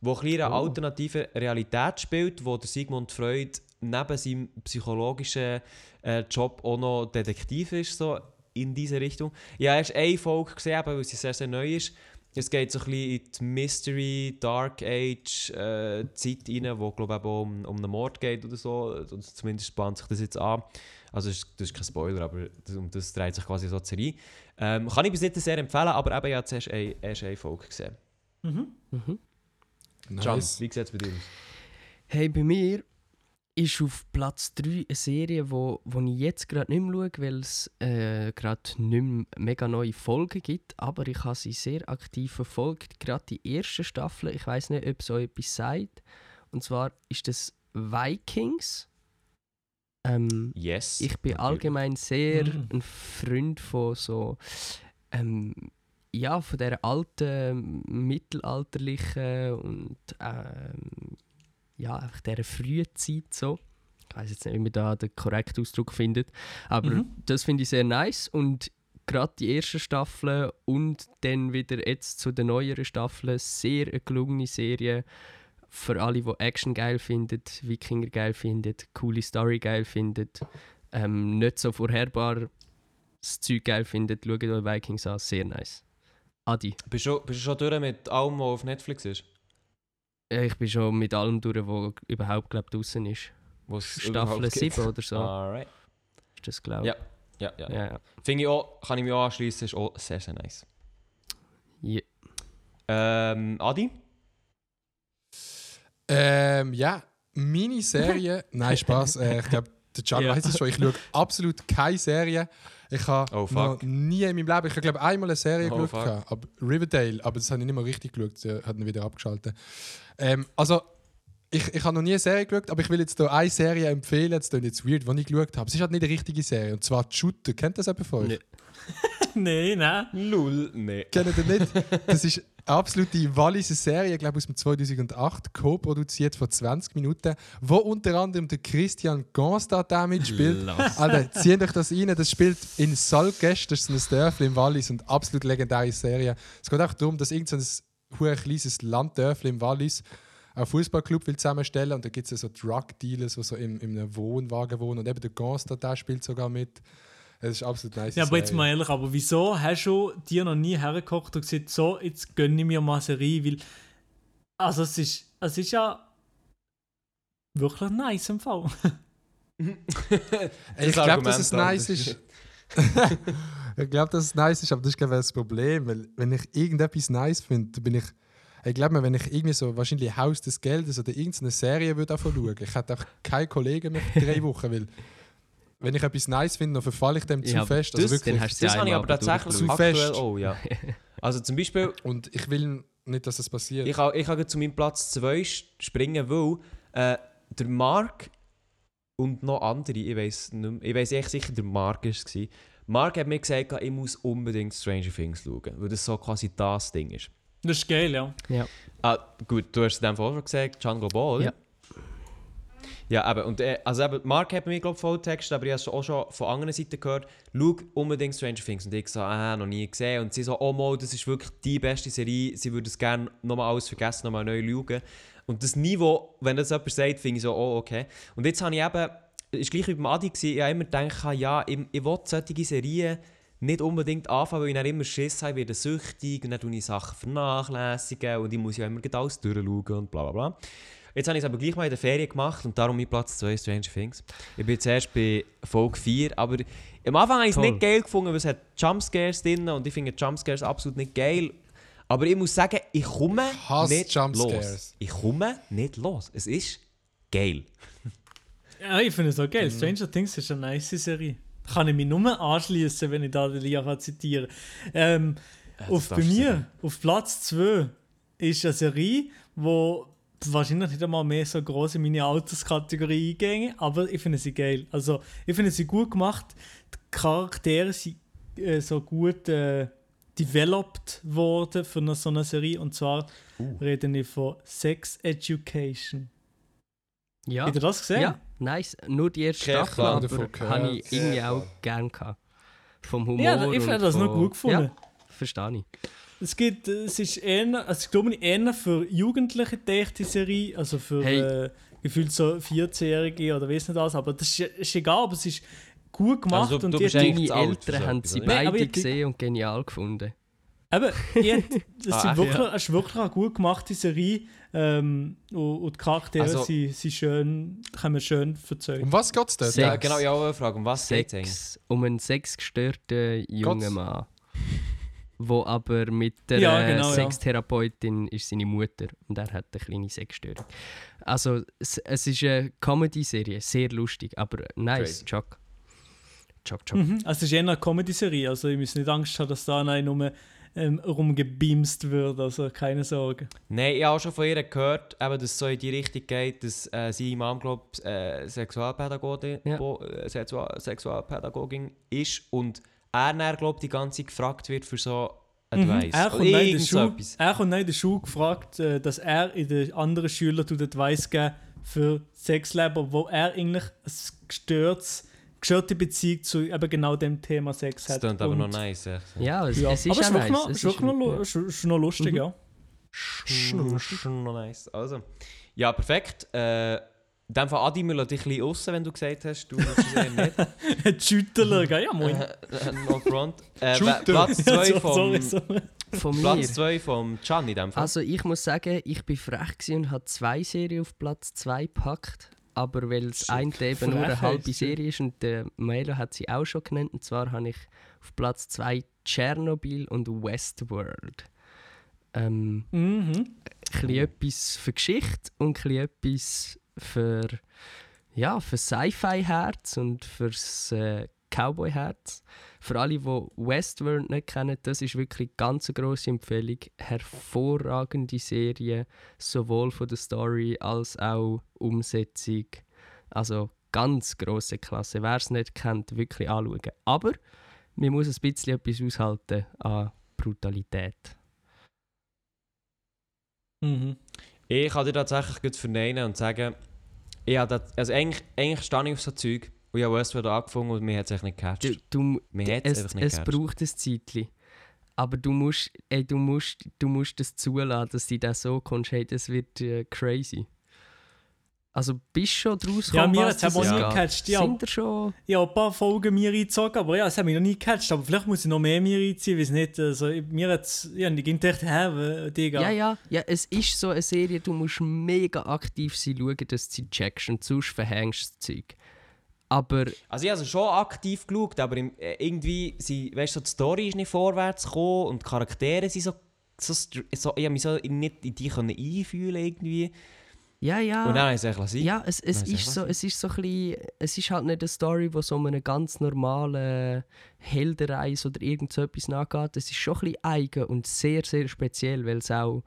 Speaker 2: der ein bisschen in einer alternativen Realität spielt, wo der Sigmund Freud neben seinem psychologischen äh, Job auch noch Detektiv ist, so in diese Richtung. Ja, erst eine Folge gesehen, weil sie sehr, sehr neu ist. Es geht so ein bisschen in die Mystery, Dark Age äh, Zeit rein, wo glaube ich um, um einen Mord geht oder so. Und zumindest spannt sich das jetzt an. Also das ist, das ist kein Spoiler, aber das, um das dreht sich quasi so die Serie. Ähm, kann ich bis jetzt sehr empfehlen, aber eben ja zuerst eine, erst eine Folge gesehen.
Speaker 5: Mhm.
Speaker 2: Can,
Speaker 4: Nice.
Speaker 2: wie sieht es bei dir aus?
Speaker 5: Hey, bei mir ist auf Platz 3 eine Serie, wo, wo ich jetzt gerade nicht mehr schaue, weil es äh, gerade nicht mehr mega neue Folgen gibt. Aber ich habe sie sehr aktiv verfolgt. Gerade die erste Staffel, ich weiß nicht, ob es euch etwas sagt. Und zwar ist das Vikings. Ähm,
Speaker 2: Yes.
Speaker 5: ich bin
Speaker 2: natürlich.
Speaker 5: allgemein sehr
Speaker 3: Mhm.
Speaker 5: ein Freund von so ähm, ja von der alten mittelalterlichen und ähm, ja einfach der frühen Zeit so ich weiß jetzt nicht wie man da den korrekten Ausdruck findet aber
Speaker 3: Mhm.
Speaker 5: das finde ich sehr nice und gerade die ersten Staffeln und dann wieder jetzt zu den neueren Staffeln sehr eine gelungene Serie. Für alle, die Action geil finden, Wikinger geil finden, coole Story geil finden, ähm, nicht so vorherbar das Zeug geil finden, schaut euch Vikings an, sehr nice. Adi,
Speaker 2: Bist du, bist du schon durch mit allem, was auf Netflix ist?
Speaker 5: Ich bin schon mit allem durch, was überhaupt glaub, draußen ist.
Speaker 2: Was
Speaker 5: Staffel
Speaker 2: überhaupt gibt?
Speaker 5: 7 oder so,
Speaker 2: Alright.
Speaker 5: ist das glaube
Speaker 2: Ja. Ja, ja.
Speaker 5: ja. ja.
Speaker 2: Finde ich auch, kann ich mich auch anschließen, ist auch sehr, sehr nice.
Speaker 5: Ja.
Speaker 2: Ähm, Adi?
Speaker 4: Ähm, ja, Miniserie. [laughs] Nein, Spaß. Äh, ich glaube, der Can
Speaker 3: Ja.
Speaker 4: weiß es schon. Ich schaue absolut keine Serie. Ich habe
Speaker 2: Oh,
Speaker 4: noch nie in meinem Leben, ich habe glaube einmal eine Serie
Speaker 2: Oh,
Speaker 4: geschaut, aber Riverdale, aber das habe ich nicht mal richtig geschaut, sie hat ihn wieder abgeschaltet. Ähm, also, ich, ich habe noch nie eine Serie geschaut, aber ich will jetzt hier eine Serie empfehlen, das klingt jetzt weird, die ich geschaut habe. Es ist halt nicht eine richtige Serie, und zwar Shooter. Kennt das jemand von euch?
Speaker 5: Nee. [laughs]
Speaker 3: Nein, nein.
Speaker 2: Null, nee.
Speaker 4: Kennt ihr nicht? [laughs] Das ist absolute Walliser Serie, ich glaube aus dem 2008, co-produziert von 20 Minuten, wo unter anderem der Christian Gonstad da mitspielt. Alter, zieht euch das rein. Das spielt in Salgest, das ist ein Dörfli im Wallis und absolut legendäre Serie. Es geht auch darum, dass irgendein so ein kleines Landdörfli im Wallis einen Fußballclub will zusammenstellen und da gibt es so Drug-Dealers, die so in, in einem Wohnwagen wohnen und eben der Gonstad da spielt sogar mit. Es ist absolut nice.
Speaker 3: Ja, aber jetzt mal ehrlich, aber wieso hast du dir noch nie hergekocht und gesagt, so, jetzt gönne ich mir mal eine Serie, weil, also es ist, es ist ja wirklich nice im Fall. [laughs]
Speaker 4: Ich
Speaker 2: Das
Speaker 4: glaube, dass es nice
Speaker 2: das
Speaker 4: ist. [laughs] ich glaube, dass es nice ist, aber das ist glaube ich das Problem, weil wenn ich irgendetwas nice finde, dann bin ich ich glaube mir, wenn ich irgendwie so wahrscheinlich Haus des Geldes oder irgendeine Serie würde davon schauen, ich hätte auch keinen Kollegen mehr für drei [laughs] Wochen, weil wenn ich etwas nice finde, dann verfalle ich dem zu
Speaker 5: Ja,
Speaker 4: fest.
Speaker 2: das-
Speaker 4: Also wirklich.
Speaker 5: dann hast du
Speaker 2: Das
Speaker 5: sie
Speaker 2: habe ich aber tatsächlich
Speaker 4: Zu fest.
Speaker 2: auch, ja. [laughs] Also zum Beispiel,
Speaker 4: und ich will nicht, dass das passiert.
Speaker 2: ich kann, ich kann zu meinem Platz 2 springen, weil äh, der Mark und noch andere, ich weiß nicht mehr, ich weiß echt sicher, der Mark war es. Mark hat mir gesagt, ich muss unbedingt Stranger Things schauen, weil das so quasi das Ding ist.
Speaker 3: Das ist geil, ja.
Speaker 2: Ah, gut, du hast es in dem Fall schon gesagt, Django Ball.
Speaker 5: Ja.
Speaker 2: Ja, eben, und äh, also eben, Mark hat mir, glaube ich, voll Text, aber ich habe auch schon von anderen Seiten gehört, schau unbedingt Stranger Things. Und ich so, ah, noch nie gesehen. Und sie so, oh mal, das ist wirklich die beste Serie, sie würde es gerne nochmal alles vergessen, nochmal neu schauen. Und das Niveau, wenn das jemand sagt, finde ich so, oh, okay. Und jetzt habe ich eben, ist gleich wie beim Adi gewesen, ich habe immer gedacht, ja, ich, ich will solche Serien nicht unbedingt anfangen, weil ich dann immer Schiss habe, ich werde süchtig und dann tue ich Sachen vernachlässigen und ich muss ja immer alles durchschauen und bla bla bla. Jetzt habe ich es aber gleich mal in der Ferien gemacht und darum mein Platz 2 Stranger Things. Ich bin zuerst bei Folge 4, aber am Anfang habe ich es nicht geil gefunden, weil es hat Jumpscares drin und ich finde Jumpscares absolut nicht geil. Aber ich muss sagen, ich komme
Speaker 4: hasse
Speaker 2: nicht
Speaker 4: Jumpscares.
Speaker 2: los. Ich komme nicht los. Es ist geil. [laughs]
Speaker 3: Ja, ich finde es auch
Speaker 2: Mhm.
Speaker 3: geil. Stranger Things ist eine nice Serie. Kann ich mich nur anschließen, wenn ich da den Lia kann zitieren ähm, auf, Bei mir, auf Platz 2, ist eine Serie, wo wahrscheinlich nicht einmal mehr so groß in meine Alterskategorie eingänge, aber ich finde sie geil. Also, ich finde sie gut gemacht. Die Charaktere sind äh, so gut äh, developed worden für eine, so eine Serie. Und zwar
Speaker 2: Uh.
Speaker 3: rede ich von Sex Education.
Speaker 5: Ja.
Speaker 3: Habt ihr das gesehen?
Speaker 5: Ja, nice. Nur die erste
Speaker 2: Keine
Speaker 5: Staffel, aber habe ich irgendwie auch
Speaker 4: klar.
Speaker 5: gern gehabt. Vom Humor
Speaker 3: Ja, ich
Speaker 5: und
Speaker 3: finde das noch gut gefunden.
Speaker 5: Ja, verstehe ich.
Speaker 3: Es gibt, es ist eher, also ich glaube ich, eher für Jugendliche gedachte Serie, also für
Speaker 5: Hey.
Speaker 3: äh, gefühlt so 14-Jährige oder weiß nicht was, aber das ist, ist egal, aber es ist gut gemacht
Speaker 2: Also,
Speaker 3: und
Speaker 2: du
Speaker 3: die
Speaker 2: für
Speaker 5: Eltern haben sie?
Speaker 3: Nein,
Speaker 5: beide gesehen und genial gefunden.
Speaker 3: Eben, die [laughs] das,
Speaker 2: Ah, echt?
Speaker 3: wirklich, es ist wirklich eine gut gemachte Serie ähm, und, und die Charaktere
Speaker 2: Also-
Speaker 3: sind, sind schön, kann man schön erzählen.
Speaker 4: Um was geht es?
Speaker 5: Sex.
Speaker 2: Ja, genau, ich habe auch eine Frage. Um was geht es
Speaker 5: um einen sexgestörten jungen
Speaker 4: Gott's.
Speaker 5: Mann. Wo aber mit der
Speaker 3: Ja,
Speaker 5: äh,
Speaker 3: genau, ja.
Speaker 5: Sextherapeutin ist seine Mutter und er hat eine kleine Sexstörung. Also es, es ist eine Comedy-Serie, sehr lustig, aber nice,
Speaker 2: Crazy.
Speaker 5: Chuck. Chuck, Chuck.
Speaker 3: Mhm. Also es ist eher eine Comedy-Serie, also ich muss nicht Angst haben, dass da nein nur ähm, rumgebeamst wird, also keine Sorge.
Speaker 2: Nein, ich habe auch schon von ihr gehört, eben, dass es so in die Richtung geht, dass äh, sie Mom, glaube ich, äh, Sexualpädagogin,
Speaker 5: Ja.
Speaker 2: bo- äh, Sexual Sexualpädagogin ist und er dann, glaube die ganze Zeit gefragt wird für so Advice.
Speaker 3: Mhm. Er, kommt neu in der Schule, er kommt in der Schule gefragt, äh, dass er in den anderen Schülern Advice geben für Sexleben, wo er eigentlich ein gestörtes geschürte Beziehung zu eben genau dem Thema Sex
Speaker 2: Das
Speaker 3: hat.
Speaker 2: klingt aber
Speaker 3: Und-
Speaker 2: noch nice. echt.
Speaker 5: Ja, es,
Speaker 3: Ja,
Speaker 5: es ist
Speaker 3: aber
Speaker 5: nice.
Speaker 3: noch,
Speaker 5: es
Speaker 3: ist noch, lu- ist- noch lustig,
Speaker 5: Mhm.
Speaker 3: ja.
Speaker 2: Schon schon noch nice. Also. Ja, perfekt. Äh, in dem Fall, Adi, wir lassen dich ein bisschen raus, wenn du gesagt hast, du willst es eher nicht. [laughs]
Speaker 3: Schütteln? [laughs] Ja, moin.
Speaker 2: Äh, äh, no front. Äh. Platz [laughs]
Speaker 3: Ja,
Speaker 2: 2
Speaker 3: so-
Speaker 2: vom,
Speaker 3: sorry, sorry.
Speaker 5: Von mir.
Speaker 2: Platz zwei vom Can in dem Fall.
Speaker 5: Also ich muss sagen, ich bin frech gewesen und habe zwei Serien auf Platz 2 gepackt. Aber weil das eine eben nur eine halbe. Serie ist und der Maelo hat sie auch schon genannt. Und zwar habe ich auf Platz 2 Tschernobyl und Westworld. Ähm,
Speaker 3: Mhm.
Speaker 5: ein bisschen etwas für Geschichte und ein bisschen etwas für, ja, für Sci-Fi-Herz und fürs äh, Cowboy-Herz. Für alle, die Westworld nicht kennen, das ist wirklich ganz eine grosse Empfehlung. Hervorragende Serie, sowohl von der Story als auch Umsetzung. Also ganz grosse Klasse. Wer es nicht kennt, wirklich anschauen. Aber man muss ein bisschen etwas aushalten an Brutalität.
Speaker 3: Mhm.
Speaker 2: Ich kann dir tatsächlich gut verneinen und sagen, ich habe das, also eigentlich, eigentlich stehe ich auf so Zeug und ich habe Westworld angefangen und mir hat es nicht
Speaker 5: Du,
Speaker 2: gecatcht.
Speaker 5: du,
Speaker 2: hat es
Speaker 5: es, es braucht ein Zeitchen. Aber du musst, ey, du musst, du musst das zulassen, dass du das so kommst. Hey, das wird äh, crazy. Also bist du schon draus
Speaker 3: Ja,
Speaker 5: gekommen,
Speaker 3: mir
Speaker 5: was
Speaker 3: hat es auch nie gecatcht. Ja,
Speaker 5: Sind ihr schon...
Speaker 3: ich habe ein paar Folgen mir reingezogen, aber ja, es hat mich noch nie gecatcht. Aber vielleicht muss ich noch mehr mir reinziehen, weiß nicht. Also, mir hat es, ja, ich ging echt, hä, Digga.
Speaker 5: Ja, ja, ja, es ist so eine Serie, du musst mega aktiv sein, schauen, dass du sie checkst und sonst verhängst du das Zeug. Aber
Speaker 2: Also ich habe also schon aktiv geschaut, aber im, äh, irgendwie, sie, weißt du, so die Story ist nicht vorwärts gekommen und die Charaktere sind so, so, so ich habe mich so nicht in die können einfühlen irgendwie.
Speaker 5: Ja, ja...
Speaker 2: Und dann habe ich es lassen.
Speaker 5: Ja, es, es, ist so, es ist so ein bisschen, es ist halt nicht eine Story, die so einem ganz normalen Heldenreis oder irgend so etwas nachgeht. Es ist schon ein bisschen eigen und sehr, sehr speziell, weil es auch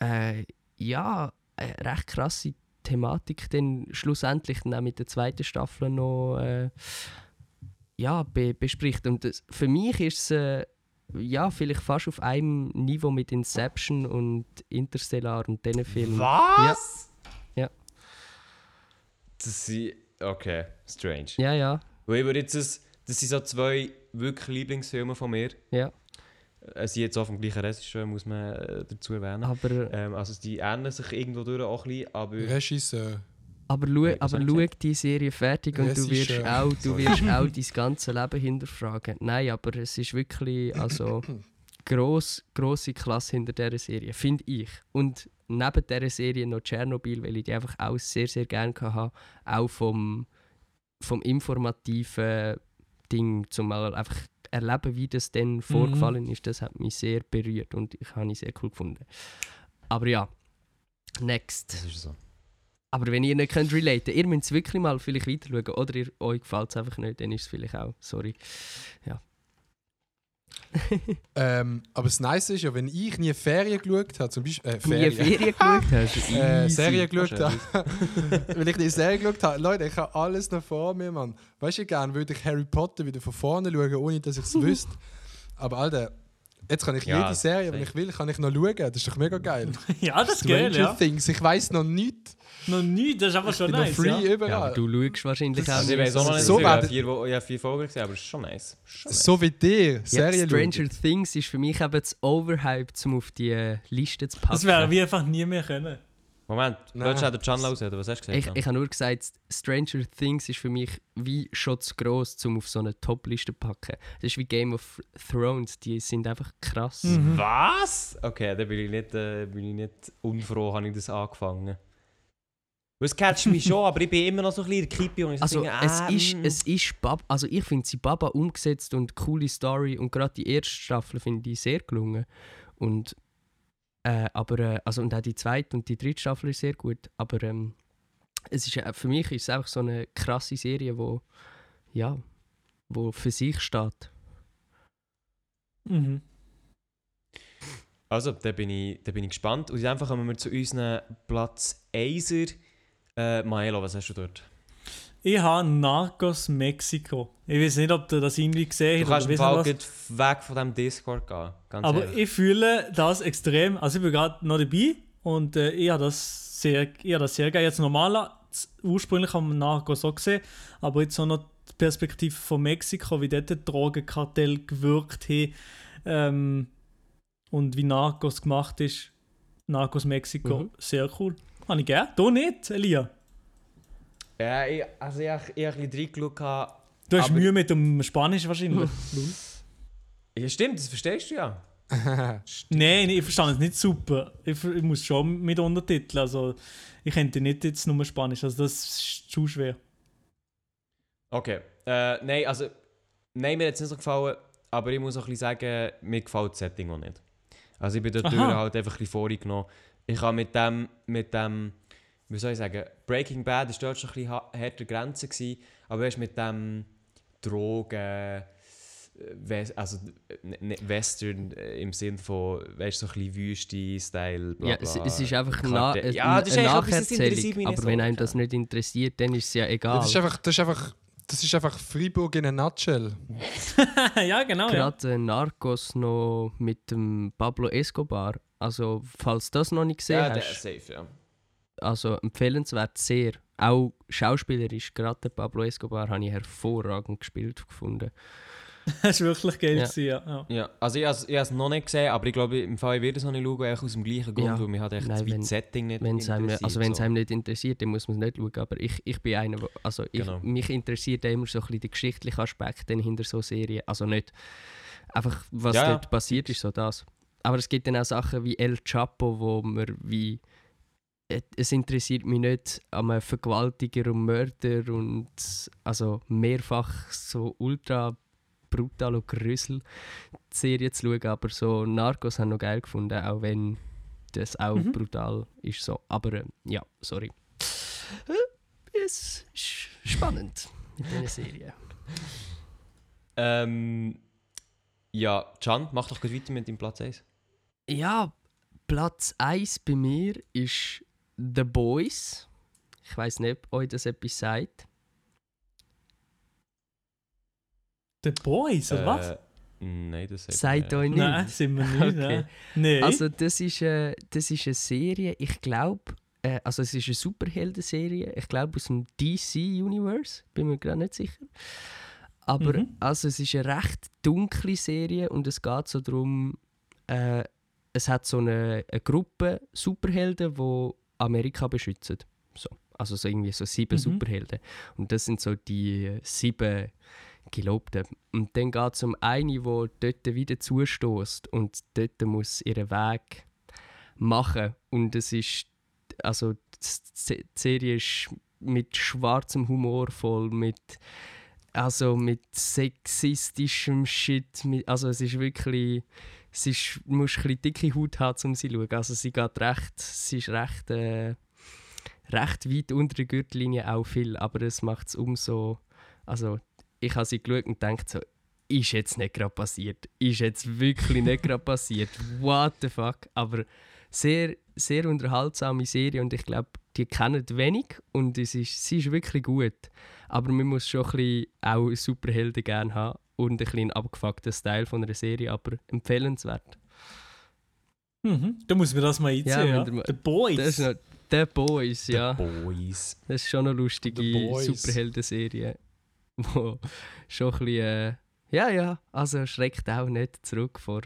Speaker 5: äh, ja, eine recht krasse Thematik dann schlussendlich dann auch mit der zweiten Staffel noch äh, ja, be bespricht. Und das, für mich ist es äh, ja, vielleicht fast auf einem Niveau mit Inception und Interstellar und diesen Filmen.
Speaker 2: Was?
Speaker 5: Ja.
Speaker 2: Das sind, okay, strange.
Speaker 5: Ja, ja,
Speaker 2: Weil ich würde jetzt, das, das sind so zwei wirklich Lieblingsfilme von mir.
Speaker 5: ja.
Speaker 2: Es sind jetzt auch vom gleichen Regisseur, muss man äh, dazu erwähnen.
Speaker 5: Aber
Speaker 2: Ähm, also die ähneln sich irgendwo durch auch ein bisschen, aber...
Speaker 4: Regisseur.
Speaker 5: Aber, schau,
Speaker 2: was
Speaker 5: aber schau die Serie fertig und
Speaker 4: Ja,
Speaker 5: du wirst auch, du wirst [laughs] auch dein ganze Leben hinterfragen. Nein, aber es ist wirklich also [laughs] gross, grosse Klasse hinter dieser Serie, finde ich. Und neben dieser Serie noch Tschernobyl, weil ich die einfach auch sehr, sehr gerne hatte. Auch vom, vom informativen Ding, zum mal einfach erleben, wie das dann vorgefallen ist, das hat mich sehr berührt und ich habe es sehr cool gefunden. Aber ja, next.
Speaker 2: Das ist so.
Speaker 5: Aber wenn ihr nicht könnt relaten, ihr müsst es wirklich mal vielleicht weiter schauen oder ihr, euch gefällt es einfach nicht, dann ist es vielleicht auch, sorry. [laughs]
Speaker 4: Ähm, aber das Nice ist ja, wenn ich nie Ferien geschaut habe, zum Beispiel. Äh,
Speaker 5: Nie
Speaker 4: Ferien.
Speaker 5: Ferien geschaut hast. [laughs]
Speaker 4: äh,
Speaker 5: easy.
Speaker 4: Serie geschaut habe. [laughs] Wenn ich die Serie geschaut habe, Leute, ich habe alles noch vor mir, Mann. Weißt du, gern würde ich Harry Potter wieder von vorne schauen, ohne dass ich es wüsste. Aber Alter, jetzt kann ich
Speaker 2: Ja,
Speaker 4: jede Serie, wenn ich will, kann ich noch schauen. Das ist doch mega geil. [laughs]
Speaker 3: Ja, das ist geil,
Speaker 4: Stranger
Speaker 3: ja.
Speaker 4: Things, ich weiß noch nichts.
Speaker 3: Noch nie, das ist aber
Speaker 4: Ich
Speaker 3: schon nice,
Speaker 4: free
Speaker 3: ja.
Speaker 5: Ja,
Speaker 4: überall.
Speaker 5: aber du schaust wahrscheinlich
Speaker 4: Das
Speaker 5: auch
Speaker 2: Also ich weiß auch noch nicht,
Speaker 4: So
Speaker 2: ich habe
Speaker 4: werden-
Speaker 2: vier, ich habe vier Folgen gesehen, aber es ist schon nice. Schon nice.
Speaker 4: so wie dir,
Speaker 5: Ja,
Speaker 4: Serien
Speaker 5: Stranger
Speaker 4: schauen.
Speaker 5: Things ist für mich eben das Overhyped, um auf die äh, Liste zu packen.
Speaker 3: Das wäre wir einfach nie mehr können.
Speaker 2: Moment, du
Speaker 4: Nein.
Speaker 2: wolltest auch den Can ausreden, was hast du
Speaker 5: ich,
Speaker 2: gesagt?
Speaker 5: ich habe nur gesagt, Stranger Things ist für mich wie schon zu gross, um auf so eine Top-Liste zu packen. Das ist wie Game of Thrones, die sind einfach krass.
Speaker 3: Mhm.
Speaker 2: Was? Okay, dann bin ich nicht, äh, bin ich nicht unfroh, habe ich das angefangen. Es catcht mich schon, [laughs] aber ich bin immer noch so ein bisschen Kippe und ich so
Speaker 5: Also
Speaker 2: denke,
Speaker 5: es
Speaker 2: ah,
Speaker 5: ist,
Speaker 2: mm.
Speaker 5: es ist Bab also ich finde sie Baba umgesetzt und coole Story und gerade die erste Staffel finde ich sehr gelungen und äh, aber äh, also und auch die zweite und die dritte Staffel ist sehr gut aber ähm, es ist äh, für mich ist es einfach so eine krasse Serie wo ja wo für sich steht
Speaker 3: Mhm.
Speaker 2: Also, da bin, ich, da bin ich gespannt. Und einfach kommen wir zu unseren Platz 1er. Äh, Maelo, was hast du dort?
Speaker 3: Ich habe Narcos Mexiko. Ich weiß nicht, ob du das irgendwie gesehen
Speaker 2: Du
Speaker 3: hast
Speaker 2: kannst im weg von diesem Discord gehen.
Speaker 3: Aber
Speaker 2: ehrlich.
Speaker 3: ich fühle das extrem. Also ich bin gerade noch dabei und äh, ich habe das sehr, ich habe das sehr geil. Jetzt normaler ursprünglich am Narcos auch gesehen, aber jetzt auch noch die Perspektive von Mexiko, wie dort das Drogenkartell gewirkt hat ähm, und wie Narcos gemacht ist. Narcos Mexiko,
Speaker 5: Mhm.
Speaker 3: sehr cool. Habe ich gern. Du nicht, Elia?
Speaker 2: Ja, ich, also ich, ich, ich habe ein bisschen reingeschaut.
Speaker 3: Du hast Mühe mit dem Spanisch wahrscheinlich. [laughs]
Speaker 2: Ja, stimmt, das verstehst du ja. [laughs]
Speaker 3: Nein, ich verstehe es nicht super. Ich, ich muss schon mit Untertiteln. Also, ich könnte nicht jetzt nur Spanisch. Also, das ist zu schwer.
Speaker 2: Okay. Äh, nein, also. Nein, mir hat es nicht so gefallen, aber ich muss auch ein bisschen sagen, mir gefällt das Setting auch nicht. Also ich bin durch halt einfach ein bisschen vorgenommen. Ich habe mit dem, mit dem, wie soll ich sagen, Breaking Bad ist dort schon ein bisschen härter Grenze gewesen, aber weißt, mit dem Drogen, äh, also äh, Western äh, im Sinn von, weißt du, so ein bisschen Wüste-Style, bla
Speaker 5: Ja,
Speaker 2: bla.
Speaker 5: es, es ist einfach na, eine,
Speaker 2: Ja, das ist
Speaker 5: eine Nacherzählung. Aber wenn einem das nicht interessiert, dann ist es ja
Speaker 4: Ja,
Speaker 5: egal.
Speaker 4: das, ist einfach, das, ist einfach, das ist einfach Freiburg in a nutshell. [laughs]
Speaker 3: ja, genau. Ja.
Speaker 5: Gerade äh, Narcos noch mit dem Pablo Escobar. Also, falls du das noch nicht gesehen
Speaker 2: Ja, der
Speaker 5: hast,
Speaker 2: ist safe, ja.
Speaker 5: Also empfehlenswert sehr. Auch schauspielerisch, gerade der Pablo Escobar habe ich hervorragend gespielt gefunden. [laughs]
Speaker 3: Das war wirklich geil.
Speaker 5: Ja.
Speaker 3: gewesen, Ja. Ja.
Speaker 2: Ja, also ich habe es noch nicht gesehen, aber ich glaube, im Fall ich werde es noch nicht schauen, eigentlich aus dem gleichen Grund,
Speaker 5: Ja.
Speaker 2: weil mich hat echt
Speaker 5: Nein,
Speaker 2: das
Speaker 5: wenn-
Speaker 2: Setting nicht interessiert,
Speaker 5: also wenn es
Speaker 2: so.
Speaker 5: einem nicht interessiert, dann muss man es nicht schauen. Aber ich, ich bin einer, also ich,
Speaker 2: Genau.
Speaker 5: mich interessiert immer so ein bisschen der geschichtliche Aspekt hinter so Serien. Also nicht einfach, was
Speaker 2: Ja, ja.
Speaker 5: dort passiert ist, so das. Aber es gibt dann auch Sachen wie El Chapo, wo man wie es interessiert mich nicht an Vergewaltiger und Mörder und also mehrfach so ultra brutal und grusel Serien zu schauen, aber so Narcos haben noch geil gefunden, auch wenn das auch
Speaker 3: Mhm.
Speaker 5: brutal ist so. Aber äh, ja, sorry. Äh, Es ist spannend mit dieser Serie.
Speaker 2: Ähm, ja, Can, mach doch gut weiter mit dem Platz 1.
Speaker 5: Ja, Platz 1 bei mir ist The Boys. Ich weiß nicht, ob euch das etwas sagt.
Speaker 3: The Boys, oder was?
Speaker 2: Äh, Nein, das sagt
Speaker 5: Sagt euch nicht.
Speaker 3: Nein, sind wir nicht. [laughs]
Speaker 5: Okay.
Speaker 3: Nein.
Speaker 5: Also das ist, äh, das ist eine Serie, ich glaube, äh, also es ist eine Superhelden-Serie, ich glaube aus dem DC-Universe, bin mir gerade nicht sicher. Aber
Speaker 3: Mhm.
Speaker 5: also es ist eine recht dunkle Serie und es geht so darum, äh, es hat so eine, eine Gruppe Superhelden, die Amerika beschützen. So. Also so irgendwie so sieben
Speaker 3: Mhm.
Speaker 5: Superhelden. Und das sind so die äh, sieben Gelobten. Und dann geht es um eine, die dort wieder zustößt und dort muss ihren Weg machen. Und es ist, also die Serie ist mit schwarzem Humor voll, mit also mit sexistischem Shit, mit, also es ist wirklich, es ist, musst ein dicke Haut haben, um sie zu schauen. Also sie geht recht, sie ist recht, äh, recht weit unter der Gürtellinie auch viel, aber es macht es umso, also ich habe sie geschaut und gedacht so, ist jetzt nicht gerade passiert, ist jetzt wirklich nicht gerade passiert, [laughs] what the fuck, aber sehr, sehr unterhaltsame Serie und ich glaube, die kennen wenig und es ist, sie ist wirklich gut. Aber man muss schon ein bisschen auch Superhelden gerne haben und ein bisschen einen abgefuckten Style von einer Serie, aber empfehlenswert.
Speaker 3: Mhm. Da muss man das mal
Speaker 5: Ja,
Speaker 3: einziehen. Ja,
Speaker 5: wenn der-
Speaker 3: The Boys.
Speaker 5: Das ist noch The Boys,
Speaker 2: The
Speaker 5: ja.
Speaker 2: Boys.
Speaker 5: Das ist schon eine lustige. Superhelden-Serie, [laughs] wo schon ein bisschen, äh, ja, ja, also schreckt auch nicht zurück vor,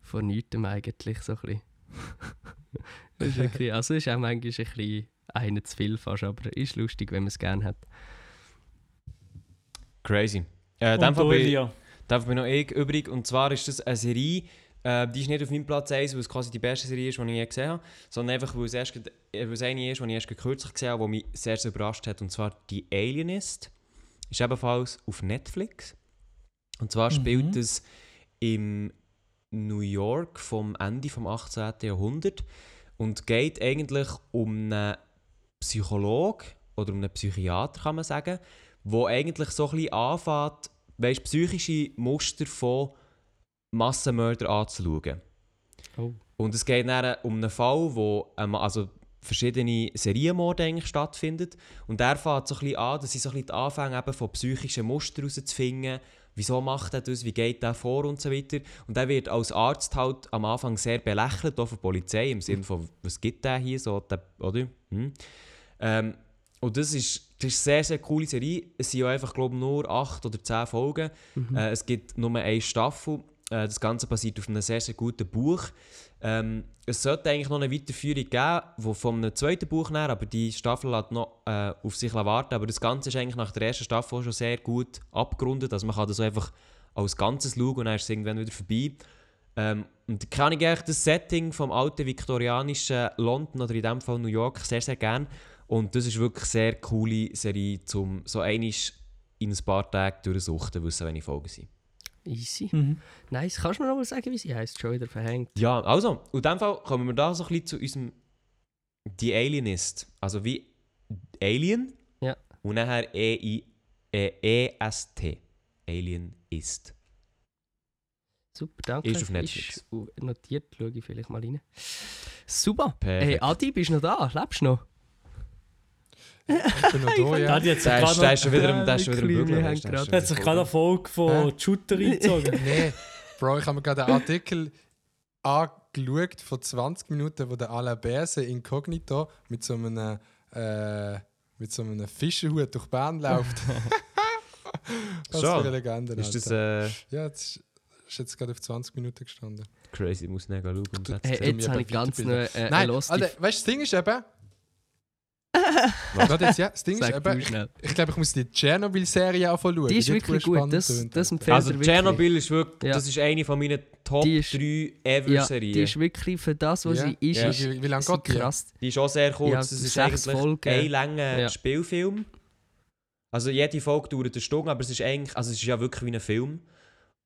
Speaker 5: vor nichts eigentlich, so ein bisschen. [laughs] das ist wirklich, also ist auch manchmal ein bisschen einer zu viel fast, aber ist lustig, wenn man es gerne hat.
Speaker 2: Crazy. Äh, dann
Speaker 3: Elia.
Speaker 2: dann bin noch ich übrig. Und zwar ist das eine Serie, äh, die ist nicht auf meinem Platz 1, weil es quasi die beste Serie ist, die ich je gesehen habe, sondern einfach, weil es, erst, äh, weil es eine ist, die ich erst kürzlich gesehen habe, die mich sehr, sehr überrascht hat. Und zwar «Die Alienist». Ist ebenfalls auf Netflix. Und zwar spielt
Speaker 3: Mhm.
Speaker 2: es im New York vom Ende vom 18. Jahrhundert und geht eigentlich um einen Psychologe oder um einen Psychiater, kann man sagen, wo eigentlich so ein bisschen anfängt, weißt, psychische Muster von Massenmördern anzuschauen.
Speaker 5: Oh.
Speaker 2: Und es geht dann um einen Fall, wo ähm, also verschiedene Serienmorde eigentlich stattfinden. Und der fängt so ein bisschen an, dass sie so ein bisschen die Anfänge eben von psychischen Mustern herauszufinden. Wieso macht er das? Wie geht der vor? Und so weiter. Und er wird als Arzt halt am Anfang sehr belächelt, auch von der Polizei, im Sinne von, was gibt der hier so, der, oder? Hm. Ähm, und das ist, das ist eine sehr, sehr coole Serie. Es sind ja einfach, glaube ich, nur acht oder zehn Folgen. Äh, es gibt nur eine Staffel. Äh, das Ganze basiert auf einem sehr, sehr guten Buch. Ähm, es sollte eigentlich noch eine Weiterführung geben, wo von einem zweiten Buch näher, aber die Staffel hat noch äh, auf sich warten. Aber das Ganze ist eigentlich nach der ersten Staffel schon sehr gut abgerundet. Also man kann das einfach als Ganzes schauen und dann ist es irgendwann wieder vorbei. Ähm, und kann ich eigentlich das Setting vom alten viktorianischen London oder in dem Fall New York sehr, sehr gerne. Und das ist wirklich eine sehr coole Serie, um so einisch in ein paar Tagen durchzusuchten, wissen, wenn ich Folgen sind.
Speaker 5: Easy.
Speaker 3: Mhm.
Speaker 5: Nice. Kannst du mir noch mal sagen, wie sie heißt? Schon wieder verhängt.
Speaker 2: Ja, also, in dem Fall kommen wir da so ein bisschen zu unserem The Alienist. Also wie Alien
Speaker 5: Ja.
Speaker 2: und nachher E-I- äh, E-S-T. Alien ist.
Speaker 5: Super, danke.
Speaker 2: Ist auf Netflix.
Speaker 5: Ist notiert, schaue ich vielleicht mal rein. Super.
Speaker 2: Perfekt.
Speaker 5: Hey, Adi, bist du noch da? Lebst du noch?
Speaker 4: Ich bin noch [laughs] da,
Speaker 3: Da
Speaker 4: ja.
Speaker 3: hat
Speaker 2: Der ist, schon wieder, ist schon
Speaker 5: haben
Speaker 2: der ist
Speaker 3: da hat sich gerade eine Folge von? Shooter [laughs] eingezogen.
Speaker 4: Nee, Bro, ich habe mir gerade einen Artikel angeschaut von 20 Minuten, wo der Alain Berse inkognito mit so einem, äh, mit so einem Fischenhut durch Bern läuft. [laughs] Was
Speaker 2: So.
Speaker 4: für eine Legende.
Speaker 2: Ist das äh,
Speaker 4: Ja, das ist, ist jetzt gerade auf 20 Minuten gestanden.
Speaker 2: crazy? Ich muss nicht schauen.
Speaker 5: Hey, jetzt habe ich ganz noch äh,
Speaker 4: Nein,
Speaker 5: Lost.
Speaker 4: Alter, weißt du, das Ding ist eben. Warte jetzt, ja, das Ding ist eben.
Speaker 5: schnell.
Speaker 4: Ich glaube, ich muss die Tschernobyl-Serie anschauen.
Speaker 5: Die ist wirklich gut. Das,
Speaker 4: spannend
Speaker 5: das empfehle
Speaker 2: also
Speaker 5: ich.
Speaker 2: Tschernobyl ist wirklich,
Speaker 5: Ja.
Speaker 2: das ist eine von meinen Top
Speaker 5: Die ist-
Speaker 2: 3 ever
Speaker 5: Ja, die ist wirklich für das, was
Speaker 4: Ja.
Speaker 5: sie ist,
Speaker 2: Ja.
Speaker 5: ist
Speaker 4: Wie, wie lange geht die?
Speaker 5: krass.
Speaker 2: Die ist auch sehr kurz.
Speaker 5: Ja,
Speaker 2: das ist
Speaker 5: sechs
Speaker 2: eigentlich
Speaker 5: Folgen.
Speaker 2: ein langer
Speaker 5: Ja.
Speaker 2: Spielfilm. Also jede Folge dauert eine Stunde, aber es ist eigentlich, also es ist ja wirklich wie ein Film.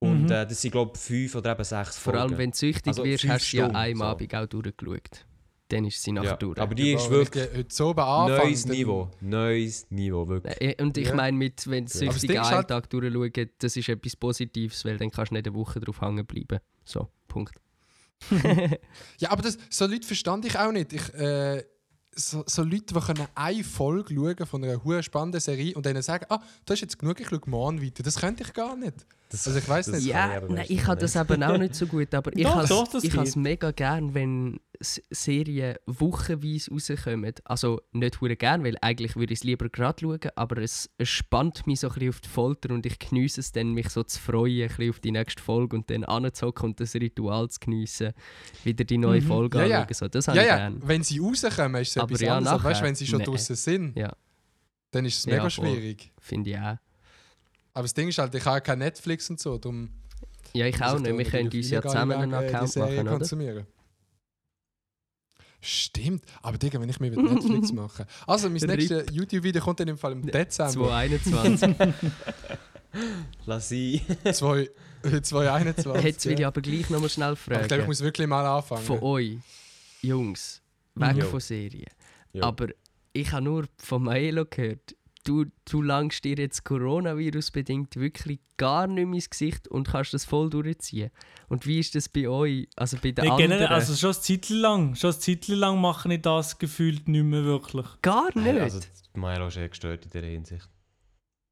Speaker 2: Und
Speaker 3: Mhm.
Speaker 2: äh, das sind glaube ich fünf oder eben sechs
Speaker 5: Vor
Speaker 2: Folgen.
Speaker 5: allem, wenn du süchtig
Speaker 2: Also
Speaker 5: wirst, hast du ja einem
Speaker 2: so.
Speaker 5: Abend auch durchgeschaut. Dann ist sie nachher
Speaker 2: ja.
Speaker 5: durch.
Speaker 2: Aber die
Speaker 4: Ja,
Speaker 2: ist
Speaker 4: ich
Speaker 2: wirklich
Speaker 4: heute so oben anfange,
Speaker 2: neues Niveau. Neues Niveau, wirklich.
Speaker 5: Äh, Und ich
Speaker 4: Ja.
Speaker 5: meine, mit, wenn du
Speaker 2: Ja.
Speaker 4: Aber das
Speaker 5: süchtig
Speaker 4: Ding ist
Speaker 5: einen
Speaker 4: halt-
Speaker 5: Tag durchschauen, das ist etwas Positives, weil dann kannst du nicht eine Woche drauf hängen bleiben. So, Punkt. [laughs]
Speaker 4: Ja, aber das, so Leute verstand ich auch nicht. Ich, äh, so, so Leute, die können eine Folge schauen von einer hohen spannenden Serie und dann sagen, ah, das ist jetzt genug, ich schaue morgen weiter. Das könnte ich gar nicht.
Speaker 2: Das,
Speaker 4: Also ich weiß
Speaker 2: das
Speaker 4: nicht.
Speaker 5: Ja,
Speaker 2: aber
Speaker 5: nein, ich habe das eben auch nicht so gut, aber ich habe ich
Speaker 3: geht.
Speaker 5: mega gern, wenn Serien wochenweise rauskommen. Also nicht hure gern, weil eigentlich würde ich es lieber gerade schauen, aber es, es spannt mich so ein bisschen auf die Folter und ich geniesse es dann, mich so zu freuen, ein bisschen auf die nächste Folge und dann anzuhocken und das Ritual zu geniessen, wieder die neue
Speaker 3: Mhm.
Speaker 5: Folge
Speaker 4: Ja, ja.
Speaker 5: anschauen. So, das habe
Speaker 4: Ja,
Speaker 5: ich
Speaker 4: ja,
Speaker 5: gern.
Speaker 4: wenn sie rauskommen, ist es
Speaker 5: Aber
Speaker 4: etwas
Speaker 5: ja,
Speaker 4: anderes. Aber weißt,
Speaker 5: nachher,
Speaker 4: wenn sie schon
Speaker 5: nee.
Speaker 4: draußen sind,
Speaker 5: Ja.
Speaker 4: dann ist es
Speaker 5: Ja,
Speaker 4: mega schwierig.
Speaker 5: Finde ich auch.
Speaker 4: Aber das Ding ist halt, ich habe ja kein Netflix und so, darum
Speaker 5: Ja, ich auch
Speaker 4: ich
Speaker 5: nicht. Wir können uns ja zusammen einen Account machen, oder?
Speaker 4: konsumieren. Stimmt, aber Digga, wenn ich mir mit Netflix [laughs] mache. Also, mein nächstes YouTube-Video kommt dann im Fall im Dezember
Speaker 5: 2021. [laughs]
Speaker 2: Lass.
Speaker 4: 2 2021. [laughs]
Speaker 5: Jetzt will ich aber gleich nochmal schnell
Speaker 4: Aber ich glaube, ich
Speaker 5: fragen.
Speaker 4: muss wirklich mal anfangen.
Speaker 5: Von euch, Jungs, weg
Speaker 2: Jo.
Speaker 5: von Serien.
Speaker 2: Jo.
Speaker 5: Aber ich habe nur von Maelo gehört, du, du langst dir jetzt Coronavirus bedingt wirklich gar nicht mehr ins Gesicht und kannst das voll durchziehen. Und wie ist das bei euch, also bei den
Speaker 3: Nee,
Speaker 5: anderen?
Speaker 3: generell, also schon eine Zeit lang, schon eine Zeit lang mache ich das gefühlt nicht mehr wirklich.
Speaker 5: gar nicht?
Speaker 2: Also, Milo ist eh gestört in dieser Hinsicht.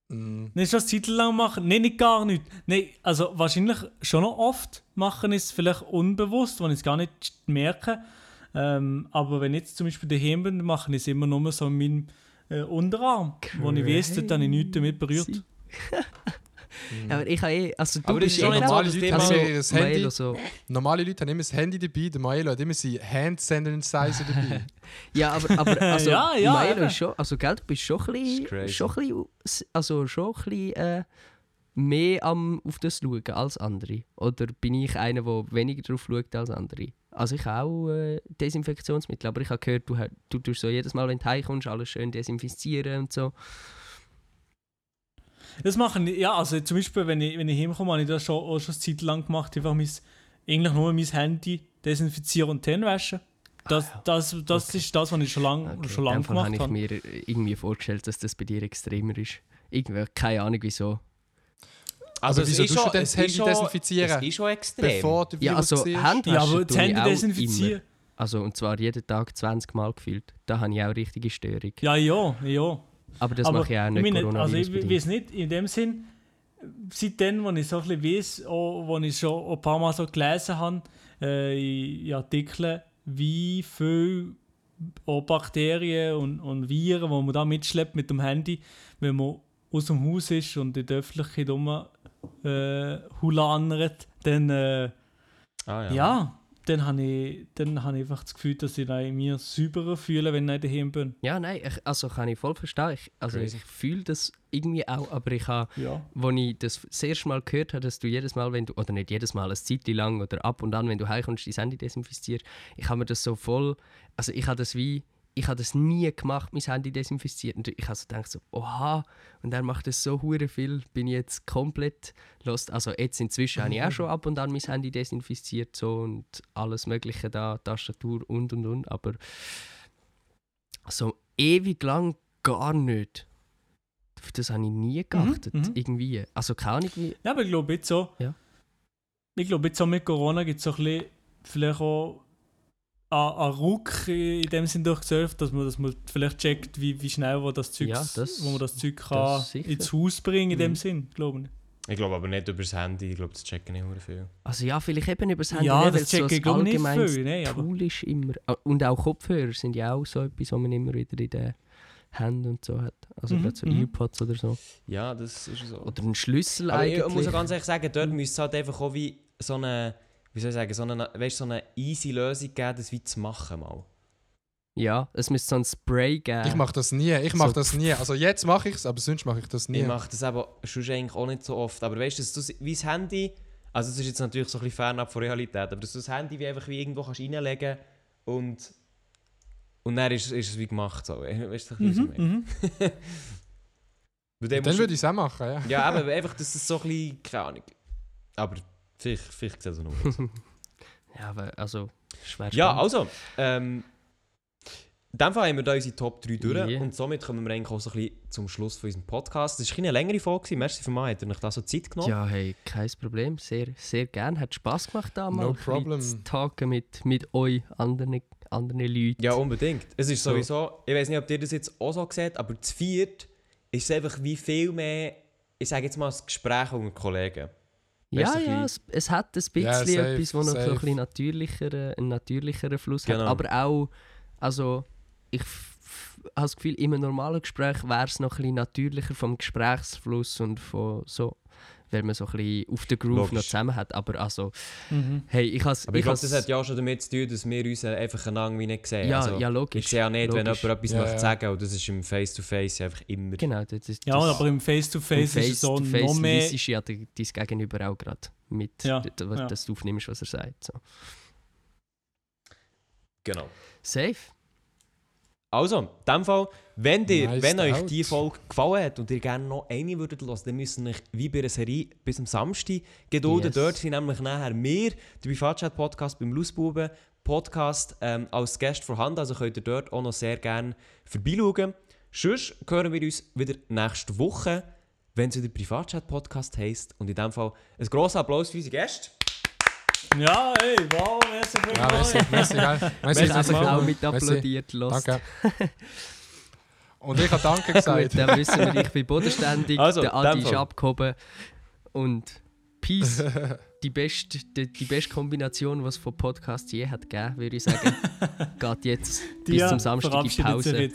Speaker 4: Mm.
Speaker 3: Nicht schon eine Zeit lang machen? Nein, nicht gar nicht. Nein, also wahrscheinlich schon noch oft machen ist vielleicht unbewusst, wenn ich es gar nicht merke. Ähm, aber wenn ich jetzt zum Beispiel daheim bin, mache ich es immer nur so in meinem äh, Unterarm, wo ich weiß, dort habe ich nichts damit berührt. [laughs]
Speaker 5: Sie- Aber ich habe eh, also du
Speaker 2: Aber
Speaker 5: bist eh
Speaker 2: das
Speaker 4: Leute
Speaker 2: Thema.
Speaker 4: haben
Speaker 5: also,
Speaker 4: ihr das Handy-
Speaker 5: Maelo so.
Speaker 4: Normale Leute haben immer das Handy dabei, der Maelo hat immer seinen Hand Sanitizer dabei. [laughs]
Speaker 5: Ja, aber, aber [laughs] also,
Speaker 3: Ja, ja,
Speaker 5: Maelo ist schon, also gell, du bist schon ein
Speaker 2: Das ist
Speaker 5: bisschen,
Speaker 2: crazy.
Speaker 5: schon ein bisschen, also schon ein bisschen äh, mehr am, auf das schauen als andere. Oder bin ich einer, der weniger darauf schaut als andere? Also ich habe auch äh, Desinfektionsmittel, aber ich habe gehört, du, du tust so jedes Mal, wenn du heimkommst, alles schön desinfizieren und so.
Speaker 3: Das machen ja, also zum Beispiel, wenn ich, wenn ich heimkomme, habe ich das schon, auch schon eine Zeit lang gemacht, einfach mein, eigentlich nur mein Handy desinfizieren und Hände waschen. Das, das, das ist das, was ich schon lange
Speaker 5: Okay,
Speaker 3: schon lang
Speaker 5: Fall habe
Speaker 3: gemacht
Speaker 5: ich
Speaker 3: habe.
Speaker 5: mir irgendwie vorgestellt, dass das bei dir extremer ist. Irgendwie, keine Ahnung wieso.
Speaker 2: Also,
Speaker 4: Aber wieso tust du
Speaker 2: schon-
Speaker 4: denn
Speaker 2: es
Speaker 4: das Handy
Speaker 2: ist schon-
Speaker 4: desinfizieren?
Speaker 2: Es ist schon extrem.
Speaker 4: Bevor du
Speaker 5: Ja, also
Speaker 3: Ja, aber das
Speaker 5: ich
Speaker 3: Handy desinfizieren.
Speaker 5: immer. Also und zwar jeden Tag 20 Mal gefühlt. Da habe ich auch richtige Störung.
Speaker 3: Ja, ja, ja.
Speaker 5: Aber das
Speaker 3: aber
Speaker 5: mache ich auch nicht
Speaker 3: meine,
Speaker 5: Corona
Speaker 3: Also ich weiß nicht, in dem Sinn, seitdem, als ich so ein bisschen weiss, auch, wo ich schon ein paar Mal so gelesen habe, äh, in Artikeln, wie viel auch Bakterien und, und Viren, die man da mitschleppt mit dem Handy, wenn man aus dem Haus ist und in der Öffentlichkeit rum äh, hulanert, dann, äh,
Speaker 2: Ah,
Speaker 3: ja.
Speaker 2: ja.
Speaker 3: dann habe ich, dann habe ich einfach das Gefühl, dass ich mir sauberer fühle, wenn ich daheim bin.
Speaker 5: Ja, nein, ich, also kann ich voll verstehen. Ich, also
Speaker 2: Crazy.
Speaker 5: ich fühle das irgendwie auch, aber ich habe,
Speaker 3: Ja.
Speaker 5: als ich das das erste Mal gehört habe, dass du jedes Mal, wenn du, oder nicht jedes Mal, eine Zeit lang oder ab und an, wenn du heimkommst, dein Handy desinfizierst, ich habe mir das so voll, also ich habe das wie, ich habe das nie gemacht, mein Handy desinfiziert. Und ich habe so gedacht, so, oha, und er macht das so hure viel, bin ich jetzt komplett lost. Also jetzt inzwischen habe ich auch schon ab und an mein Handy desinfiziert so und alles mögliche da, Tastatur und und und, aber so ewig lang gar nicht. Auf das habe ich nie geachtet,
Speaker 3: mhm.
Speaker 5: irgendwie. Also keine Ahnung wie...
Speaker 3: Ja, aber ich glaube jetzt so.
Speaker 5: Ja.
Speaker 3: Ich glaube jetzt auch mit Corona gibt es so ein bisschen, vielleicht auch einen einen Ruck in dem Sinn durchgesurft, dass man, dass man vielleicht checkt, wie, wie schnell wo das Zeug,
Speaker 5: Ja, das-
Speaker 3: wo man das Zeug kann
Speaker 5: das
Speaker 3: ins Haus bringen in dem
Speaker 5: Mhm.
Speaker 3: Sinn, glaube ich.
Speaker 2: Ich glaube aber nicht über das Handy, ich glaube, das checken nicht sehr viel.
Speaker 5: Also ja, vielleicht eben über das Handy,
Speaker 3: Ja,
Speaker 5: ne,
Speaker 3: das
Speaker 5: weil es so
Speaker 3: ich,
Speaker 5: ein
Speaker 3: ich, nicht
Speaker 5: allgemeines
Speaker 3: viel, ne, aber-
Speaker 5: Tool ist immer. Und auch Kopfhörer sind ja auch so etwas, was man immer wieder in den Händen und so hat. Also
Speaker 3: Mhm,
Speaker 5: gerade so
Speaker 3: mhm.
Speaker 5: Earpods oder so.
Speaker 2: Ja, das ist so.
Speaker 5: Oder ein Schlüssel
Speaker 2: Aber ich
Speaker 5: eigentlich.
Speaker 2: muss auch ganz ehrlich sagen, dort müsste es halt einfach auch wie so eine, wie soll ich sagen, so eine, weißt, so eine easy Lösung geben, das wie zu machen mal.
Speaker 5: Ja, es müsste so ein Spray geben.
Speaker 4: Ich mache das nie. Ich mache
Speaker 5: So.
Speaker 4: das nie. Also jetzt mache ich es, aber sonst mache ich das nie.
Speaker 2: Ich mache das aber schon eigentlich auch nicht so oft. Aber weißt du, dass du wie das Handy, also das ist jetzt natürlich so ein bisschen fernab von Realität, aber dass du das Handy wie einfach wie irgendwo kannst reinlegen und und dann ist, ist es wie gemacht so. [laughs] Weißt du,
Speaker 3: Mhm,
Speaker 2: mhm, [laughs]
Speaker 3: mhm.
Speaker 4: Dann würde ich es auch machen, ja.
Speaker 2: Ja, aber einfach, dass es so ein bisschen, keine Ahnung. Aber vielleicht, vielleicht sieht es noch aus. [laughs]
Speaker 5: Ja, aber also schwer.
Speaker 2: Ja,
Speaker 5: spannend.
Speaker 2: also, ähm, in dem Fall haben wir da unsere Top 3 durch
Speaker 5: Yeah.
Speaker 2: und somit kommen wir eigentlich auch so ein bisschen zum Schluss von unserem Podcast. Das war eine längere Folge, merci für mal, hat ihr euch da so Zeit genommen?
Speaker 5: Ja, hey, kein Problem. Sehr, sehr gern. Hat Spass gemacht da mal.
Speaker 4: No problem.
Speaker 5: Zu talken mit, mit euch, anderen, anderen Leuten.
Speaker 2: Ja, unbedingt. Es ist
Speaker 5: So.
Speaker 2: sowieso, ich weiß nicht, ob ihr das jetzt auch so seht, aber zu viert ist es einfach wie viel mehr, ich sage jetzt mal, ein Gespräch unter Kollegen.
Speaker 5: Ja, ja, es, es hat ein bisschen
Speaker 4: Ja, safe,
Speaker 5: etwas, wo noch so ein bisschen natürlicheren, einen natürlicheren Fluss
Speaker 2: Genau.
Speaker 5: hat. Aber auch, also ich habe das Gefühl, in einem normalen Gespräch wäre es noch ein bisschen natürlicher vom Gesprächsfluss und von so, weil man so ein bisschen auf den Groove
Speaker 2: Logisch.
Speaker 5: noch zusammen hat. Aber also,
Speaker 3: Mhm.
Speaker 5: hey, ich has,
Speaker 2: Aber ich, glaube,
Speaker 5: has-
Speaker 2: das hat ja auch schon damit zu tun, dass wir uns einfach einander wie nicht sehen.
Speaker 5: ja,
Speaker 2: also,
Speaker 5: ja,
Speaker 2: ich
Speaker 5: logisch.
Speaker 2: sehe ja nicht, wenn
Speaker 5: logisch.
Speaker 2: jemand etwas
Speaker 4: Ja,
Speaker 2: möchte
Speaker 4: ja.
Speaker 2: sagen und das ist im Face-to-Face einfach immer.
Speaker 5: Genau, das ist
Speaker 3: Ja,
Speaker 5: das,
Speaker 3: aber im Face-to-Face ist es so noch
Speaker 5: Face
Speaker 3: mehr.
Speaker 5: liest ja dein dein Gegenüber auch gerade mit,
Speaker 3: Ja,
Speaker 5: d- d- was-
Speaker 3: ja.
Speaker 5: dass du aufnimmst, was er sagt. So.
Speaker 2: Genau.
Speaker 5: Safe.
Speaker 2: Also, in dem Fall, wenn, dir,
Speaker 4: Nice
Speaker 2: wenn euch die Folge gefallen hat und ihr gerne noch eine würdet hören, dann müsst ihr euch wie bei einer Serie bis am Samstag gedulden.
Speaker 5: Yes.
Speaker 2: Dort sind nämlich nachher wir, der Privatchat-Podcast beim Lausbuben, Podcast ähm, als Gast vorhanden. Also könnt ihr dort auch noch sehr gerne vorbeischauen. Sonst hören wir uns wieder nächste Woche, wenn es wieder Privatchat-Podcast heisst. Und in dem Fall ein grosser Applaus für unsere Gäste.
Speaker 3: Ja, ey, wow, merci
Speaker 4: Ja,
Speaker 3: vielmals. [laughs]
Speaker 4: merci, merci. Merci,
Speaker 2: Merci vielmals.
Speaker 5: auch mit
Speaker 4: Merci.
Speaker 5: applaudiert. Lost.
Speaker 4: Danke. [laughs] Und ich habe Danke
Speaker 5: Gut,
Speaker 4: gesagt.
Speaker 5: dann wissen wir, ich bin [laughs] bodenständig,
Speaker 2: Also,
Speaker 5: der Adi ist abgehoben und Peace. Die beste, die, die beste Kombination, die es von Podcasts je hat gegeben, würde ich sagen, geht jetzt bis zum Samstag in Pause.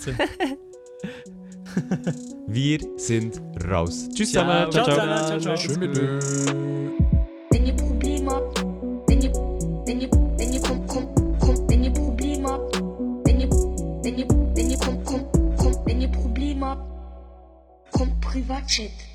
Speaker 2: Wir sind raus. Tschüss
Speaker 5: Ciao,
Speaker 2: zusammen. Ciao, ciao.
Speaker 3: ciao, ciao, ciao.
Speaker 4: Schön mit dir.
Speaker 1: Wenn